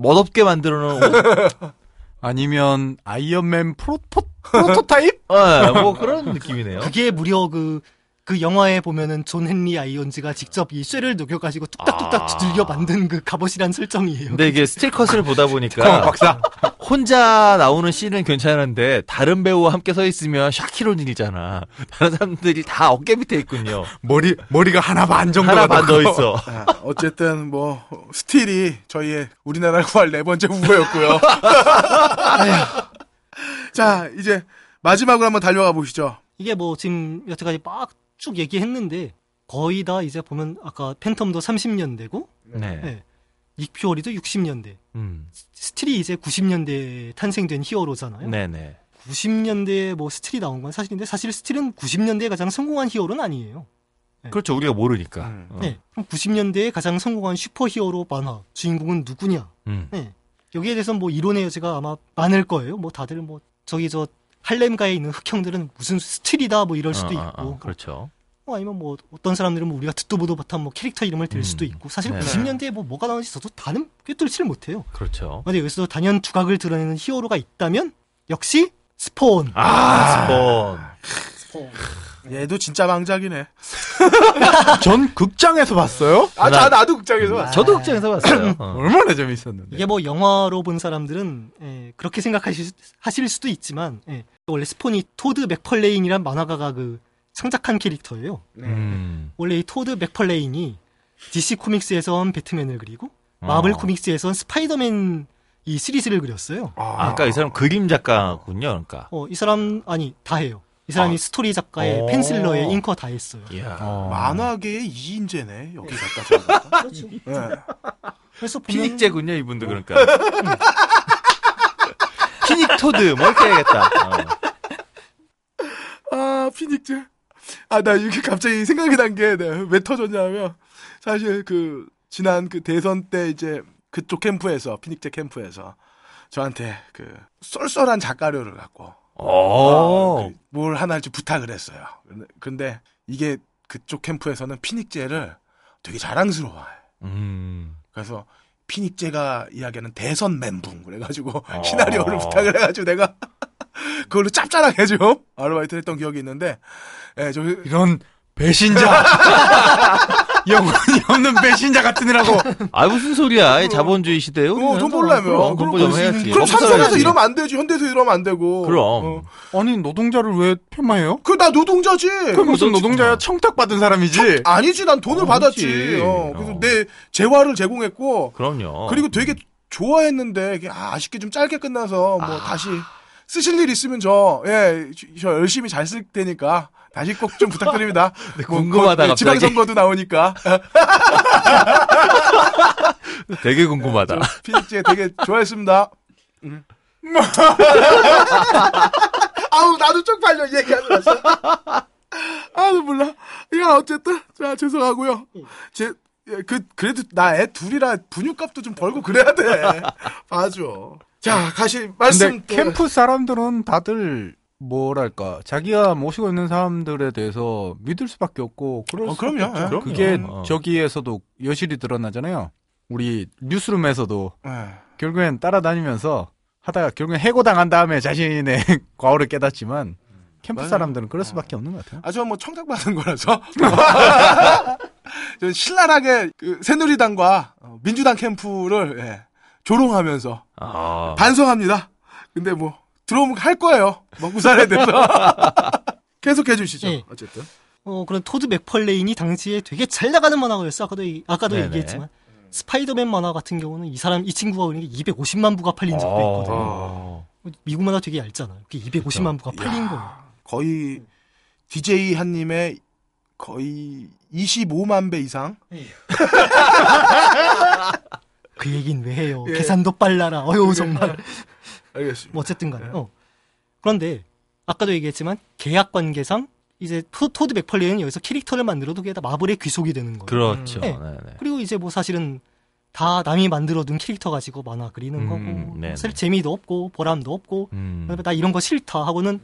Speaker 3: 멋없게 만들어 놓은,
Speaker 4: 아니면 아이언맨 프로, 포, 프로토타입?
Speaker 3: 어, 뭐 그런 느낌이네요.
Speaker 5: 그게 무려 그, 그 영화에 보면은 존 헨리 아이언즈가 직접 이 쇠를 녹여가지고 뚝딱뚝딱
Speaker 3: 아.
Speaker 5: 두들겨 만든 그 갑옷이란 설정이에요.
Speaker 3: 근데 이게 스틸컷을 보다
Speaker 4: 어,
Speaker 3: 보니까
Speaker 4: 박사.
Speaker 3: 혼자 나오는 씬은 괜찮은데 다른 배우와 함께 서 있으면 샤키로닐이잖아. 다른 사람들이 다 어깨 밑에 있군요.
Speaker 4: 머리, 머리가 하나 반 정도가
Speaker 3: 하나 반더
Speaker 4: 넘고.
Speaker 3: 있어.
Speaker 2: 아, 어쨌든 뭐 스틸이 저희의 우리나라를 구할 네 번째 후보였고요. 자 이제 마지막으로 한번 달려가 보시죠.
Speaker 5: 이게 뭐 지금 여태까지 막 쭉 얘기했는데 거의 다 이제 보면 아까 팬텀도 30년대고
Speaker 3: 네.
Speaker 5: 네. 닉 퓨리도 60년대
Speaker 3: 음.
Speaker 5: 스틸이 이제 90년대에 탄생된 히어로잖아요.
Speaker 3: 네네.
Speaker 5: 90년대에 뭐 스틸이 나온 건 사실인데 사실 스틸은 90년대에 가장 성공한 히어로는 아니에요.
Speaker 3: 그렇죠. 우리가 모르니까.
Speaker 2: 음.
Speaker 3: 어.
Speaker 5: 네. 그럼 90년대에 가장 성공한 슈퍼히어로 만화 주인공은 누구냐?
Speaker 3: 음.
Speaker 5: 네. 여기에 대해서 뭐 이론의 여지가 아마 많을 거예요. 뭐 다들 뭐 저기 저 할렘가에 있는 흑형들은 무슨 스틸이다 뭐 이럴 수도
Speaker 3: 어, 어,
Speaker 5: 있고
Speaker 3: 어, 그렇죠.
Speaker 5: 뭐 아니면 뭐 어떤 사람들은 뭐 우리가 듣도 보도 못한 뭐 캐릭터 이름을 댈
Speaker 3: 음.
Speaker 5: 수도 있고 사실
Speaker 3: 네.
Speaker 5: 90년대에 뭐 뭐가 나오는지 저도 다는 꿰뚫지를 못해요.
Speaker 3: 그렇죠.
Speaker 5: 근데 여기서 단연 두각을 드러내는 히어로가 있다면 역시 스폰.
Speaker 3: 아, 스폰.
Speaker 2: 얘도 진짜 망작이네.
Speaker 4: 전 극장에서 봤어요?
Speaker 2: 아, 자, 나도 극장에서
Speaker 5: 아.
Speaker 2: 봤어.
Speaker 3: 저도 극장에서 봤어요. 어.
Speaker 4: 얼마나 재밌었는데.
Speaker 5: 이게 뭐 영화로 본 사람들은 예, 그렇게 생각하실 수- 하실 수도 있지만 예, 원래 스폰이 토드 맥펄레인이란 만화가가 그 창작한 캐릭터예요.
Speaker 3: 음.
Speaker 5: 원래 이 토드 맥펄레인이 DC 코믹스에서 한 배트맨을 그리고 마블
Speaker 3: 어.
Speaker 5: 코믹스에선 스파이더맨 이 시리즈를 그렸어요.
Speaker 3: 아, 그러니까 이 사람 그림 작가군요. 그러니까.
Speaker 5: 어, 이 사람 아니 다 해요. 이 사람이
Speaker 3: 아.
Speaker 5: 스토리 작가에
Speaker 3: 오.
Speaker 5: penciler에 inker 다 했어요.
Speaker 3: 이야.
Speaker 2: 만화계의 이인제네 여기 갖다 저기다.
Speaker 5: 그렇죠.
Speaker 2: 예.
Speaker 5: 그래서 보면
Speaker 3: 피닉제군요, 이분도 그러니까. 피닉토드, 뭐 이렇게 해야겠다. 어.
Speaker 2: 아 피닉즈. 아나 이게 갑자기 생각이 난 게 왜 터졌냐면 사실 그 지난 그 대선 때 이제 그쪽 캠프에서 피닉즈 캠프에서 저한테 그 쏠쏠한 작가료를 갖고
Speaker 3: 오.
Speaker 2: 그뭘 하나 좀 부탁을 했어요. 근데, 근데 이게 그쪽 캠프에서는 피닉제를 되게 자랑스러워해.
Speaker 3: 음.
Speaker 2: 그래서 피닉제가 이야기하는 대선 멘붕 그래가지고
Speaker 3: 어.
Speaker 2: 시나리오를 부탁을 해가지고 내가 그걸로 짭짤하게 좀 아르바이트를 했던 기억이 있는데 예, 저
Speaker 4: 이런 배신자. 영혼이 없는 배신자 같은 애라고.
Speaker 3: 아, 무슨 소리야. 이 자본주의 시대요?
Speaker 2: 어, 돈 벌려면.
Speaker 3: 그럼 돈 벌려면 해야지.
Speaker 2: 그럼 삼성에서. 이러면 안 되지 현대에서 이러면 안 되고
Speaker 3: 그럼.
Speaker 4: 아니 노동자를 왜 폄하해요?
Speaker 2: 그 나 노동자지
Speaker 4: 그 무슨 노동자야 청탁 받은 사람이지.
Speaker 2: 아니지 난 돈을
Speaker 3: 어,
Speaker 2: 받았지. 어, 그래서
Speaker 3: 어.
Speaker 2: 내 재화를 제공했고
Speaker 3: 그럼요.
Speaker 2: 그리고 되게 좋아했는데 이게 아, 아쉽게 좀 짧게 끝나서 뭐 다시 쓰실 일 있으면 저, 예, 저 열심히 잘 쓸 테니까 다시 꼭 좀 부탁드립니다. 뭐,
Speaker 3: 궁금하다, 갑자기.
Speaker 2: 지방선거도 나오니까.
Speaker 3: 되게 궁금하다.
Speaker 2: 피닉제 되게 좋아했습니다. 음. 아우, 나도 쪽팔려, 얘기하면서. 아우, 몰라. 야, 어쨌든. 자, 죄송하고요. 제, 예, 그, 그래도 나 애 둘이라 분유값도 좀 벌고 그래야 돼. 봐줘. 자, 가시, 말씀.
Speaker 4: 근데 캠프 사람들은 다들 뭐랄까 자기가 모시고 있는 사람들에 대해서 믿을 수밖에 없고 그럴
Speaker 2: 어,
Speaker 4: 수밖에
Speaker 2: 그럼요.
Speaker 4: 없죠.
Speaker 2: 예.
Speaker 3: 그럼요.
Speaker 4: 그게
Speaker 3: 어.
Speaker 4: 저기에서도 여실히 드러나잖아요. 우리 뉴스룸에서도
Speaker 2: 예.
Speaker 4: 결국엔 따라다니면서 하다가 결국엔 해고당한 다음에 자신의 과오를 깨닫지만 캠프
Speaker 2: 맞아요.
Speaker 4: 사람들은 그럴 수밖에 없는 것 같아요.
Speaker 2: 아, 저뭐 청탁받은 거라서. 저 신랄하게 그 새누리당과 어, 민주당 캠프를 예, 조롱하면서
Speaker 3: 아.
Speaker 2: 반성합니다. 근데 뭐 들어오면 할 거예요. 먹고 살아야 돼서. 계속 해주시죠.
Speaker 5: 예.
Speaker 2: 어쨌든.
Speaker 5: 어, 그런 토드 맥펄레인이 당시에 되게 잘 나가는 만화가였어. 아까도, 아까도
Speaker 3: 네네.
Speaker 5: 얘기했지만. 스파이더맨 만화 같은 경우는 이 사람, 이 친구가 그린 게 250만 부가 팔린 적도 있거든요.
Speaker 3: 어.
Speaker 5: 미국 만화 되게 얇잖아요. 그게 250만 부가 팔린 거예요.
Speaker 2: 거의 DJ 한님의 거의 25만 배 이상.
Speaker 5: 그 얘긴 왜 해요?
Speaker 2: 예.
Speaker 5: 계산도 빨라라. 어휴, 정말.
Speaker 2: 알겠습니다.
Speaker 5: 뭐 어쨌든 간에. 어. 그런데 아까도 얘기했지만 계약 관계상 이제 토, 토드 맥펄레인은 여기서 캐릭터를 만들어도 그게 다 마블의 귀속이 되는 거예요.
Speaker 3: 그렇죠.
Speaker 5: 네.
Speaker 3: 네, 네.
Speaker 5: 그리고 이제 뭐 사실은 다 남이 만들어둔 캐릭터 가지고 만화 그리는
Speaker 3: 음,
Speaker 5: 거고
Speaker 3: 네네.
Speaker 5: 사실 재미도 없고 보람도 없고
Speaker 3: 음.
Speaker 5: 그다음에 나 이런 거 싫다 하고는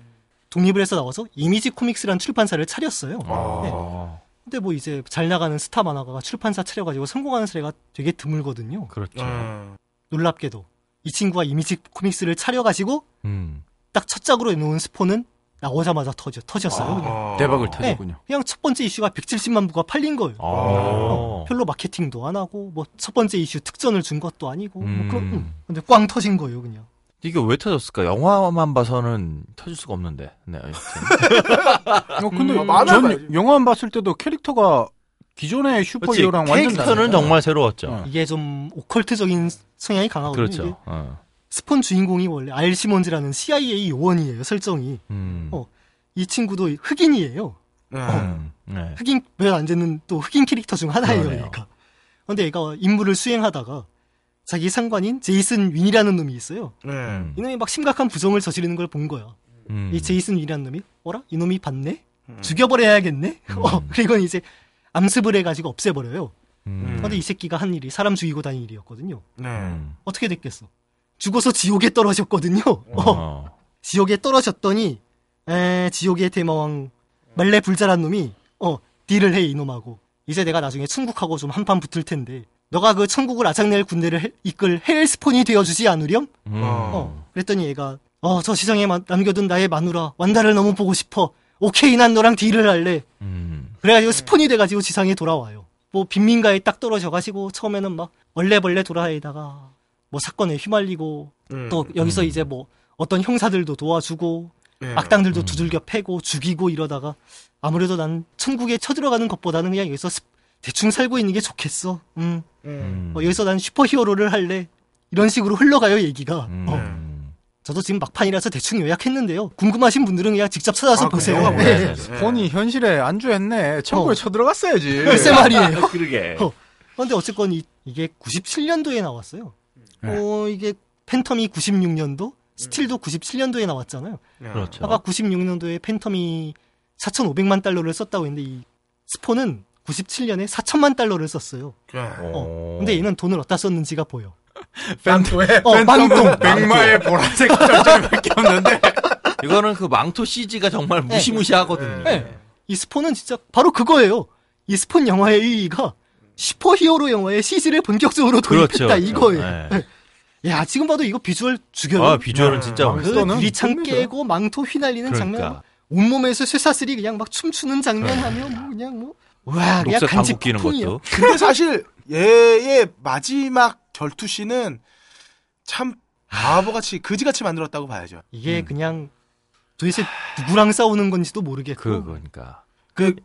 Speaker 5: 독립을 해서 나와서 이미지 코믹스란 출판사를 차렸어요.
Speaker 3: 어.
Speaker 5: 근데 뭐 이제 잘 나가는 스타 만화가가 출판사 차려가지고 성공하는 사례가 되게 드물거든요.
Speaker 3: 그렇죠.
Speaker 2: 음.
Speaker 5: 놀랍게도 이 친구가 이미지 코믹스를 차려가지고
Speaker 3: 음.
Speaker 5: 딱 첫 작으로 내놓은 스포는 나오자마자 터져, 터졌어요. 그냥.
Speaker 2: 어.
Speaker 4: 대박을
Speaker 5: 네,
Speaker 4: 터졌군요.
Speaker 5: 그냥 첫 번째 이슈가 170만 부가 팔린 거예요.
Speaker 3: 어.
Speaker 5: 별로 마케팅도 안 하고 뭐 첫 번째 이슈 특전을 준 것도 아니고 뭐
Speaker 3: 음.
Speaker 5: 그런 음. 근데 꽝 터진 거예요 그냥.
Speaker 3: 이게 왜 터졌을까? 영화만 봐서는 터질 수가 없는데. 네.
Speaker 4: 어, 근데
Speaker 2: 음,
Speaker 4: 전. 영화만 봤을 때도 캐릭터가 기존의. 슈퍼히어로랑 완전
Speaker 3: 캐릭터는. 정말 새로웠죠.
Speaker 4: 어.
Speaker 5: 이게 좀 오컬트적인 성향이 강하거든요.
Speaker 3: 그렇죠. 어.
Speaker 5: 스폰 주인공이 원래 알 시몬즈라는 CIA 요원이에요 설정이.
Speaker 3: 음.
Speaker 5: 어. 이 친구도 흑인이에요.
Speaker 2: 네.
Speaker 3: 음. 네.
Speaker 5: 흑인 몇안 되는 또 흑인 캐릭터 중 하나예요,
Speaker 3: 그러네요.
Speaker 5: 그러니까. 근데 얘가 임무를 수행하다가 자기 상관인 제이슨 윈이라는 놈이 있어요.
Speaker 2: 네.
Speaker 3: 음.
Speaker 5: 이놈이 막 심각한 부정을 저지르는 걸 본 거야.
Speaker 3: 음.
Speaker 5: 이 제이슨 윈이라는 놈이 어라? 이놈이 봤네? 죽여버려야겠네? 어, 그리고 이제 암습을 해가지고 없애버려요.
Speaker 3: 음.
Speaker 5: 근데 이 새끼가 한 일이 사람 죽이고 다닐 일이었거든요.
Speaker 2: 네.
Speaker 3: 음.
Speaker 5: 어떻게 됐겠어? 죽어서 지옥에 떨어졌거든요. 어,
Speaker 3: 어.
Speaker 5: 지옥에 떨어졌더니 에, 지옥의 대마왕 말레 불자란 놈이 어 딜을 해 이놈하고 이제 내가 나중에 천국하고 좀 한판 붙을 텐데 너가 그 천국을 아작낼 군대를 해- 이끌 헬스폰이 되어주지 않으렴?
Speaker 3: 음.
Speaker 5: 어 그랬더니 얘가 어 저 시장에 마- 남겨둔 나의 마누라 완다를 너무 보고 싶어 오케이 난 너랑 딜을 할래
Speaker 3: 음.
Speaker 5: 그래가지고 스폰이 돼가지고 지상에 돌아와요 뭐 빈민가에 딱 떨어져가지고 처음에는 막 원래벌레 돌아다니다가 뭐 사건에 휘말리고
Speaker 2: 음.
Speaker 5: 또 여기서 이제 뭐 어떤 형사들도 도와주고
Speaker 2: 네.
Speaker 5: 악당들도 두들겨 패고 죽이고 이러다가 아무래도 난 천국에 쳐들어가는 것보다는 그냥 여기서 스- 대충 살고 있는 게 좋겠어. 음.
Speaker 3: 음.
Speaker 5: 어, 여기서 난 슈퍼히어로를 할래. 이런 식으로 흘러가요, 얘기가.
Speaker 3: 음.
Speaker 5: 어, 저도 지금 막판이라서 대충 요약했는데요. 궁금하신 분들은 그냥 직접 찾아서
Speaker 2: 아,
Speaker 5: 보세요.
Speaker 2: 영화
Speaker 5: 네.
Speaker 2: 보여야지.
Speaker 4: 스폰이 현실에 안주했네. 천국에
Speaker 5: 어.
Speaker 4: 쳐들어갔어야지.
Speaker 5: 글쎄 말이에요.
Speaker 3: 그러게.
Speaker 5: 어. 근데 어쨌건 이, 이게 97년도에 나왔어요.
Speaker 4: 네.
Speaker 5: 어, 이게 팬텀이 96년도, 스틸도 97년도에 나왔잖아요.
Speaker 3: 그렇죠.
Speaker 5: 아까 96년도에 팬텀이 4,500만 달러를 썼다고 했는데 이 스폰은 97년에 4천만 달러를 썼어요. 어. 근데 얘는 돈을 어디다 썼는지가 보여. 어, 망토.
Speaker 4: 백마의 보라색 점점밖에 없는데.
Speaker 3: 이거는 그 망토 CG가 정말 무시무시하거든요.
Speaker 5: 네. 이 스폰은 진짜 바로 그거예요. 이 스폰 영화의 의의가 슈퍼히어로 영화의 CG를 본격적으로 도입했다
Speaker 3: 그렇죠.
Speaker 5: 이거예요.
Speaker 3: 네.
Speaker 5: 야 지금 봐도 이거 비주얼 죽여요.
Speaker 3: 아, 비주얼은 진짜
Speaker 4: 아,
Speaker 5: 그 유리창. 깨고 망토 휘날리는 장면,
Speaker 3: 그러니까.
Speaker 5: 온몸에서 쇠사슬이 그냥 막 춤추는 장면 하면 뭐 그냥 뭐 와, 그냥 간지.
Speaker 3: 것도.
Speaker 2: 근데 사실 얘의 마지막 결투 씬은 참 바보같이 그지같이 만들었다고 봐야죠.
Speaker 5: 이게 그냥 도대체 누구랑 싸우는 건지도 모르겠고
Speaker 3: 그, 그러니까.
Speaker 5: 그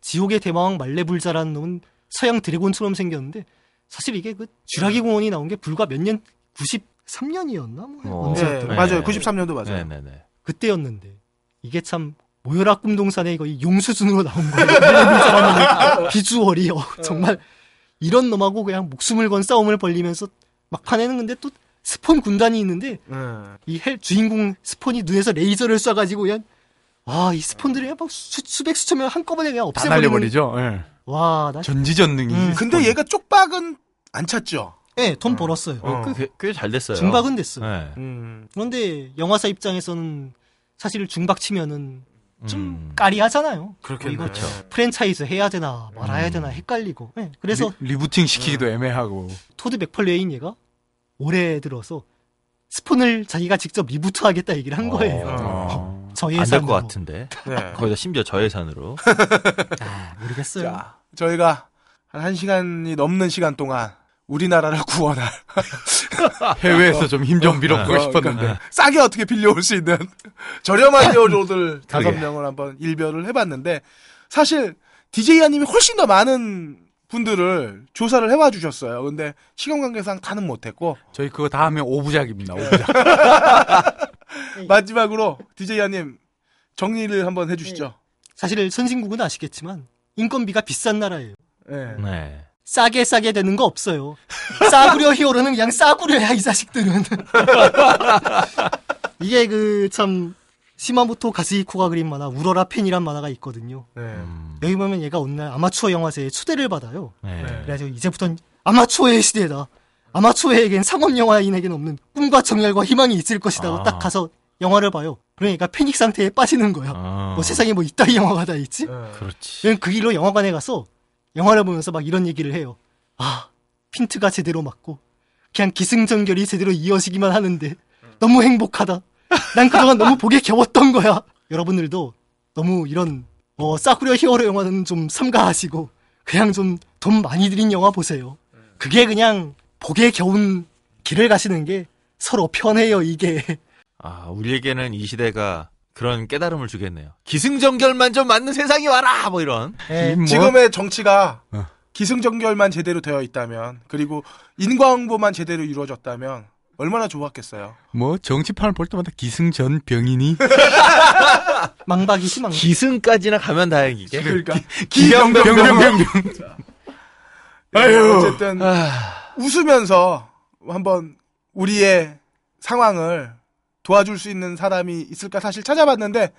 Speaker 5: 지옥의 대마왕 말레불자라는 놈은 서양 드래곤처럼 생겼는데 사실 이게 그 쥐라기 공원이 나온 게 불과 몇 년 93년이었나 뭐
Speaker 3: 어.
Speaker 2: 네, 맞아요.
Speaker 3: 네.
Speaker 2: 93년도 맞아요.
Speaker 3: 네네네.
Speaker 5: 그때였는데 이게 참 모여라 꿈동산의 거의 용 수준으로 나온 거예요. 말레불자라는 비주얼이 어, 정말 이런 놈하고 그냥 목숨을 건 싸움을 벌리면서 막판에는 근데 또 스폰 군단이 있는데
Speaker 2: 음.
Speaker 5: 이헬 주인공 스폰이 눈에서 레이저를 쏴가지고 그냥 와이 스폰들이 막 수, 수백 수천 명 한꺼번에 그냥
Speaker 4: 다
Speaker 5: 없애버리는
Speaker 4: 날려버리죠. 예.
Speaker 5: 와나
Speaker 4: 전지전능이.
Speaker 5: 음.
Speaker 2: 근데 얘가 쪽박은 안 찼죠.
Speaker 5: 예, 돈 벌었어요.
Speaker 2: 어.
Speaker 3: 꽤, 꽤잘 됐어요.
Speaker 5: 중박은 됐어. 요
Speaker 3: 네.
Speaker 2: 음.
Speaker 5: 그런데 영화사 입장에서는 사실 중박 치면은 좀
Speaker 3: 음.
Speaker 5: 까리하잖아요.
Speaker 2: 그렇겠네.
Speaker 5: 이거
Speaker 2: 그렇죠.
Speaker 5: 프랜차이즈 해야 되나 말아야
Speaker 3: 음.
Speaker 5: 되나 헷갈리고. 예, 그래서
Speaker 4: 리, 리부팅 시키기도 애매하고.
Speaker 5: 토드 맥펄레인 얘가 올해 들어서 스폰을 자기가 직접 리부트하겠다 얘기를 한 거예요.
Speaker 2: 어.
Speaker 3: 저안될
Speaker 5: 예산으로.
Speaker 3: 것 같은데.
Speaker 2: 네.
Speaker 3: 거기다 심지어 저예산으로.
Speaker 5: 아, 모르겠어요.
Speaker 2: 자, 저희가 한 1시간이 넘는 시간 동안 우리나라를 구원할
Speaker 4: 해외에서 좀 힘좀 빌어보고
Speaker 2: 어,
Speaker 4: 싶었는데.
Speaker 2: 그러니까 싸게 어떻게 빌려올 수 있는 저렴한 히어로들 다섯. 명을 한번 일별을 해봤는데 사실 DJ 아님이 훨씬 더 많은 분들을 조사를 해와 주셨어요. 근데 시간 관계상 다는 못했고
Speaker 4: 저희 그거 다 하면 오부작입니다. 오부작.
Speaker 2: 마지막으로 DJ 아님 정리를 한번 해주시죠.
Speaker 5: 사실 선진국은 아시겠지만 인건비가 비싼 나라예요.
Speaker 2: 네.
Speaker 3: 네.
Speaker 5: 싸게 싸게 되는 거 없어요. 싸구려 히어로는 그냥 싸구려야 이 자식들은. 이게 그 참 시마모토 가스히코가 그린 만화 우러라 팬이란 만화가 있거든요.
Speaker 2: 네.
Speaker 3: 음.
Speaker 5: 여기 보면 얘가 어느 날 아마추어 영화제에 초대를 받아요.
Speaker 3: 네.
Speaker 5: 그래가지고 이제부턴 아마추어의 시대다. 아마추어에겐 상업 영화인에겐 없는 꿈과 정열과 희망이 있을 것이다. 고
Speaker 3: 아.
Speaker 5: 딱 가서 영화를 봐요. 그러니까 패닉 상태에 빠지는 거야.
Speaker 3: 아.
Speaker 5: 뭐 세상에 뭐 이따위 영화가 다 있지?
Speaker 2: 네.
Speaker 3: 그렇지.
Speaker 5: 그 길로 영화관에 가서 영화를 보면서 막 이런 얘기를 해요. 아, 핀트가 제대로 맞고 그냥 기승전결이 제대로 이어지기만 하는데 너무 행복하다. 난 그동안 너무 보기 겨웠던 거야. 여러분들도 너무 이런 어, 싸구려 히어로 영화는 좀 삼가하시고 그냥 좀 돈 많이 들인 영화 보세요. 그게 그냥 보기에 겨운 길을 가시는 게 서로 편해요, 이게.
Speaker 3: 아, 우리에게는 이 시대가 그런 깨달음을 주겠네요. 기승전결만 좀 맞는 세상이 와라! 뭐 이런.
Speaker 5: 예.
Speaker 4: 뭐-
Speaker 2: 지금의 정치가
Speaker 4: 어.
Speaker 2: 기승전결만 제대로 되어 있다면 그리고 인과응보만 제대로 이루어졌다면 얼마나 좋았겠어요.
Speaker 4: 뭐 정치판을 볼 때마다 기승전병이니
Speaker 5: 망박이지, 망박.
Speaker 3: 기승까지나 가면 다행이게.
Speaker 2: 그러니까
Speaker 4: 기병병병병.
Speaker 2: 아유. 어쨌든
Speaker 3: 아,
Speaker 2: 웃으면서 한번 우리의 상황을 도와줄 수 있는 사람이 있을까 사실 찾아봤는데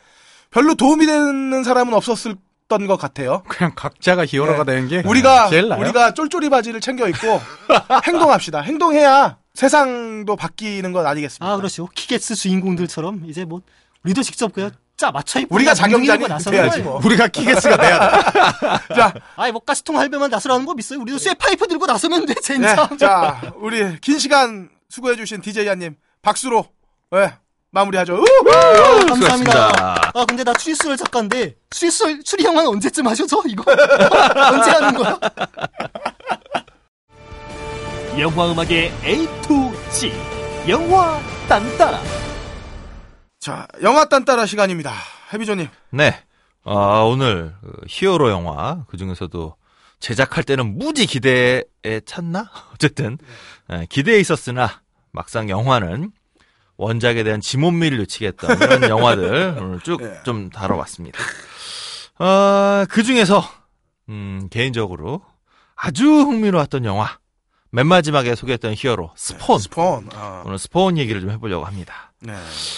Speaker 2: 별로 도움이 되는 사람은 없었던 것 같아요.
Speaker 4: 그냥 각자가 히어로가
Speaker 2: 네.
Speaker 4: 되는 게
Speaker 2: 우리가
Speaker 4: 제일 나요.
Speaker 2: 우리가 쫄쫄이 바지를 챙겨 입고 행동합시다. 행동해야 세상도 바뀌는 것 아니겠습니까?
Speaker 5: 아, 그렇죠. 키게츠 주인공들처럼 이제 뭐 우리도 직접 그냥 짜 맞춰 입고
Speaker 2: 우리가
Speaker 5: 나서는
Speaker 2: 돼야지. 뭐.
Speaker 4: 우리가 키게스가 돼야 돼.
Speaker 2: 자,
Speaker 5: 아이 뭐 가스통 할배만 나서라는 법 있어요. 우리도 쇠 파이프 들고 나서면 돼,
Speaker 2: 네,
Speaker 5: 젠장.
Speaker 2: 자, 우리 긴 시간 수고해주신 DJ 한님 박수로 네, 마무리하죠. 우!
Speaker 5: 감사합니다.
Speaker 3: 수고하셨습니다.
Speaker 5: 아 근데 나 추리소설 작가인데 추리소설 추리 영화는 언제쯤 하셔서 이거 언제 하는 거야?
Speaker 1: 영화 음악의 A to Z 영화 딴따라
Speaker 2: 자, 영화 딴따라 시간입니다. 해비조님.
Speaker 3: 네. 아, 오늘 그 히어로 영화 그 중에서도 제작할 때는 무지 기대에 찼나? 어쨌든 예, 기대에 있었으나 막상 영화는 원작에 대한 진면모를 놓치게 했던 이런 영화들 오늘 쭉
Speaker 2: 예.
Speaker 3: 좀 다뤄봤습니다. 어, 그 중에서 음, 개인적으로 아주 흥미로웠던 영화 맨 마지막에 소개했던 히어로 스폰
Speaker 2: 스폰. 아,
Speaker 3: 오늘 스폰 얘기를 좀 해보려고 합니다.
Speaker 2: 네.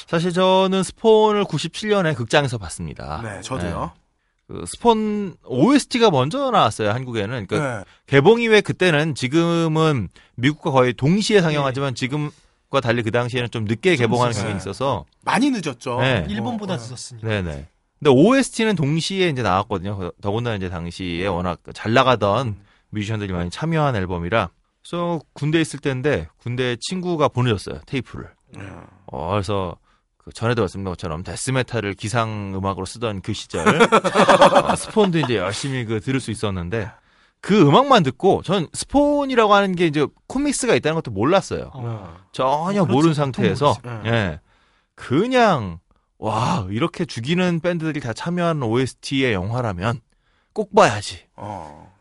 Speaker 3: 사실 저는 스폰을 97년에 극장에서 봤습니다.
Speaker 2: 네, 저도요.
Speaker 3: 네. 그 스폰 OST가 먼저 나왔어요 한국에는. 그러니까
Speaker 2: 네.
Speaker 3: 개봉 이후에 그때는 지금은 미국과 거의 동시에 상영하지만 지금 과 달리 그 당시에는 좀 늦게 개봉하는. 경향이 있어서.
Speaker 2: 많이 늦었죠.
Speaker 3: 네.
Speaker 5: 일본보다
Speaker 2: 어,
Speaker 5: 늦었으니까.
Speaker 3: 네네. 근데 OST는 동시에 이제 나왔거든요. 더군다나 이제 당시에 워낙 잘 나가던 뮤지션들이 많이 참여한 앨범이라. 그래서 군대에 있을 때인데 군대 친구가 보내줬어요 테이프를.
Speaker 2: 네.
Speaker 3: 어, 그래서 그 전에도 말씀드린 것처럼 데스메탈을 기상 음악으로 쓰던 그 시절 어, 스폰도 이제 열심히 그 들을 수 있었는데 그 음악만 듣고 전 스폰이라고 하는 게 이제 코믹스가 있다는 것도 몰랐어요.
Speaker 5: 어.
Speaker 3: 전혀
Speaker 5: 그렇죠.
Speaker 3: 모르는 상태에서
Speaker 2: 모르죠.
Speaker 3: 예 그냥 와 이렇게 죽이는 밴드들이 다 참여한 OST의 영화라면 꼭 봐야지.
Speaker 2: 어.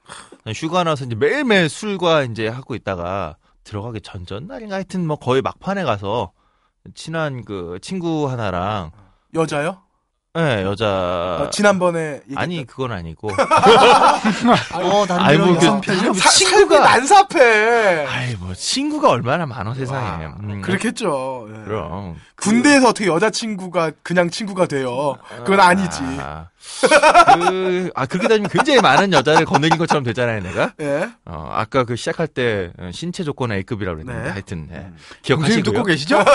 Speaker 3: 휴가 나서 이제 매일매일 술과 이제 하고 있다가 들어가기 전전 날인가 하여튼 뭐 거의 막판에 가서 친한 그 친구 하나랑
Speaker 2: 여자요?
Speaker 3: 예 여자
Speaker 2: 어, 지난번에
Speaker 3: 아니 그건 아니고
Speaker 5: 어,
Speaker 3: 아이,
Speaker 5: 나름대로
Speaker 3: 뭐 그-
Speaker 2: 사,
Speaker 3: 친구가-
Speaker 2: 난삽해.
Speaker 3: 아이 뭐 친구가 얼마나 많어 세상에
Speaker 2: 아,
Speaker 3: 음,
Speaker 2: 그렇겠죠. 예.
Speaker 3: 그럼
Speaker 2: 군대에서 어떻게 여자친구가 그냥 친구가 돼요? 그건 아니지.
Speaker 3: 아, 그, 아 그렇게 되면 굉장히 많은 여자를 거느린 것처럼 되잖아요 내가
Speaker 2: 예.
Speaker 3: 어, 아까 그 시작할 때 어, 신체 조건 A급이라고 그랬는데
Speaker 2: 네.
Speaker 3: 하여튼 예. 기억하시고요
Speaker 4: 듣고 계시죠?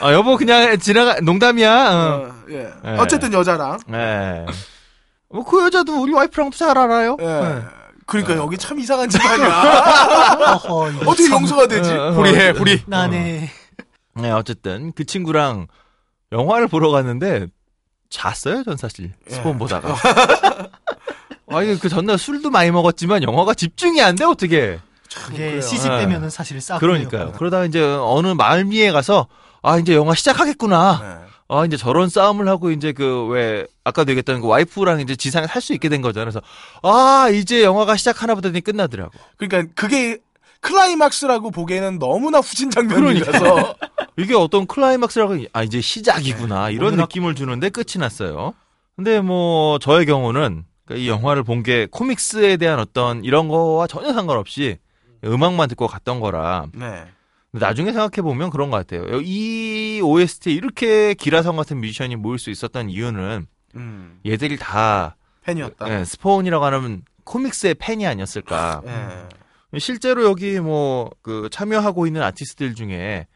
Speaker 3: 아 여보 그냥 지나가 농담이야 어.
Speaker 2: 어, 예.
Speaker 3: 예.
Speaker 2: 어쨌든 여자랑.
Speaker 3: 예. 뭐, 그 여자도 우리 와이프랑도 잘 알아요.
Speaker 2: 예.
Speaker 3: 네.
Speaker 2: 그러니까 여기 참 이상한 집안이야. 어떻게
Speaker 5: 참
Speaker 2: 용서가 되지?
Speaker 3: 어, 어,
Speaker 4: 후리해, 후리.
Speaker 5: 나네.
Speaker 3: 네, 어쨌든 그 친구랑 영화를 보러 갔는데 잤어요, 전 사실.
Speaker 2: 예.
Speaker 3: 스폰 보다가. 아, 이게 그 전날 술도 많이 먹었지만 영화가 집중이 안 돼, 어떻게.
Speaker 5: 그게. CG
Speaker 3: 예.
Speaker 5: 빼면은 사실 싸.
Speaker 3: 그러니까요. 그러다가 이제 어느 말미에 가서 아, 이제 영화 시작하겠구나.
Speaker 2: 네.
Speaker 3: 아, 이제 저런 싸움을 하고 이제 그 왜 아까도 얘기했던 그 와이프랑 이제 지상에 살 수 있게 된 거잖아요. 그래서 아, 이제 영화가 시작하나 보더니 끝나더라고.
Speaker 2: 그러니까 그게 클라이막스라고 보기에는 너무나 후진 장면이라서
Speaker 3: 이게 어떤 클라이막스라고 아 이제 시작이구나 이런
Speaker 5: 오늘아-
Speaker 3: 느낌을 주는데 끝이 났어요. 근데 뭐 저의 경우는 그러니까 이 영화를 본 게 comics에 대한 어떤 이런 거와 전혀 상관없이 음악만 듣고 갔던 거라
Speaker 2: 네.
Speaker 3: 나중에 생각해 보면 그런 것 같아요. 이 OST 에 이렇게 기라성 같은 뮤지션이 모일 수 있었던 이유는
Speaker 2: 음.
Speaker 3: 얘들이 다
Speaker 2: 팬이었다.
Speaker 3: 예, 스폰이라고 하는 코믹스의 팬이 아니었을까.
Speaker 2: 예.
Speaker 3: 실제로 여기 뭐 그 참여하고 있는 아티스트들 중에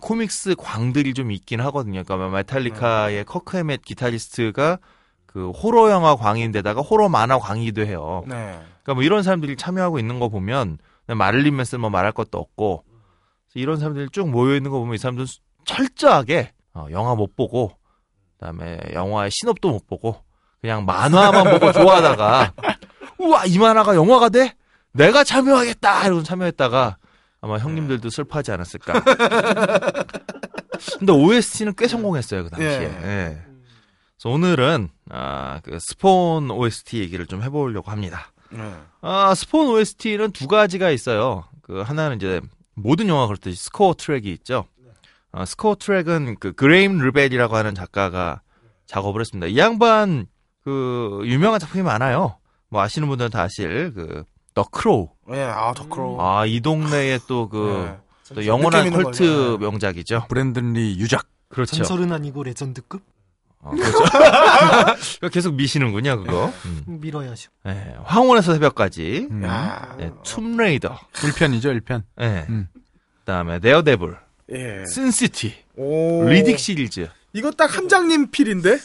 Speaker 3: 코믹스 광들이 좀 있긴 하거든요. 그러니까 메탈리카의 커크 헤멧 기타리스트가 그 호러 영화 광인데다가 호러 만화 광이기도 해요.
Speaker 2: 네.
Speaker 3: 그러니까 뭐 이런 사람들이 참여하고 있는 거 보면 마를린 맨슨 뭐 말할 것도 없고 이런 사람들이 쭉 모여 있는 거 보면 이 사람들은 수- 철저하게 어, 영화 못 보고 그다음에 영화의 신업도 못 보고 그냥 만화만 보고 좋아하다가 우와 이 만화가 영화가 돼? 내가 참여하겠다 이러고 참여했다가 아마 형님들도 슬퍼하지 않았을까. 근데 OST는 꽤 성공했어요 그 당시에.
Speaker 2: 예.
Speaker 3: 예. 그래서 오늘은 아, 그 스폰 OST 얘기를 좀 해보려고 합니다.
Speaker 2: 네.
Speaker 3: 아, 스폰 OST는 두 가지가 있어요. 그 하나는 이제 모든 영화 그렇듯이 스코어 트랙이 있죠. 아, 스코어 트랙은 그 그레임 르벨이라고 하는 작가가 작업을 했습니다. 이 양반 그 유명한 작품이 많아요. 뭐 아시는 분들은 다 아실 그 더 크로우.
Speaker 2: 예, 아, 더 크로우.
Speaker 3: 아, 이 동네에 또 그
Speaker 2: 예.
Speaker 3: 또 영원한 컬트
Speaker 2: 거죠. 예.
Speaker 3: 명작이죠.
Speaker 4: 브랜든 리 유작.
Speaker 3: 그렇죠.
Speaker 5: 전설은 아니고 레전드급
Speaker 3: 어, 그렇죠. 계속 미시는군요, 그거. 음.
Speaker 5: 밀어야죠.
Speaker 3: 네, 황혼에서 새벽까지.
Speaker 4: 음.
Speaker 2: 야.
Speaker 3: 네, 툼레이더.
Speaker 4: 1편이죠, 1편.
Speaker 3: 네.
Speaker 4: 음.
Speaker 3: 그다음에 네어데블,
Speaker 2: 예.
Speaker 3: 신시티,
Speaker 2: 오.
Speaker 3: 리딕 시리즈.
Speaker 2: 이거 딱 함장님 필인데?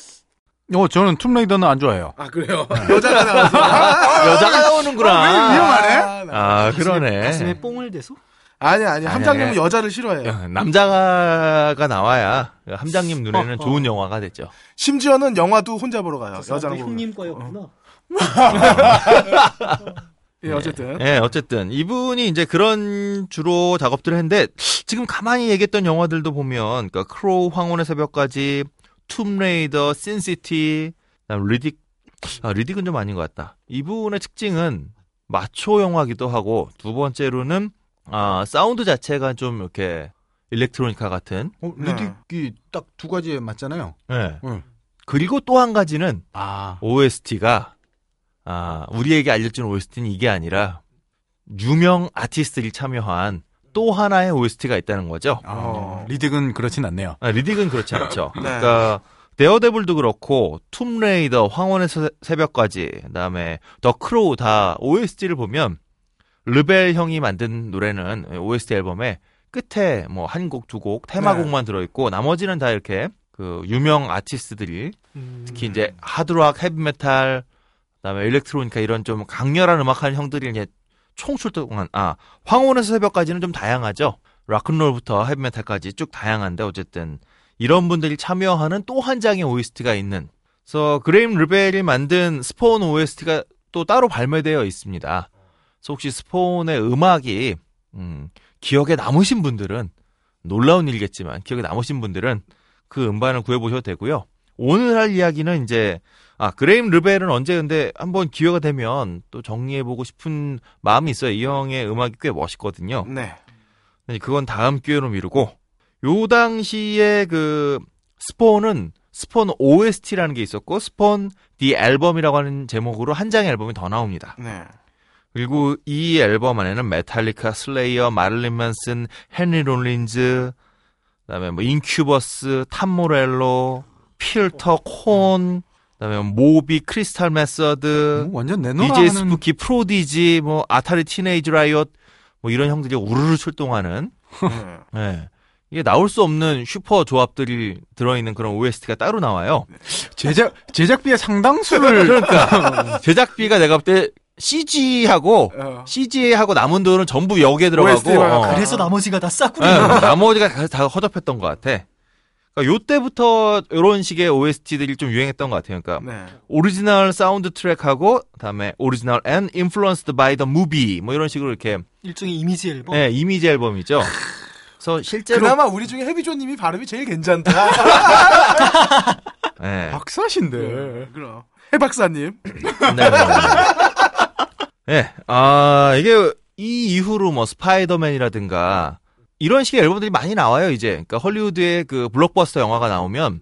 Speaker 4: 어, 저는 툼레이더는 안 좋아해요.
Speaker 2: 아, 그래요? 여자가 나와서. 아,
Speaker 3: 여자가 나오는구나.
Speaker 2: 왜 위험하네?
Speaker 3: 아, 그러네.
Speaker 5: 가슴에 뽕을 대서?
Speaker 2: 아니, 아니. 함장님은
Speaker 3: 아니.
Speaker 2: 여자를 싫어해요.
Speaker 3: 야, 남자가 나와야 함장님 눈에는
Speaker 5: 어, 어.
Speaker 3: 좋은 영화가 됐죠.
Speaker 2: 심지어는 영화도 혼자 보러 가요. 여자랑.
Speaker 5: 형님 거였구나.
Speaker 2: 예, 어쨌든.
Speaker 3: 예, 어쨌든 이분이 이제 그런 주로 작업들을 했는데 지금 가만히 얘기했던 영화들도 보면 그러니까 크로우 황혼의 새벽까지 툼레이더, 신시티, 그다음 리딕 아, 리딕은 좀 아닌 것 같다. 이분의 특징은 마초 영화기도 하고 두 번째로는 아, 사운드 자체가 좀 이렇게 일렉트로니카 같은.
Speaker 4: 어,
Speaker 2: 네.
Speaker 4: 리딕이 딱 두 가지에 맞잖아요.
Speaker 3: 네.
Speaker 4: 응.
Speaker 3: 그리고 또 한 가지는
Speaker 4: 아.
Speaker 3: OST가 아, 우리에게 알려준 OST는 이게 아니라 유명 아티스트들이 참여한 또 하나의 OST가 있다는 거죠.
Speaker 4: 아, 리딕은 그렇진 않네요.
Speaker 3: 아, 리딕은 그렇지 않죠.
Speaker 2: 네.
Speaker 3: 그러니까 데어데블도 그렇고 툼레이더, 황혼의 새- 새벽까지, 그다음에 더 크로우 다 OST를 보면 르벨 형이 만든 노래는 OST 앨범에 끝에 뭐 한 곡 두 곡 테마곡만 들어 있고 나머지는 다 이렇게 그 유명 아티스트들이
Speaker 5: 음,
Speaker 3: 특히 이제 하드락, 헤비메탈, 그다음에 일렉트로니카 이런 좀 강렬한 음악하는 형들이 이제 총출동한 아 황혼의 새벽까지는 좀 다양하죠. 락큰롤부터 헤비메탈까지 쭉 다양한데 어쨌든 이런 분들이 참여하는 또 한 장의 OST가 있는. 그래서 그레임 르벨이 만든 스폰 OST가 또 따로 발매되어 있습니다. 그래서 혹시 스폰의 음악이 음, 기억에 남으신 분들은 놀라운 일이겠지만 기억에 남으신 분들은 그 음반을 구해보셔도 되고요. 오늘 할 이야기는 이제 아 그레임 르벨은 언제 근데 한번 기회가 되면 또 정리해보고 싶은 마음이 있어요. 이 형의 음악이 꽤 멋있거든요.
Speaker 2: 네.
Speaker 3: 네, 그건 다음 기회로 미루고 요 당시에 그 스폰은 스폰 OST라는 게 있었고 스폰 The Album이라고 하는 제목으로 한 장의 앨범이 더 나옵니다.
Speaker 2: 네.
Speaker 3: 그리고 이 앨범 안에는 메탈리카, 슬레이어, 마를린 맨슨, 헨리 롤린즈, 그다음에 뭐 인큐버스, 탐 모렐로, 필터, 콘, 그다음에 모비, 크리스탈 메서드,
Speaker 4: 뭐 완전 내노라
Speaker 3: DJ 스푸키, 프로디지, 뭐 아타리 티네이지 라이엇 뭐 이런 형들이 우르르 출동하는
Speaker 2: 네.
Speaker 3: 예. 이게 나올 수 없는 슈퍼 조합들이 들어있는 그런 OST가 따로 나와요.
Speaker 4: 제작 제작비의 상당수를
Speaker 3: 그러니까 제작비가 내가 볼 때 CG하고
Speaker 2: 어.
Speaker 3: CG하고 남은 돈은 전부 여기에 들어가고 어.
Speaker 5: 그래서 나머지가 다 싸구려.
Speaker 3: 예, 나머지가 다, 다 허접했던 것 같아. 그러니까 요때부터 이런 식의 OST들이 좀 유행했던 것 같아요. 그러니까
Speaker 2: 네.
Speaker 3: 오리지널 사운드 트랙하고 그다음에 original and influenced by the movie 뭐 이런 식으로 이렇게
Speaker 5: 일종의 이미지 앨범.
Speaker 3: 예, 이미지 앨범이죠. 그래서 실제로
Speaker 2: 그나마 우리 중에 헤비조님이 발음이 제일 괜찮다.
Speaker 3: 예.
Speaker 4: 박사신데.
Speaker 2: 그럼. 해 박사님.
Speaker 3: 네, 네, 네. 예, 아, 이게 이 이후로 뭐 스파이더맨이라든가 이런 식의 앨범들이 많이 나와요, 이제. 그러니까 헐리우드의 그 블록버스터 영화가 나오면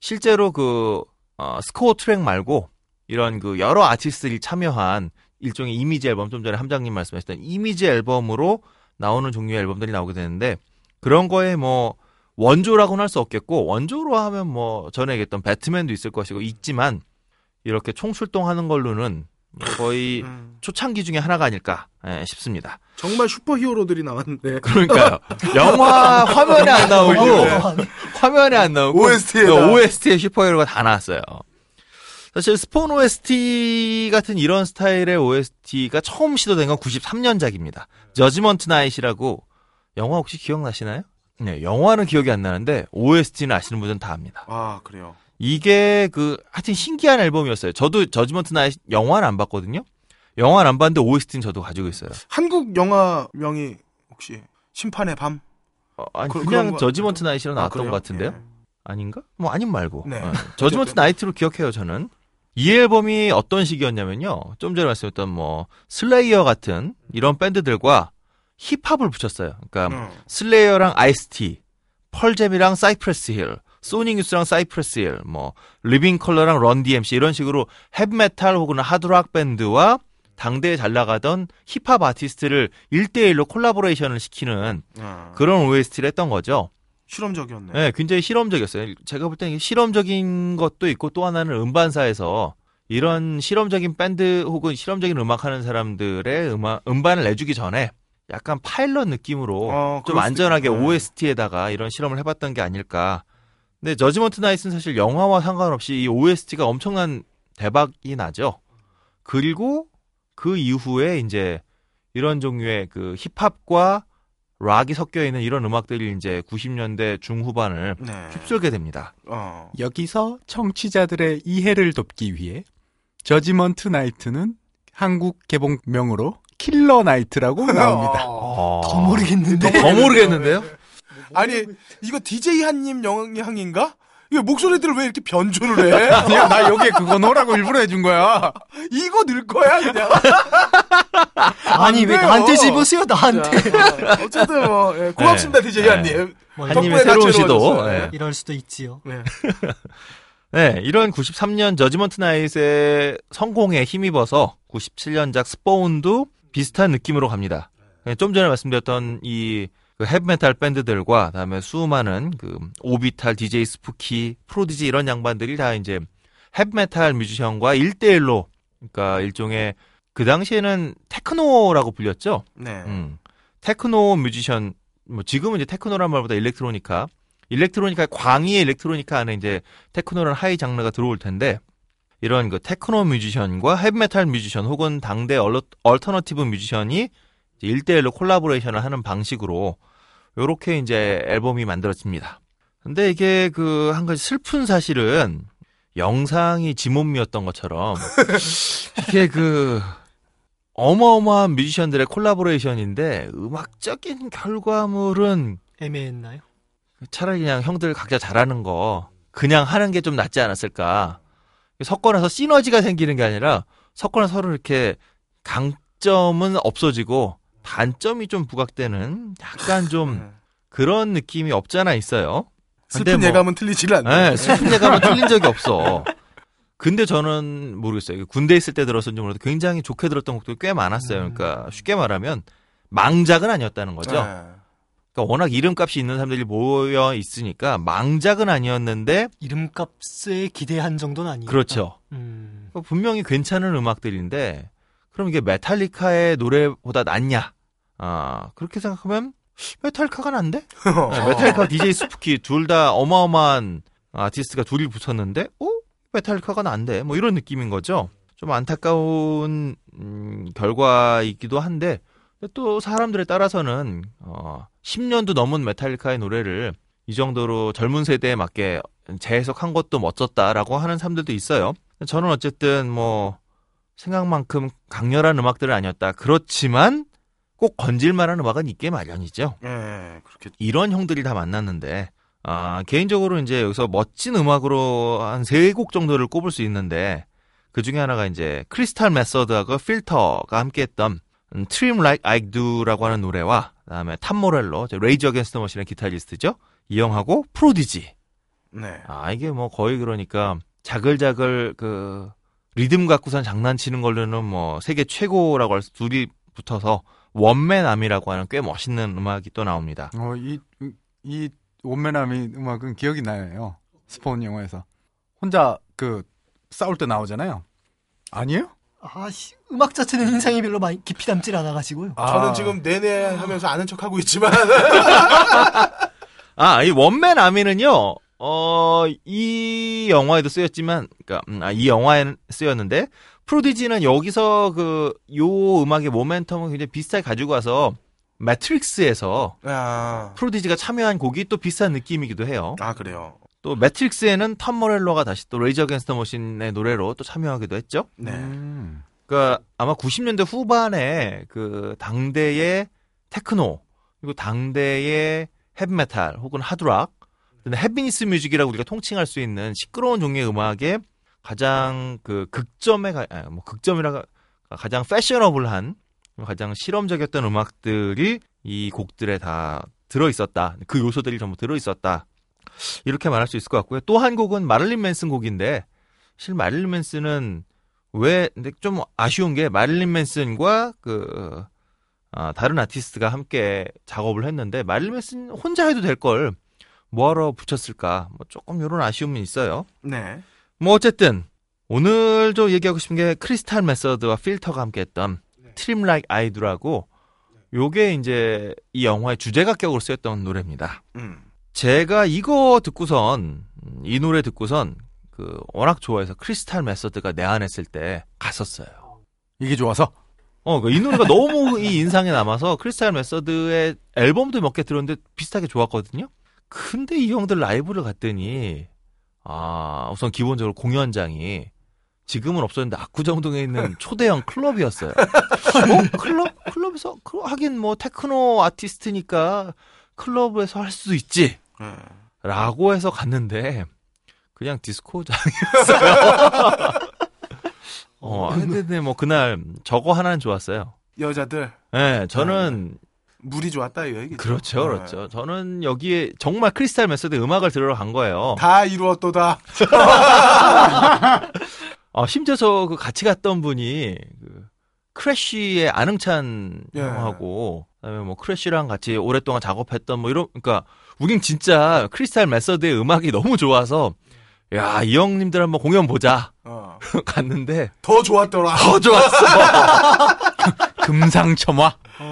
Speaker 3: 실제로 그 어, 스코어 트랙 말고 이런 그 여러 아티스트들이 참여한 일종의 이미지 앨범 좀 전에 함장님 말씀하셨던 이미지 앨범으로 나오는 종류의 앨범들이 나오게 되는데 그런 거에 뭐 원조라고는 할 수 없겠고 원조로 하면 뭐 전에 얘기했던 배트맨도 있을 것이고 있지만 이렇게 총출동하는 걸로는 뭐 거의
Speaker 2: 음.
Speaker 3: 초창기 중에 하나가 아닐까 예, 싶습니다.
Speaker 2: 정말 슈퍼히어로들이 나왔는데.
Speaker 3: 그러니까요. 영화 화면에 안 나오고 화면에 안 나오고
Speaker 2: OST에다.
Speaker 3: OST에 슈퍼히어로가 다 나왔어요. 사실 스폰 OST 같은 이런 스타일의 OST가 처음 시도된 건 93년작입니다. 저지먼트 나잇이라고 영화 혹시 기억나시나요? 네, 영화는 기억이 안 나는데 OST는 아시는 분들은 다 압니다.
Speaker 2: 아, 그래요.
Speaker 3: 이게 그 하여튼 신기한 앨범이었어요. 저도 저지먼트 나잇 영화는 안 봤거든요. 영화는 안 봤는데 OST는 저도 가지고 있어요.
Speaker 2: 한국 영화명이 혹시 심판의 밤?
Speaker 3: 어, 아니
Speaker 2: 그-
Speaker 3: 냥
Speaker 2: 거-
Speaker 3: 저지먼트
Speaker 2: 아,
Speaker 3: 나왔던
Speaker 2: 그래요?
Speaker 3: 것 같은데요.
Speaker 2: 예.
Speaker 3: 아닌가? 뭐 아님 말고.
Speaker 2: 네.
Speaker 3: 어, 저지먼트 나이트로 기억해요, 저는. 이 앨범이 어떤 시기였냐면요. 좀 전에 말씀했던 뭐 슬레이어 같은 이런 밴드들과 힙합을 붙였어요. 그러니까
Speaker 2: 음.
Speaker 3: 슬레이어랑 아이스티, 펄잼이랑 사이프레스 힐, 소닉 유스랑 사이프레스 힐, 뭐 리빙 컬러랑 런 DMC 이런 식으로 헤비메탈 혹은 하드락 밴드와 당대에 잘 나가던 힙합 아티스트를 1대1로 콜라보레이션을 시키는
Speaker 2: 아,
Speaker 3: 그런 OST를 했던 거죠.
Speaker 2: 실험적이었네.
Speaker 3: 네, 굉장히 실험적이었어요. 제가 볼 때는 실험적인 것도 있고 또 하나는 음반사에서 이런 실험적인 밴드 혹은 실험적인 음악 하는 사람들의 음악, 음반을 내주기 전에 약간 파일럿 느낌으로
Speaker 2: 어,
Speaker 3: 좀 안전하게
Speaker 2: 있겠네.
Speaker 3: OST에다가 이런 실험을 해봤던 게 아닐까. 근데 저지먼트 나이트는 사실 영화와 상관없이 이 OST가 엄청난 대박이 나죠. 그리고 그 이후에 이제 이런 종류의 그 힙합과 락이 섞여 있는 이런 음악들이 이제 90년대 중후반을
Speaker 2: 네.
Speaker 3: 휩쓸게 됩니다.
Speaker 2: 어.
Speaker 4: 여기서 청취자들의 이해를 돕기 위해 저지먼트 나이트는 한국 개봉명으로 킬러 나이트라고 나옵니다.
Speaker 2: 어.
Speaker 5: 더 모르겠는데.
Speaker 3: 더 모르겠는데요?
Speaker 2: 아니, 이거 DJ 한님 영향인가? 이게 목소리들을 왜 이렇게 변조를 해?
Speaker 4: 아니야, 나 여기에 그거 넣으라고 일부러 해준 거야.
Speaker 2: 이거 넣을 거야 그냥.
Speaker 5: 아니 왜. 나한테 집으세요 나한테
Speaker 2: 자, 어쨌든 뭐 예, 고맙습니다 DJ
Speaker 3: 네.
Speaker 2: 한님.
Speaker 5: 뭐
Speaker 3: 한님의 새로운 시도. 예.
Speaker 5: 이럴 수도 있지요.
Speaker 2: 네.
Speaker 3: 네, 이런 93년 저지먼트 나잇의 성공에 힘입어서 97년작 스포운도 비슷한 느낌으로 갑니다. 네, 좀 전에 말씀드렸던 이 그 헤비메탈 밴드들과 그다음에 수많은 그 오비탈, DJ 스푸키, 프로디지 이런 양반들이 다 이제 헤비메탈 뮤지션과 1대1로 그러니까 일종의 그 당시에는 테크노라고 불렸죠.
Speaker 2: 네.
Speaker 3: 음. 테크노 뮤지션 뭐 지금은 이제 테크노란 말보다 일렉트로니카 일렉트로니카 광의의 일렉트로니카 안에 이제 테크노라는 하위 장르가 들어올 텐데 이런 그 테크노 뮤지션과 헤비메탈 뮤지션 혹은 당대 얼러, 얼터너티브 뮤지션이 이제 1대1로 콜라보레이션을 하는 방식으로 요렇게 이제 앨범이 만들어집니다. 근데 이게 그 한 가지 슬픈 사실은 영상이 지못미였던 것처럼 이게 그 어마어마한 뮤지션들의 콜라보레이션인데 음악적인 결과물은
Speaker 5: 애매했나요?
Speaker 3: 차라리 그냥 형들 각자 잘하는 거 그냥 하는 게 좀 낫지 않았을까. 섞어놔서 시너지가 생기는 게 아니라 섞어놔서 서로 이렇게 강점은 없어지고 단점이 좀 부각되는 약간 좀 그런 느낌이 없잖아 있어요.
Speaker 2: 슬픈
Speaker 3: 뭐-
Speaker 2: 예감은 틀리질 않네.
Speaker 3: 네, 슬픈 예감은 틀린 적이 없어. 근데 저는 모르겠어요. 군대 있을 때 들었는지 몰라도 굉장히 좋게 들었던 곡도 꽤 많았어요. 그러니까 쉽게 말하면 망작은 아니었다는 거죠.
Speaker 2: 네.
Speaker 3: 그러니까 워낙 이름값이 있는 사람들이 모여 있으니까 망작은 아니었는데
Speaker 5: 이름값에 기대한 정도는 아니에요.
Speaker 3: 그렇죠.
Speaker 5: 음,
Speaker 3: 그러니까 분명히 괜찮은 음악들인데 그럼 이게 메탈리카의 노래보다 낫냐? 아 그렇게 생각하면 메탈리카가 난데? 네, 메탈리카 DJ 스푸키 둘 다 어마어마한 아티스트가 둘이 붙었는데, 어? 메탈리카가 난데? 뭐 이런 느낌인 거죠. 좀 안타까운 음, 결과이기도 한데 또 사람들에 따라서는 어, 10년도 넘은 메탈리카의 노래를 이 정도로 젊은 세대에 맞게 재해석한 것도 멋졌다라고 하는 사람들도 있어요. 저는 어쨌든 뭐 생각만큼 강렬한 음악들은 아니었다. 그렇지만 꼭 건질만한 음악은 있게 마련이죠.
Speaker 2: 예, 그렇게
Speaker 3: 이런 형들이 다 만났는데 아, 개인적으로 이제 여기서 멋진 음악으로 한 세 곡 정도를 꼽을 수 있는데 그 중에 하나가 이제 크리스탈 메서드하고 필터가 함께했던 음, Trip Like I Do라고 하는 노래와 그다음에 탐 모렐로 레이지 어게인스트 머신의 기타리스트죠 이 형하고 프로디지
Speaker 2: 네.
Speaker 3: 아 이게 뭐 거의 그러니까 자글자글 그 리듬 갖고선 장난치는 걸로는 뭐 세계 최고라고 할 수 둘이 붙어서 One Man Army라고 하는 꽤 멋있는 음악이 또 나옵니다.
Speaker 4: 어, 이, 이 One Man Army 음악은 기억이 나요. 스폰 영화에서. 혼자 그 싸울 때 나오잖아요. 아니에요?
Speaker 5: 아 씨 음악 자체는 인상이 별로 많이 깊이 남질 않아가지고요.
Speaker 2: 저는 지금 내내 하면서 아는 척 하고 있지만
Speaker 3: 아, 이 One Man Army는요, 어, 이 영화에도 쓰였지만, 그니까, 음, 아, 이 영화에 쓰였는데, 프로디지는 여기서 그, 요 음악의 모멘텀을 굉장히 비슷하게 가지고 와서, 매트릭스에서
Speaker 2: 아,
Speaker 3: 프로디지가 참여한 곡이 또 비슷한 느낌이기도 해요.
Speaker 2: 아 그래요.
Speaker 3: 또 매트릭스에는 톰 모렐로가 다시 또 레이지 어게인스트 머신의 노래로 또 참여하기도 했죠.
Speaker 2: 네.
Speaker 4: 음.
Speaker 3: 그러니까 아마 90년대 후반에 그 당대의 테크노 그리고 당대의 헤비메탈 혹은 하드락 heaviness music이라고 우리가 통칭할 수 있는 시끄러운 종류의 음악의 가장 그 극점에 가, 아니, 뭐 극점이라 가장 패셔너블한 가장 실험적이었던 음악들이 이 곡들에 다 들어 있었다. 그 요소들이 전부 들어 있었다. 이렇게 말할 수 있을 것 같고요. 또 한 곡은 마릴린 맨슨 곡인데 사실 마릴린 맨슨은 왜 근데 좀 아쉬운 게 마릴린 맨슨과 그 아, 다른 아티스트가 함께 작업을 했는데 마릴린 맨슨 혼자 해도 될 걸 뭐하러 붙였을까? 뭐 조금 이런 아쉬움이 있어요.
Speaker 2: 네.
Speaker 3: 뭐 어쨌든 오늘 저 얘기하고 싶은 게 크리스탈 메서드와 필터가 함께했던 Trip Like I Do라고 요게 이제 이 영화의 주제가격으로 쓰였던 노래입니다.
Speaker 2: 음.
Speaker 3: 제가 이거 듣고선 음, 이 노래 듣고선 그 워낙 좋아해서 크리스탈 메서드가 내한했을 때 갔었어요.
Speaker 4: 이게 좋아서?
Speaker 3: 어, 그이 노래가 너무 이 인상에 남아서 크리스탈 메서드의 앨범도 몇 개 들었는데 비슷하게 좋았거든요. 근데 이 형들 라이브를 갔더니 아 우선 기본적으로 공연장이 지금은 없었는데 압구정동에 있는 초대형 클럽이었어요. 어? 클럽? 클럽에서? 그- 하긴 뭐 테크노 아티스트니까 클럽에서 할 수도 있지.
Speaker 2: 네.
Speaker 3: 라고 해서 갔는데 그냥 디스코장이었어요. 어, 근데 뭐 그날 저거 하나는 좋았어요.
Speaker 2: 여자들
Speaker 3: 예, 저는
Speaker 2: 물이 좋았다 이 얘기죠.
Speaker 3: 그렇죠,
Speaker 2: 네.
Speaker 3: 그렇죠. 저는 여기에 정말 크리스탈 메소드 음악을 들으러 간 거예요.
Speaker 2: 다 이루었도다.
Speaker 3: 어, 심지어 저그 같이 갔던 분이 그 크래쉬의 안흥찬
Speaker 2: 예.
Speaker 3: 형하고 그다음에 뭐 크래쉬랑 같이 오랫동안 작업했던 뭐 이런 그러니까 우린 진짜 크리스탈 메서드의 음악이 너무 좋아서 야, 이 형님들 한번 공연 보자.
Speaker 2: 어.
Speaker 3: 갔는데
Speaker 2: 더 좋았더라.
Speaker 3: 더 좋았어.
Speaker 4: 금상첨화.
Speaker 5: 어,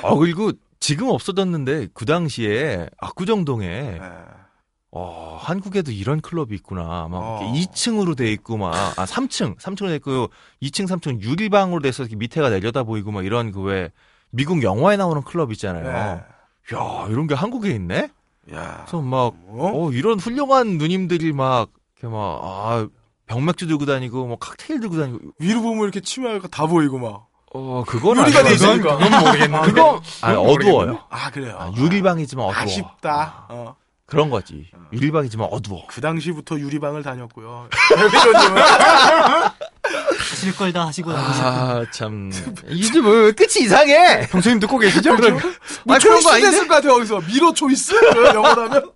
Speaker 5: 음,
Speaker 3: 어, 그리고 지금 없어졌는데 그 당시에 압구정동에
Speaker 2: 네.
Speaker 3: 어, 한국에도 이런 클럽이 있구나. 막
Speaker 2: 어.
Speaker 3: 이렇게 2층으로 돼 있고 막 아, 3층, 3층으로 돼 있고 2층, 3층 유리방으로 돼서 이렇게 밑에가 내려다 보이고 막 이런 그 왜 미국 영화에 나오는 클럽 있잖아요.
Speaker 2: 네.
Speaker 3: 야, 이런 게 한국에 있네?
Speaker 2: 야.
Speaker 3: 그래서 막
Speaker 2: 뭐?
Speaker 3: 어, 이런 훌륭한 누님들이 막 이렇게 막 아, 병맥주 들고 다니고 뭐 칵테일 들고 다니고
Speaker 2: 위로 보면 이렇게 치마가 다 보이고 막.
Speaker 3: 어, 그건
Speaker 2: 유리가 돼. 있으니까.
Speaker 4: 그건 모르겠는데.
Speaker 3: 그거 아,
Speaker 4: 그건
Speaker 3: 어두워요.
Speaker 2: 아 그래요.
Speaker 3: 아, 유리방이지만 어두워.
Speaker 2: 아쉽다. 어.
Speaker 3: 그런 거지. 유리방이지만 어두워.
Speaker 2: 그 당시부터 유리방을 다녔고요.
Speaker 5: 하실 걸 다 하시고
Speaker 3: 아, 참. 이제 뭐 끝이 이상해.
Speaker 4: 형수님 듣고 계시죠?
Speaker 3: 그런,
Speaker 2: 뭐
Speaker 3: 아, 그런 거
Speaker 2: 초이스
Speaker 3: 아닌데?
Speaker 2: 됐을 것 같아 거기서 미로 초이스 그 영어라면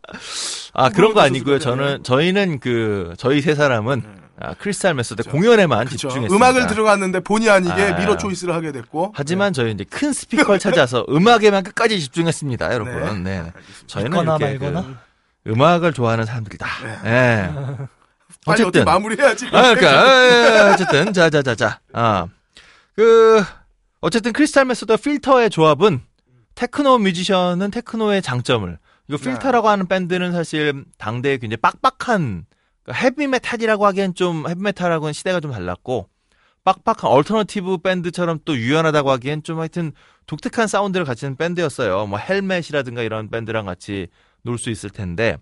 Speaker 3: 아, 그런 거 아니고요. 저는, 저희는 그, 저희 세 사람은, 아, 크리스탈 메소드 공연에만
Speaker 2: 그쵸.
Speaker 3: 집중했습니다.
Speaker 2: 음악을 들어갔는데 본의 아니게
Speaker 3: 아.
Speaker 2: 미로 초이스를 하게 됐고
Speaker 3: 하지만 저희 이제 큰 스피커를 찾아서 음악에만 끝까지 집중했습니다, 여러분. 네. 저희는
Speaker 5: 있거나
Speaker 3: 이렇게
Speaker 5: 말거나?
Speaker 3: 그 음악을 좋아하는 사람들이다. 예.
Speaker 2: 빨리 어떻게
Speaker 3: 어쨌든.
Speaker 2: 마무리해야지.
Speaker 3: 아, 그러니까 아, 예, 예, 어쨌든 자, 자, 자, 자. 아. 그 어쨌든 크리스탈 메소드 필터의 조합은 테크노 뮤지션은 테크노의 장점을 이거
Speaker 2: 네.
Speaker 3: 필터라고 하는 밴드는 사실 당대에 굉장히 빡빡한 그러니까 헤비메탈이라고 하기엔 좀 헤비메탈하고는 시대가 좀 달랐고 빡빡한 얼터너티브 밴드처럼 또 유연하다고 하기엔 좀 하여튼 독특한 사운드를 가지는 밴드였어요. 뭐 헬멧이라든가 이런 밴드랑 같이 놀 수 있을 텐데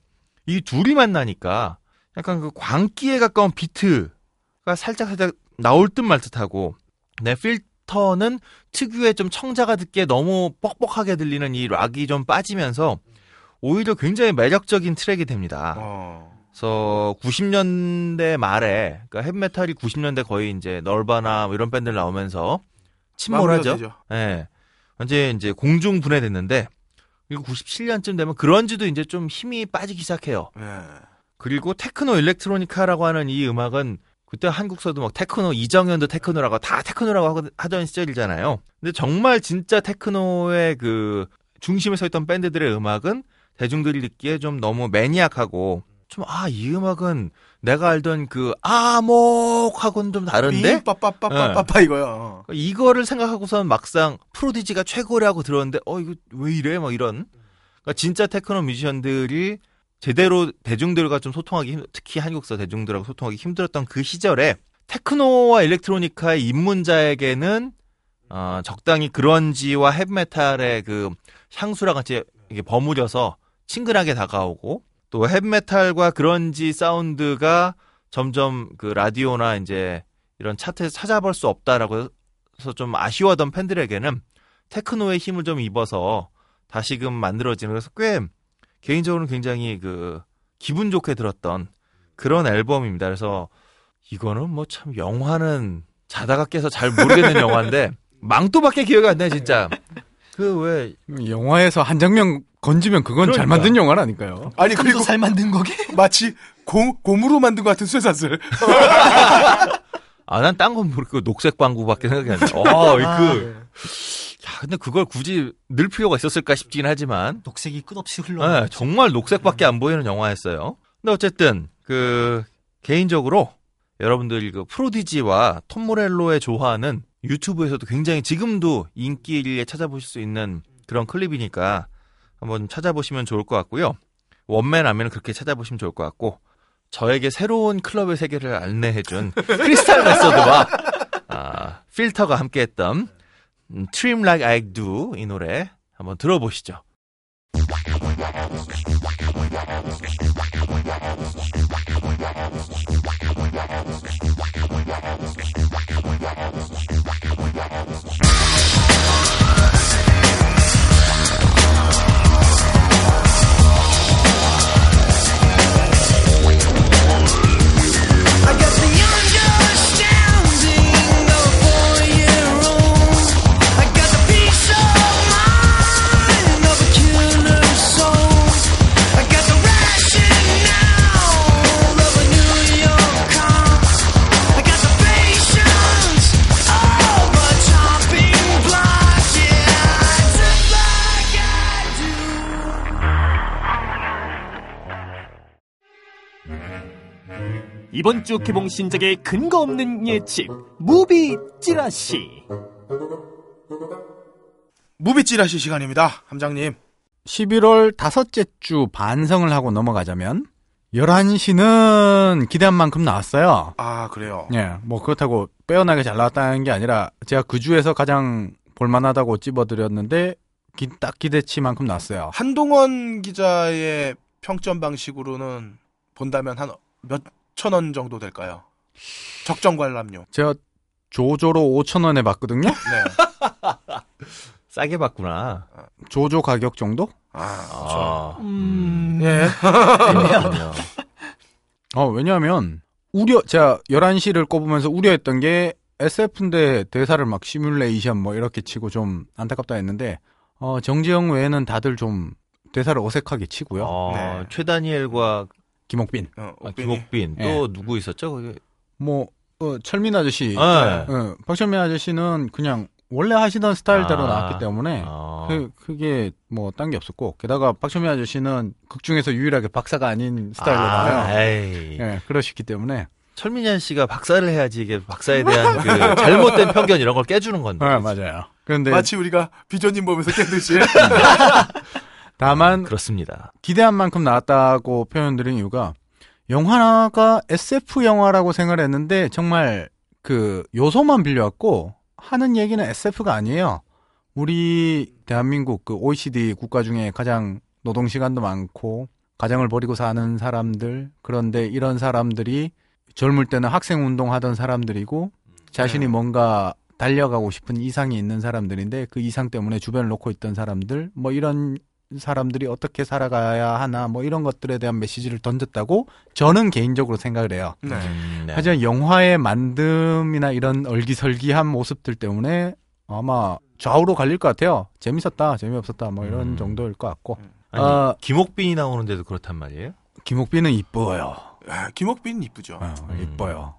Speaker 3: 이 둘이 만나니까 약간 그 광기에 가까운 비트가 살짝 살짝 나올 듯 말 듯하고 네 필터는 특유의 좀 청자가 듣기에 너무 뻑뻑하게 들리는 이 락이 좀 빠지면서 오히려 굉장히 매력적인 트랙이 됩니다.
Speaker 2: 어.
Speaker 3: 그래서 90년대 말에 그러니까 헤비메탈이 90년대 거의 이제 널바나 뭐 이런 밴드를 나오면서 침몰하죠. 예. 이제 이제 공중 분해됐는데 그리고 97년쯤 되면 그런지도 이제 좀 힘이 빠지기 시작해요.
Speaker 2: 예.
Speaker 3: 그리고 테크노 일렉트로니카라고 하는 이 음악은 그때 한국서도 막 테크노 이정현도 테크노라고 다 테크노라고 하던 시절이잖아요. 근데 정말 진짜 테크노의 그 중심에 서 있던 밴드들의 음악은 대중들이 듣기에 좀 너무 매니악하고 좀 아 이 음악은 내가 알던 그 음악하고는 좀 다른데?
Speaker 2: 빠빠빠빠빠빠 이거요.
Speaker 3: 그러니까 이거를 생각하고선 막상 프로디지가 최고라고 들었는데 어 이거 왜 이래? 막 이런. 그러니까 진짜 테크노 뮤지션들이 제대로 대중들과 좀 소통하기 힘, 특히 한국서 대중들하고 소통하기 힘들었던 그 시절에 테크노와 electronica의 입문자에게는 어, 적당히 grunge와 헤비메탈의 그 향수랑 같이 이게 버무려서 친근하게 다가오고 또 헤비메탈과 그런지 사운드가 점점 그 라디오나 이제 이런 차트에서 찾아볼 수 없다라고 해서 좀 아쉬워하던 팬들에게는 테크노의 힘을 좀 입어서 다시금 만들어지는 그래서 꽤 개인적으로는 굉장히 그 기분 좋게 들었던 그런 앨범입니다. 그래서 이거는 뭐 참 영화는 자다가 깨서 잘 모르겠는 영화인데 망토밖에 기억이 안 나요 진짜. 그 왜
Speaker 4: 영화에서 한 장면 건지면 그건 잘
Speaker 3: 그러니까.
Speaker 4: 만든 영화라니까요.
Speaker 2: 아니
Speaker 5: 그리고 잘 만든 거게?
Speaker 2: 마치 고, 고무로 만든 것 같은 쇠사슬.
Speaker 3: 아, 난 딴 건 모르고 녹색 방구밖에 생각이 안 나. 어,
Speaker 5: 아,
Speaker 3: 그, 야, 근데 그걸 굳이 넣을 필요가 있었을까 싶긴 하지만,
Speaker 5: 녹색이 끝없이 흘러.
Speaker 3: 네, 정말 녹색밖에 안 보이는 영화였어요. 근데 어쨌든, 그, 개인적으로, 여러분들 그 프로디지와 톰 모렐로의 조화는 유튜브에서도 굉장히 지금도 인기에 찾아보실 수 있는 그런 클립이니까 한번 찾아보시면 좋을 것 같고요. 원맨 하면 그렇게 찾아보시면 좋을 것 같고, 저에게 새로운 클럽의 세계를 안내해준 크리스탈 메소드와 아, 필터가 함께했던 음, Trim Like I Do 이 노래 한번 들어보시죠.
Speaker 1: 이번 주 개봉 신작의 근거 없는 예측 무비 찌라시
Speaker 2: 무비 찌라시 시간입니다. 함장님.
Speaker 4: 11월 다섯째 주 반성을 하고 넘어가자면 11시는 기대한 만큼 나왔어요.
Speaker 2: 아, 그래요.
Speaker 4: 예, 뭐 그렇다고 빼어나게 잘 나왔다는 게 아니라 제가 그 주에서 가장 볼만하다고 찝어드렸는데 기- 딱 기대치만큼 나왔어요.
Speaker 2: 한동원 기자의 평점 방식으로는 본다면 한 몇 천 원 정도 될까요? 적정 관람료.
Speaker 4: 제가 조조로 5천 원에 봤거든요.
Speaker 2: 네.
Speaker 3: 싸게 봤구나.
Speaker 4: 조조 가격 정도?
Speaker 2: 아,
Speaker 3: 아,
Speaker 5: 음,
Speaker 2: 예.
Speaker 3: 그렇군요.
Speaker 4: 어, 왜냐하면 우려 제가 11시를 꼽으면서 우려했던 게 SF인데 대사를 막 시뮬레이션 뭐 이렇게 치고 좀 안타깝다 했는데 어, 정지영 외에는 다들 좀 대사를 어색하게 치고요.
Speaker 3: 어,
Speaker 2: 네.
Speaker 3: 최다니엘과
Speaker 4: 김옥빈
Speaker 2: 어,
Speaker 3: 아. 김옥빈
Speaker 4: 예.
Speaker 3: 또 누구 있었죠? 거기?
Speaker 4: 뭐 어, 철민 아저씨
Speaker 3: 네.
Speaker 4: 어, 박철민 아저씨는 그냥 원래 하시던 스타일대로
Speaker 3: 아.
Speaker 4: 나왔기 때문에
Speaker 3: 어.
Speaker 4: 그, 그게 뭐 딴 게 없었고 게다가 박철민 아저씨는 극 중에서 유일하게 박사가 아닌 스타일로
Speaker 3: 아,
Speaker 4: 나와요.
Speaker 3: 에이.
Speaker 4: 예, 그러시기 때문에
Speaker 3: 철민현 씨가 박사를 해야지 이게 박사에 대한 그 잘못된 편견 이런 걸 깨주는 건데.
Speaker 4: 네, 맞아요. 그런데
Speaker 2: 마치 우리가 비전님 보면서 깨듯이.
Speaker 4: 다만
Speaker 3: 그렇습니다.
Speaker 4: 기대한 만큼 나왔다고 표현드린 이유가 영화가 SF 영화라고 생각을 했는데 정말 그 요소만 빌려왔고 하는 얘기는 SF가 아니에요. 우리 대한민국 그 OECD 국가 중에 가장 노동 시간도 많고 가정을 버리고 사는 사람들 그런데 이런 사람들이 젊을 때는 학생 운동하던 사람들이고 자신이 뭔가 달려가고 싶은 이상이 있는 사람들인데 그 이상 때문에 주변을 놓고 있던 사람들 뭐 이런 사람들이 어떻게 살아가야 하나 뭐 이런 것들에 대한 메시지를 던졌다고 저는 개인적으로 생각을 해요.
Speaker 2: 네.
Speaker 3: 음, 네.
Speaker 4: 하지만 영화의 만듦이나 이런 얼기설기한 모습들 때문에 아마 좌우로 갈릴 것 같아요. 재밌었다, 재미없었다 뭐 이런
Speaker 3: 음.
Speaker 4: 정도일 것 같고.
Speaker 3: 아니,
Speaker 4: 어,
Speaker 3: 김옥빈이 나오는데도 그렇단 말이에요?
Speaker 4: 김옥빈은 이뻐요.
Speaker 2: 아, 김옥빈 이쁘죠.
Speaker 4: 어,
Speaker 3: 음.
Speaker 4: 이뻐요.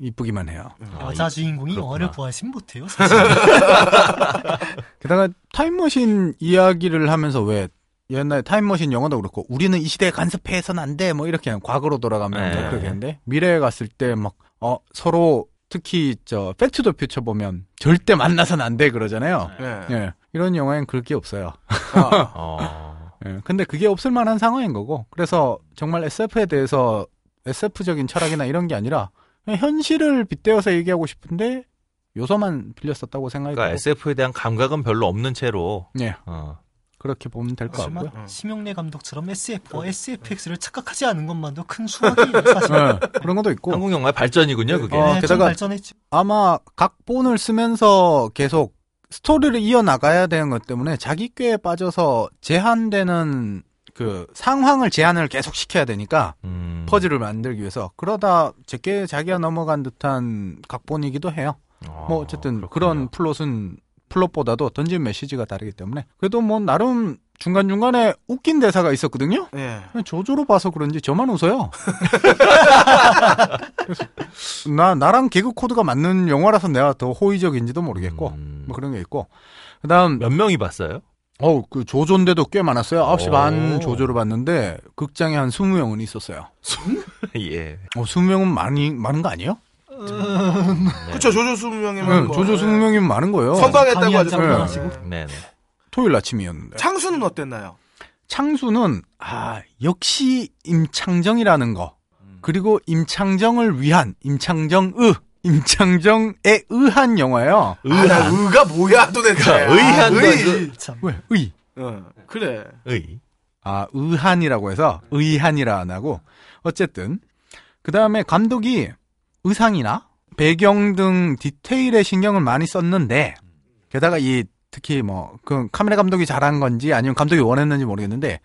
Speaker 4: 이쁘기만 해요.
Speaker 3: 아,
Speaker 5: 여자
Speaker 3: 이-
Speaker 5: 주인공이
Speaker 3: 그렇구나.
Speaker 5: 영화를 보아하시면 못해요. 사실.
Speaker 4: 게다가 타임머신 이야기를 하면서 왜 옛날 타임머신 영화도 그렇고 우리는 이 시대에 간섭해서는 안 돼 뭐 이렇게 과거로 돌아가면
Speaker 3: 네.
Speaker 4: 뭐 그렇게 했는데 미래에 갔을 때 막 어 서로 특히 저 Back to the Future 보면 절대 만나서는 안 돼 그러잖아요.
Speaker 2: 네.
Speaker 4: 예. 이런 영화엔 그럴 게 없어요.
Speaker 2: 아,
Speaker 3: 어.
Speaker 4: 예. 근데 그게 없을 만한 상황인 거고. 그래서 정말 SF에 대해서 SF적인 철학이나 이런 게 아니라 현실을 빗대어서 얘기하고 싶은데 요소만 빌렸었다고 생각이
Speaker 3: 그러니까 SF에 대한 감각은 별로 없는 채로
Speaker 4: 예.
Speaker 3: 어.
Speaker 4: 그렇게 보면 될 것 같고요.
Speaker 5: 심영래 감독처럼 SF와 SFX를 착각하지 않은 것만도 큰 수확이에요. 사실.
Speaker 4: 예. 그런 것도 있고
Speaker 3: 한국 영화의 발전이군요, 그게.
Speaker 4: 어,
Speaker 5: 네, 좀
Speaker 4: 게다가
Speaker 5: 발전했죠.
Speaker 4: 아마 각본을 쓰면서 계속 스토리를 이어나가야 되는 것 때문에 자기 꾀에 빠져서 제한되는 그 상황을 제한을 계속 시켜야 되니까
Speaker 3: 음.
Speaker 4: 퍼즐을 만들기 위해서 그러다 제 꾀에 자기가 넘어간 듯한 각본이기도 해요.
Speaker 3: 어,
Speaker 4: 뭐 어쨌든
Speaker 3: 그렇군요.
Speaker 4: 그런 플롯은 플롯보다도 던진 메시지가 다르기 때문에 그래도 뭐 나름 중간 중간에 웃긴 대사가 있었거든요.
Speaker 2: 예.
Speaker 4: 조조로 봐서 그런지 저만 웃어요. 나 나랑 개그 코드가 맞는 영화라서 내가 더 호의적인지도 모르겠고
Speaker 3: 음.
Speaker 4: 뭐 그런 게 있고 그다음
Speaker 3: 몇 명이 봤어요?
Speaker 4: 어우 그 조조인데도 꽤 많았어요. 9시
Speaker 3: 오.
Speaker 4: 반 조조를 봤는데 극장에 한 20명은 있었어요.
Speaker 3: 예.
Speaker 4: 어 20명은 많이 많은 거 아니에요?
Speaker 3: 네.
Speaker 2: 그쵸, 조조 수명이면
Speaker 4: 네,
Speaker 2: 뭐,
Speaker 4: 조조
Speaker 2: 예.
Speaker 4: 20명이면 많은 거예요.
Speaker 2: 선방했다고 하죠.
Speaker 5: 장만
Speaker 4: 네.
Speaker 5: 하시고.
Speaker 3: 네네.
Speaker 4: 토요일 아침이었는데.
Speaker 2: 창수는 어땠나요?
Speaker 4: 창수는 아 역시 임창정이라는 거 그리고 임창정을 위한 임창정의 임창정에 의한 영화예요.
Speaker 2: 아, 나 의가 뭐야 도대체.
Speaker 3: 의한
Speaker 2: 아,
Speaker 3: 거
Speaker 2: 의.
Speaker 5: 참.
Speaker 4: 왜 의?
Speaker 2: 어, 그래.
Speaker 3: 의.
Speaker 4: 아 의한이라고 해서 의한이라 안 하고 어쨌든 그 다음에 감독이 의상이나 배경 등 디테일에 신경을 많이 썼는데 게다가 이 특히 뭐 그 카메라 감독이 잘한 건지 아니면 감독이 원했는지 모르겠는데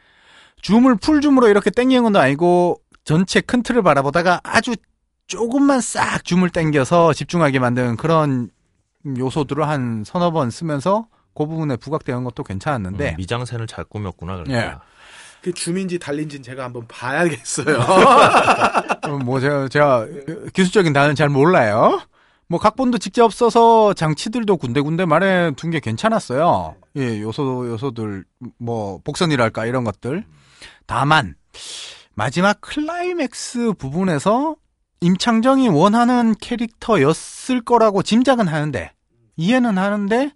Speaker 4: 줌을 풀 줌으로 이렇게 땡기는 건 아니고 전체 큰 틀을 바라보다가 아주 조금만 싹 줌을 땡겨서 집중하게 만드는 그런 요소들을 한 서너 번 쓰면서 그 부분에 부각되는 것도 괜찮았는데
Speaker 3: 음, 미장센을 잘 꾸몄구나.
Speaker 4: 예.
Speaker 3: 그러니까.
Speaker 2: 그 줌인지 달린지는 제가 한번 봐야겠어요.
Speaker 4: 어, 뭐 제가, 제가 기술적인 단어는 잘 몰라요. 뭐 각본도 직접 써서 장치들도 군데군데 말해 둔 게 괜찮았어요. 예, 요소 요소들 뭐 복선이랄까 이런 것들. 다만 마지막 클라이맥스 부분에서 임창정이 원하는 캐릭터였을 거라고 짐작은 하는데 이해는 하는데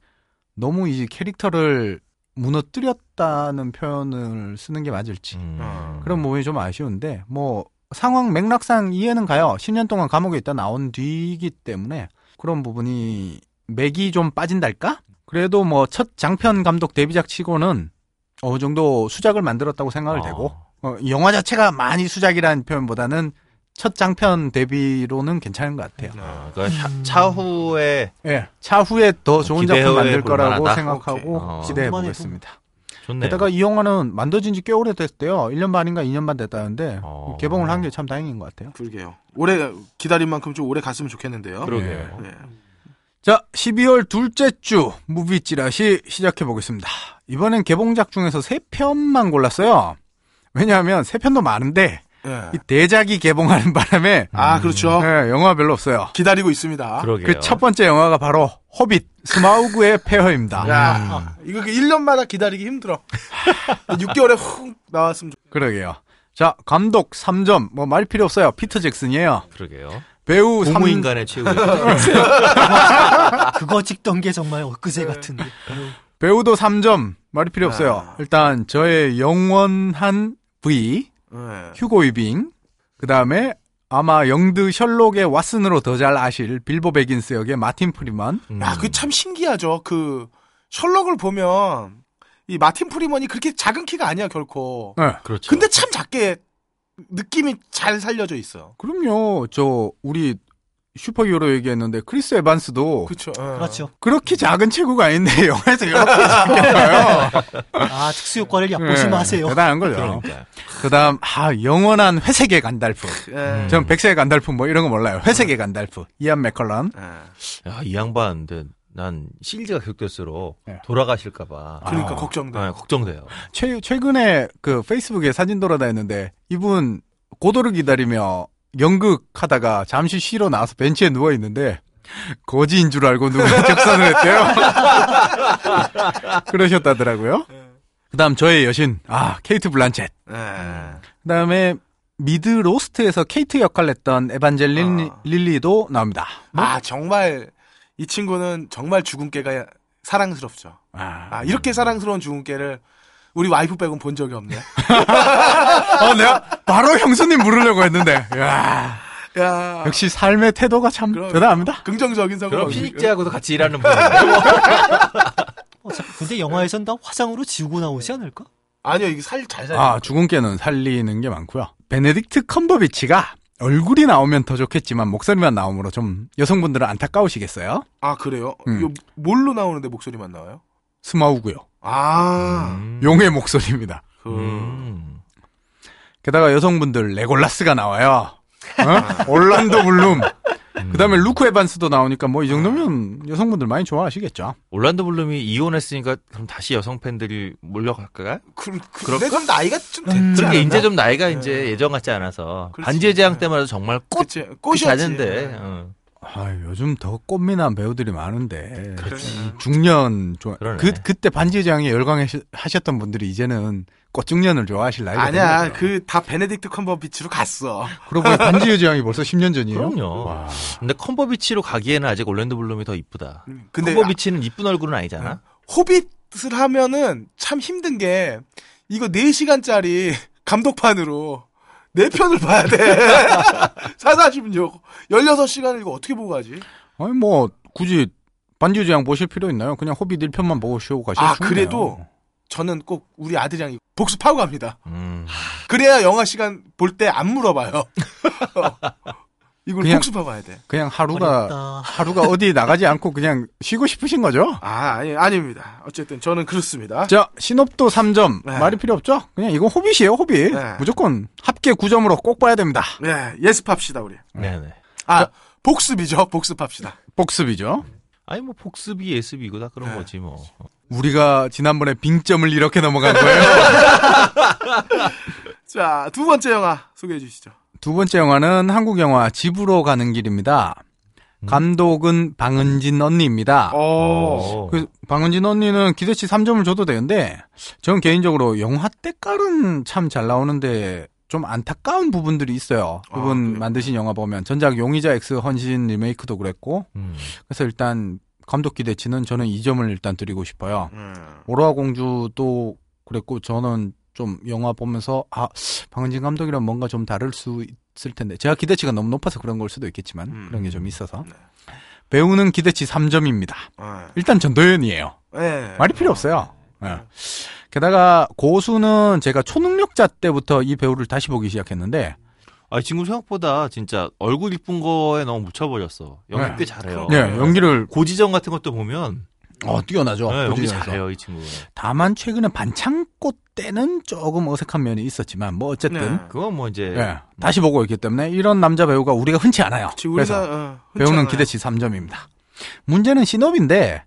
Speaker 4: 너무 이 캐릭터를 무너뜨렸다는 표현을 쓰는 게 맞을지
Speaker 3: 음.
Speaker 2: 어.
Speaker 4: 그런 부분이 좀 아쉬운데 뭐 상황 맥락상 이해는 가요. 10년 동안 감옥에 있다 나온 뒤이기 때문에 그런 부분이 맥이 좀 빠진달까? 그래도 뭐 첫 장편 감독 데뷔작 치고는 어느 정도 수작을 만들었다고 생각을
Speaker 3: 어.
Speaker 4: 되고 어, 이 영화 자체가 많이 수작이라는 표현보다는 첫 장편 데뷔로는 괜찮은 것 같아요.
Speaker 3: 어, 그러니까 차- 차후에
Speaker 4: 예, 차후에 더 좋은 작품 만들 거라고
Speaker 3: 볼만하다?
Speaker 4: 생각하고.
Speaker 3: 어.
Speaker 4: 기대해 보겠습니다.
Speaker 3: 좋네요.
Speaker 4: 게다가 이 영화는 만들어진 지 꽤 오래됐대요. 1년 반인가 2년 반 됐다는데
Speaker 3: 어.
Speaker 4: 개봉을 한 게 참 다행인 것 같아요.
Speaker 2: 그러게요. 오래 기다린 만큼 좀 오래 갔으면 좋겠는데요.
Speaker 3: 그러게요.
Speaker 2: 네.
Speaker 4: 자, 12월 둘째 주 무비 찌라시 시작해 보겠습니다. 이번엔 개봉작 중에서 세 편만 골랐어요. 왜냐하면 세 편도 많은데
Speaker 2: 예.
Speaker 4: 이 대작이 개봉하는 바람에
Speaker 2: 아 그렇죠.
Speaker 4: 네, 영화 별로 없어요.
Speaker 2: 기다리고 있습니다.
Speaker 3: 그러게요.
Speaker 4: 그 첫 번째 영화가 바로 호빗 스마우그의 폐허입니다.
Speaker 2: 야, 이거 1년마다 기다리기 힘들어. 6개월에 훅 나왔으면 좋
Speaker 4: 그러게요. 자, 감독 3점. 뭐 말 필요 없어요. 피터 잭슨이에요.
Speaker 3: 그러게요.
Speaker 4: 배우 3
Speaker 3: 고무인간의 최후의
Speaker 5: 그거 찍던 게 정말 엊그제 같은데.
Speaker 4: 배우도 3점. 말이 필요 없어요.
Speaker 2: 아.
Speaker 4: 일단 저의 영원한 V
Speaker 2: 예.
Speaker 4: 휴고 위빙. 그 다음에 아마 영드 셜록의 왓슨으로 더 잘 아실 빌보 배긴스 역의 마틴 프리만.
Speaker 3: 음.
Speaker 2: 야, 그 참 신기하죠. 그 셜록을 보면 이 마틴 프리먼이 그렇게 작은 키가 아니야 결코.
Speaker 4: 네.
Speaker 3: 그렇죠.
Speaker 2: 근데 참 작게 느낌이 잘 살려져 있어.
Speaker 4: 그럼요. 저 우리 슈퍼히어로 얘기했는데 크리스 에반스도
Speaker 2: 그렇죠.
Speaker 5: 그렇죠.
Speaker 4: 그렇게 작은 체구가 아닌데 영화에서 이렇게 작게요.
Speaker 5: 아, 특수 효과를 얕보지 마세요.
Speaker 4: 대단한 거죠.
Speaker 3: 그러니까.
Speaker 4: 그다음 아 영원한 회색의 간달프.
Speaker 2: 예.
Speaker 4: 전 백색의 간달프 뭐 이런 거 몰라요. 회색의 간달프. 이안 맥켈런.
Speaker 2: 예.
Speaker 3: 야, 이 양반, 근데 난 시리즈가 계속될수록
Speaker 4: 네.
Speaker 3: 돌아가실까봐.
Speaker 2: 그러니까
Speaker 4: 아.
Speaker 2: 걱정돼.
Speaker 3: 네, 걱정돼요.
Speaker 4: 최, 최근에 그 페이스북에 사진 돌아다녔는데 이분 고도를 기다리며 연극 하다가 잠시 쉬러 나와서 벤치에 누워 있는데 거지인 줄 알고 누가 적선을 했대요. 그러셨다더라고요. 그다음 저의 여신 아 케이트 블란쳇.
Speaker 2: 예.
Speaker 4: 그다음에 미드 로스트에서 케이트 역할을 했던 에반젤린
Speaker 2: 아.
Speaker 4: 릴리도 나옵니다.
Speaker 2: 아 정말 이 친구는 정말 주근깨가 사랑스럽죠.
Speaker 4: 아,
Speaker 2: 아 이렇게 사랑스러운 주근깨를 우리 와이프 빼곤 본 적이 없네.
Speaker 4: 어, 내가 바로 형수님 부르려고 했는데 야
Speaker 2: 야
Speaker 4: 역시 삶의 태도가 참
Speaker 2: 그럼-
Speaker 4: 대단합니다.
Speaker 2: 긍정적인 사고.
Speaker 3: 그럼 피닉제하고도 같이 일하는 분이에요.
Speaker 5: 어, 자, 근데 영화에선 다 화장으로 지우고 나오지 않을까?
Speaker 2: 아니요 이게 살 잘 살.
Speaker 4: 아, 죽은 깨는 살리는 게 많고요. 베네딕트 컴버비치가 얼굴이 나오면 더 좋겠지만 목소리만 나오므로 좀 여성분들은 안타까우시겠어요?
Speaker 2: 아 그래요?
Speaker 4: 음.
Speaker 2: 이거 뭘로 나오는데 목소리만 나와요?
Speaker 4: 스마우그고요.
Speaker 2: 아
Speaker 3: 음.
Speaker 4: 용의 목소리입니다.
Speaker 2: 그...
Speaker 3: 음.
Speaker 4: 게다가 여성분들 레골라스가 나와요. 어? 올란도 블룸. 그다음에 루크 에반스도 나오니까 뭐 이 정도면 여성분들 많이 좋아하시겠죠.
Speaker 3: 올란도 블룸이 이혼했으니까 그럼 다시 여성 팬들이 몰려갈까요?
Speaker 2: 그, 근데 좀 나이가 좀 됐지
Speaker 5: 음,
Speaker 3: 그렇게
Speaker 2: 않았나?
Speaker 3: 이제 좀 나이가 이제 예전 같지 않아서
Speaker 2: 그렇지.
Speaker 3: 반지의 제왕 때마다 정말 꽃
Speaker 2: 그치 꽃이었지.
Speaker 3: 자는데 어.
Speaker 4: 아, 요즘 더 꽃미남 배우들이 많은데
Speaker 2: 그러네.
Speaker 4: 중년 좋아.
Speaker 3: 그러네.
Speaker 4: 그 그때 반지의 제왕에 열광하셨던 분들이 이제는 꽃중년을 좋아하실 나이가
Speaker 2: 아니야. 그 다 베네딕트 컴버비치로 갔어.
Speaker 4: 그러고 보니 반지의 제왕이 벌써 10년 전이에요.
Speaker 3: 그럼요.
Speaker 4: 와.
Speaker 3: 근데 컴버비치로 가기에는 아직 올란도 블룸이 더 이쁘다.
Speaker 2: 근데
Speaker 3: 컴버비치는 이쁜 얼굴은 아니잖아.
Speaker 2: 호빗을 하면은 참 힘든 게 이거 4시간짜리 감독판으로 4편을 봐야 돼. 사사십육 16시간을 이거 어떻게 보고 가지?
Speaker 4: 아니 뭐 굳이 반지의 제왕 보실 필요 있나요? 그냥 호빗 1편만 보고 쉬고 가시면
Speaker 2: 아, 그래도 저는 꼭 우리 아들이랑 복습하고 갑니다.
Speaker 3: 음.
Speaker 2: 그래야 영화 시간 볼 때 안 물어봐요. 이걸
Speaker 4: 그냥-
Speaker 2: 복습하고 가야 돼.
Speaker 4: 그냥 하루가
Speaker 5: 어렵다.
Speaker 4: 하루가 어디 나가지 않고 그냥 쉬고 싶으신 거죠?
Speaker 2: 아, 아니, 아닙니다. 어쨌든 저는 그렇습니다.
Speaker 4: 자, 신업도 3점.
Speaker 2: 네.
Speaker 4: 말이 필요 없죠? 그냥 이건 호빗이에요, 호빗.
Speaker 2: 네.
Speaker 4: 무조건 합계 9점으로 꼭 봐야 됩니다.
Speaker 2: 네, 예습합시다, 우리.
Speaker 3: 네네.
Speaker 2: 아, 복습이죠. 복습합시다.
Speaker 4: 복습이죠.
Speaker 3: 아니 뭐 복습이 예습이고 다 그런
Speaker 2: 네.
Speaker 3: 거지 뭐.
Speaker 4: 우리가 지난번에 빙점을 이렇게 넘어간 거예요.
Speaker 2: 자, 두 번째 영화 소개해 주시죠.
Speaker 4: 두 번째 영화는 한국 영화 집으로 가는 길입니다. 감독은 방은진 언니입니다.
Speaker 2: 어.
Speaker 3: 어.
Speaker 4: 그 방은진 언니는 기대치 3점을 줘도 되는데 저는 개인적으로 영화 때깔은 참 잘 나오는데 좀 안타까운 부분들이 있어요.
Speaker 2: 아,
Speaker 4: 이분
Speaker 2: 그래요?
Speaker 4: 만드신 영화 보면 전작 용의자 X 헌신 리메이크도 그랬고
Speaker 3: 음.
Speaker 4: 그래서 일단 감독 기대치는 저는 이 점을 일단 드리고 싶어요.
Speaker 2: 음.
Speaker 4: 오로아 공주도 그랬고 저는 좀 영화 보면서 아 방은진 감독이랑 뭔가 좀 다를 수 있을 텐데 제가 기대치가 너무 높아서 그런 걸 수도 있겠지만
Speaker 2: 음.
Speaker 4: 그런 게 좀 있어서
Speaker 2: 네.
Speaker 4: 배우는 기대치 3점입니다.
Speaker 2: 아,
Speaker 4: 일단 전도연이에요.
Speaker 2: 네.
Speaker 4: 말이 필요 없어요. 예. 게다가 고수는 제가 초능력자 때부터 이 배우를 다시 보기 시작했는데
Speaker 3: 아, 이 친구 생각보다 진짜 얼굴 이쁜 거에 너무 묻혀버렸어. 연기
Speaker 4: 네.
Speaker 3: 꽤 잘해요.
Speaker 4: 예, 연기를
Speaker 3: 고지정 같은 것도 보면
Speaker 4: 어 뛰어나죠.
Speaker 3: 네, 연기. 잘해요, 이 친구.
Speaker 4: 다만 최근에 반창고 때는 조금 어색한 면이 있었지만 뭐 어쨌든
Speaker 2: 네.
Speaker 3: 그건 뭐 이제
Speaker 4: 예, 다시 보고 있기 때문에 이런 남자 배우가 우리가 흔치 않아요.
Speaker 2: 그치,
Speaker 4: 그래서
Speaker 2: 우리가 어, 흔치
Speaker 4: 배우는
Speaker 2: 않아요.
Speaker 4: 기대치 3점입니다. 문제는 신업인데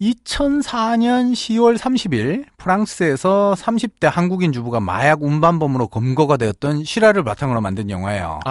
Speaker 4: 2004년 10월 30일 프랑스에서 30대 한국인 주부가 마약 운반범으로 검거가 되었던 실화를 바탕으로 만든 영화예요.
Speaker 3: 아,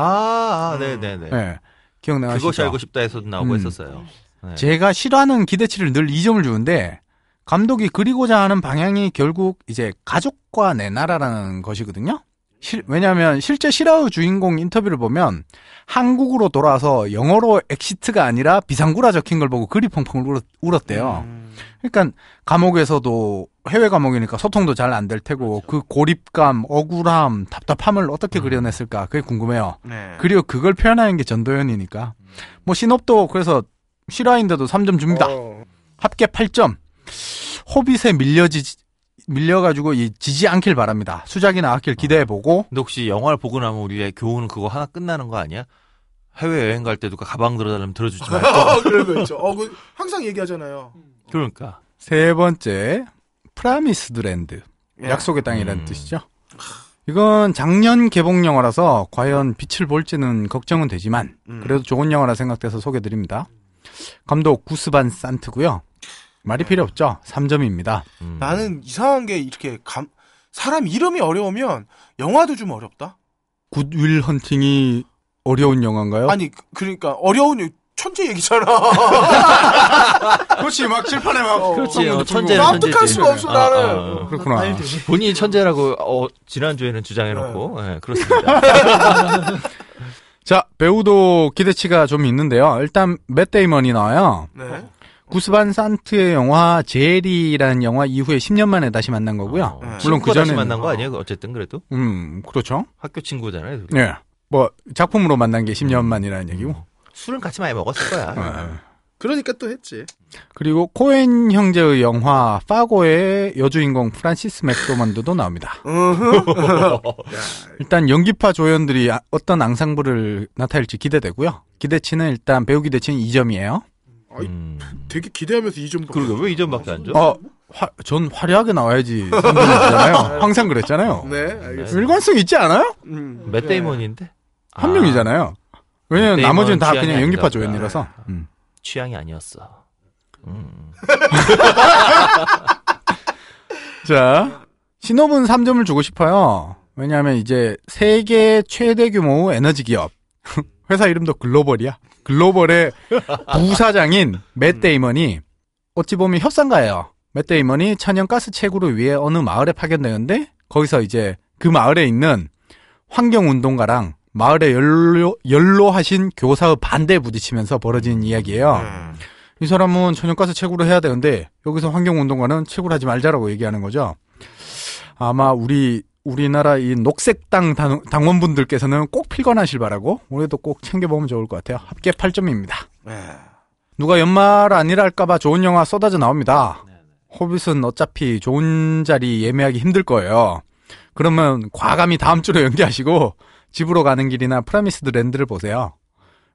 Speaker 3: 아, 네, 네, 네.
Speaker 4: 예. 기억나시죠?
Speaker 3: 그것이 알고 싶다에서도 나오고
Speaker 4: 음.
Speaker 3: 했었어요. 네.
Speaker 4: 제가 실화는 기대치를 늘 2점을 주는데 감독이 그리고자 하는 방향이 결국 이제 가족과 내 나라라는 것이거든요. 실- 왜냐하면 실제 실화의 주인공 인터뷰를 보면 한국으로 돌아와서 영어로 exit가 아니라 비상구라 적힌 걸 보고 그리 펑펑 울었, 울었대요.
Speaker 2: 음.
Speaker 4: 그러니까 감옥에서도 해외 감옥이니까 소통도 잘 안 될 테고 그 고립감, 억울함, 답답함을 어떻게 그려냈을까 그게 궁금해요.
Speaker 2: 네.
Speaker 4: 그리고 그걸 표현하는 게 전도연이니까. 뭐 시놉도 그래서 실화인데도 3점 줍니다.
Speaker 2: 어.
Speaker 4: 합계 8점. 호빗에 밀려지 밀려가지고 이 지지 않길 바랍니다. 수작이 나왔길 기대해보고
Speaker 3: 근데 혹시 영화를 보고 나면 우리의 교훈은 그거 하나 끝나는 거 아니야? 해외 여행 갈때 누가 가방 들어달라면 들어주지 말고.
Speaker 2: 어, 그런 거 있죠. 어, 그 항상 얘기하잖아요.
Speaker 3: 그러니까.
Speaker 4: 세 번째 Promised Land
Speaker 2: 예.
Speaker 4: 약속의 땅이라는
Speaker 3: 음.
Speaker 4: 뜻이죠. 이건 작년 개봉 영화라서 과연 빛을 볼지는 걱정은 되지만
Speaker 2: 음.
Speaker 4: 그래도 좋은 영화라 생각돼서 소개드립니다. 감독 구스반 산트고요. 말이 필요 없죠. 3점입니다.
Speaker 3: 음.
Speaker 2: 나는 이상한 게 이렇게 감, 사람 이름이 어려우면 영화도 좀 어렵다?
Speaker 4: 굿윌 헌팅이 어려운 영화인가요?
Speaker 2: 아니, 그- 그러니까 어려운 천재 얘기잖아.
Speaker 4: 그렇지 막 칠판에 막
Speaker 3: 그렇지. 어,
Speaker 2: 나
Speaker 3: 천재는
Speaker 2: 납득할. 수가 없어,
Speaker 3: 아,
Speaker 2: 나는.
Speaker 3: 아, 아.
Speaker 4: 그렇구나.
Speaker 5: 빨리 되네.
Speaker 3: 본인이 천재라고 어, 지난 주에는 주장해놓고 예, 그렇습니다.
Speaker 4: 자 배우도 기대치가 좀 있는데요. 일단 맷 데이먼이 나와요.
Speaker 2: 네.
Speaker 4: 구스반 산트의 영화 제리라는 영화 이후에 10년 만에 다시 만난 거고요.
Speaker 3: 어,
Speaker 4: 물론 그 전에
Speaker 3: 만난 거 아니에요? 어쨌든 그래도
Speaker 4: 음 그렇죠.
Speaker 3: 학교 친구잖아요. 둘이.
Speaker 4: 예. 뭐 작품으로 만난 게 10년 만이라는 얘기고.
Speaker 3: 술은 같이 많이 먹었을 거야.
Speaker 4: 예.
Speaker 2: 그러니까 또 했지.
Speaker 4: 그리고 코엔 형제의 영화 파고의 여주인공 프란시스 맥도먼드도 나옵니다. 일단 연기파 조연들이 아- 어떤 앙상블을 나타낼지 기대되고요. 기대치는 일단 배우 기대치는 2점이에요.
Speaker 3: 음.
Speaker 2: 되게 기대하면서 이점
Speaker 3: 그러게 왜 2점밖에 안 줘?
Speaker 4: 어, 화, 전 화려하게 나와야지 3점이잖아요. 항상 그랬잖아요.
Speaker 2: 네, 알겠습니다.
Speaker 4: 일관성 있지 않아요?
Speaker 2: 음.
Speaker 3: 맷 데이먼인데
Speaker 4: 한 명이잖아요. 왜냐면 나머지는 다 그냥 연기파 조연이라서. 음.
Speaker 3: 취향이 아니었어. 음.
Speaker 4: 자, 신업은 3점을 주고 싶어요. 왜냐하면 이제 세계 최대 규모 에너지 기업 회사 이름도 글로벌이야. 글로벌의 부사장인 맷 데이먼이 어찌 보면 협상가예요. 맷 데이먼이 천연 가스 채굴을 위해 어느 마을에 파견되는데 거기서 이제 그 마을에 있는 환경 운동가랑 마을에 연로, 연로하신 교사의 반대에 부딪히면서 벌어진 이야기예요.
Speaker 2: 음.
Speaker 4: 이 사람은 천연가스 채굴을 해야 되는데 여기서 환경운동가는 채굴하지 말자라고 얘기하는 거죠. 아마 우리 우리나라 이 녹색당 당, 당원분들께서는 꼭 필관하시길 바라고 올해도 꼭 챙겨보면 좋을 것 같아요. 합계 8점입니다.
Speaker 2: 네.
Speaker 4: 누가 연말 아니랄까봐 좋은 영화 쏟아져 나옵니다. 호빗은 어차피 좋은 자리 예매하기 힘들 거예요. 그러면 과감히 다음 주로 연기하시고 집으로 가는 길이나 Promised Land를 보세요.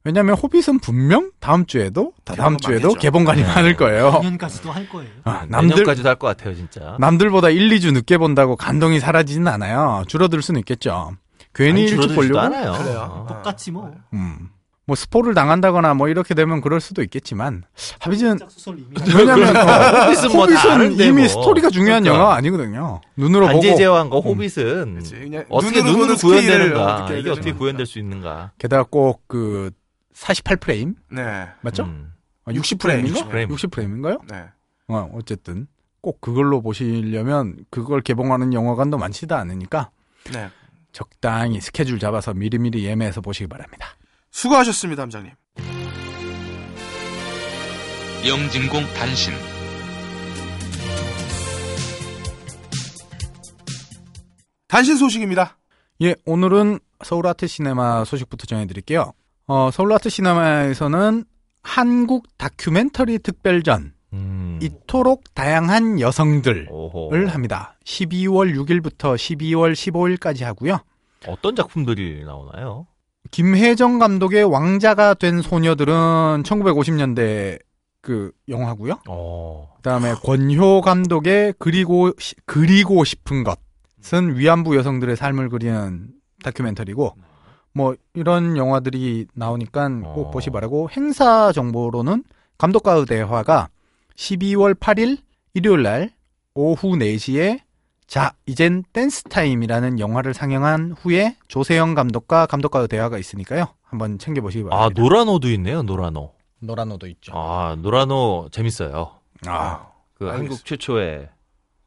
Speaker 4: 왜냐하면 호빗은 분명 다음 주에도 다다음
Speaker 2: 개봉은
Speaker 4: 주에도
Speaker 2: 많겠죠.
Speaker 4: 개봉관이 많을 거예요.
Speaker 5: 작년까지도 할 거예요.
Speaker 4: 아, 남들
Speaker 3: 내년까지도 할 것 같아요, 진짜.
Speaker 4: 남들보다 1, 2주 늦게 본다고 감동이 사라지진 않아요. 줄어들 수는 있겠죠. 괜히 일찍 보려고
Speaker 3: 않아요.
Speaker 2: 그래요.
Speaker 3: 어.
Speaker 5: 똑같이 뭐.
Speaker 4: 음. 뭐 스포를 당한다거나 뭐 이렇게 되면 그럴 수도 있겠지만
Speaker 5: 이미
Speaker 4: 왜냐면 어,
Speaker 3: 호빗은 뭐다
Speaker 4: 호빗은 이미
Speaker 3: 뭐.
Speaker 4: 스토리가 중요한
Speaker 3: 그러니까.
Speaker 4: 영화가 아니거든요. 눈으로 보고
Speaker 3: 반지제왕과 호빗은
Speaker 2: 그치, 그냥
Speaker 3: 어떻게
Speaker 2: 눈으로
Speaker 3: 눈으로 구현되는가?
Speaker 2: 어떻게
Speaker 3: 이게 어떻게. 구현될 수 있는가?
Speaker 4: 게다가 꼭 그 48프레임
Speaker 2: 네.
Speaker 4: 맞죠?
Speaker 3: 음.
Speaker 4: 60프레임인가?
Speaker 3: 60프레임.
Speaker 4: 60프레임인가요?
Speaker 2: 네.
Speaker 4: 어, 어쨌든 꼭 그걸로 보시려면 그걸 개봉하는 영화관도 많지도 않으니까
Speaker 2: 네.
Speaker 4: 적당히 스케줄 잡아서 미리미리 예매해서 보시기 바랍니다.
Speaker 2: 수고하셨습니다, 함장님.
Speaker 8: 영진공 단신
Speaker 2: 단신 소식입니다.
Speaker 4: 예, 오늘은 서울 아트 시네마 소식부터 전해드릴게요. 어, 서울 아트 시네마에서는 한국 다큐멘터리 특별전
Speaker 3: 음.
Speaker 4: 이토록 다양한 여성들을
Speaker 3: 오호.
Speaker 4: 합니다. 12월 6일부터 12월 15일까지 하고요.
Speaker 3: 어떤 작품들이 나오나요?
Speaker 4: 김혜정 감독의 왕자가 된 소녀들은 1950년대 그 영화고요.
Speaker 3: 어.
Speaker 4: 그다음에 권효 감독의 그리고 시- 그리고 싶은 것은 위안부 여성들의 삶을 그리는 다큐멘터리고 뭐 이런 영화들이 나오니까 꼭
Speaker 3: 어.
Speaker 4: 보시 바라고 행사 정보로는 감독과의 대화가 12월 8일 일요일 날 오후 4시에 자, 이젠 댄스 타임이라는 영화를 상영한 후에 조세영 감독과 감독과의 대화가 있으니까요. 한번 챙겨 보시기
Speaker 3: 아,
Speaker 4: 바랍니다.
Speaker 3: 노라노도 있네요, 노라노.
Speaker 4: 노라노도 있죠.
Speaker 3: 아, 노라노 재밌어요.
Speaker 4: 아,
Speaker 3: 그
Speaker 2: 알겠습니다.
Speaker 3: 한국 최초의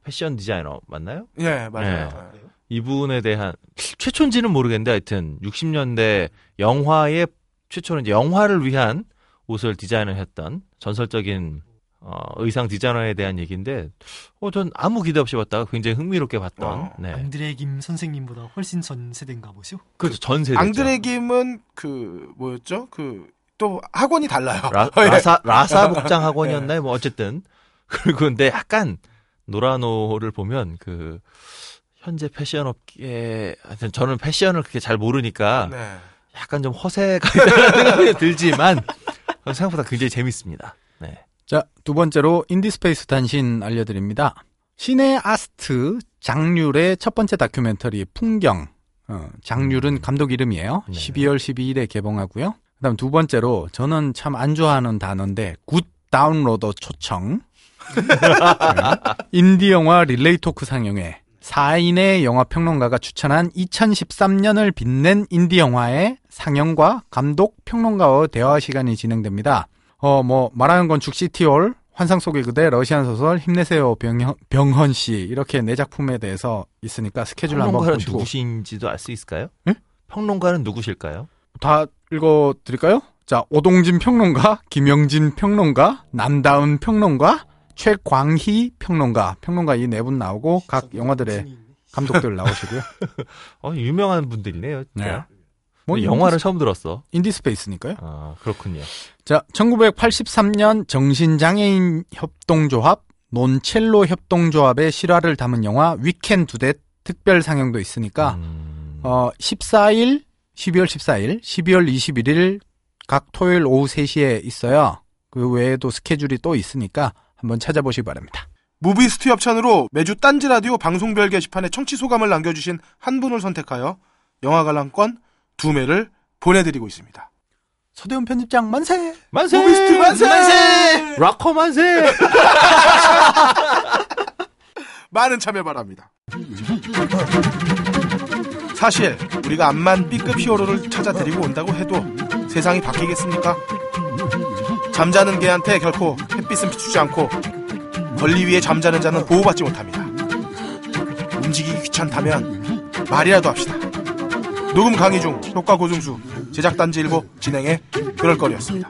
Speaker 3: 패션 디자이너 맞나요?
Speaker 2: 예, 맞아요.
Speaker 3: 이분에 대한 최초인지는 모르겠는데 하여튼 60년대 영화의 최초는 이제 영화를 위한 옷을 디자인을 했던 전설적인 어, 의상 디자이너에 대한 얘기인데 어, 전 아무 기대 없이 봤다가 굉장히 흥미롭게 봤던
Speaker 2: 어.
Speaker 3: 네.
Speaker 5: 앙드레 김 선생님보다 훨씬 전 세대인가 보죠?
Speaker 3: 그전 세대
Speaker 2: 앙드레 김은 그 뭐였죠? 그 또 학원이 달라요.
Speaker 3: 라,
Speaker 2: 예.
Speaker 3: 라사 라사 복장 학원이었나요? 뭐 어쨌든 그리고 근데 약간 노라노를 보면 그 현재 패션 업계 하여튼 저는 패션을 그렇게 잘 모르니까
Speaker 2: 네.
Speaker 3: 약간 좀 허세가 있다는 생각이 들지만 생각보다 굉장히 재밌습니다. 네.
Speaker 4: 자, 두 번째로 인디스페이스 단신 알려드립니다. 시네아스트 장률의 첫 번째 다큐멘터리 풍경. 어, 장률은 감독 이름이에요.
Speaker 3: 네.
Speaker 4: 12월 12일에 개봉하고요. 그다음 두 번째로 저는 참 안 좋아하는 단어인데 good downloader 초청. 네. 인디 영화 릴레이 talk 상영회 4인의 영화 평론가가 추천한 2013년을 빛낸 인디 영화의 상영과 감독 평론가와 대화 시간이 진행됩니다. 어, 뭐, 말하는 건 죽시티올, 환상 속의 그대, 러시안 소설, 힘내세요, 병현, 병헌 씨, 이렇게 네 작품에 대해서 있으니까 스케줄 한번
Speaker 3: 평론가는
Speaker 4: 보시고.
Speaker 3: 누구신지도 알 수 있을까요?
Speaker 4: 예?
Speaker 3: 평론가는 누구실까요?
Speaker 4: 다 읽어드릴까요? 자, 오동진 평론가, 김영진 평론가, 남다운 평론가, 최광희 평론가, 평론가 이 네 분 나오고 각 영화들의 감독들 나오시고요.
Speaker 3: 어, 유명한 분들이네요. 진짜.
Speaker 4: 뭐
Speaker 3: 영화를 처음 들었어.
Speaker 4: 인디스페이스니까요.
Speaker 3: 아, 그렇군요.
Speaker 4: 자, 1983년 정신장애인 협동조합, 논첼로 협동조합의 실화를 담은 영화 We Can Do That 특별 상영도 있으니까
Speaker 3: 음,
Speaker 4: 어 14일, 12월 14일, 12월 21일 각 토요일 오후 3시에 있어요. 그 외에도 스케줄이 또 있으니까 한번 찾아보시기 바랍니다.
Speaker 2: 무비스트 협찬으로 매주 딴지 라디오 방송별 게시판에 청취 소감을 남겨주신 한 분을 선택하여 영화 관람권 두 매를 보내드리고 있습니다.
Speaker 4: 서대훈 편집장 만세!
Speaker 3: 만세!
Speaker 2: 무비스트 만세!
Speaker 3: 락커 만세!
Speaker 2: 많은 참여 바랍니다. 사실 우리가 암만 B급 히어로를 찾아 데리고 온다고 해도 세상이 바뀌겠습니까? 잠자는 개한테 결코 햇빛은 비추지 않고 권리 위에 잠자는 자는 보호받지 못합니다. 움직이기 귀찮다면 말이라도 합시다. 녹음 강의 중 효과 고증수 제작 단지 일보 진행해 그럴 거리였습니다.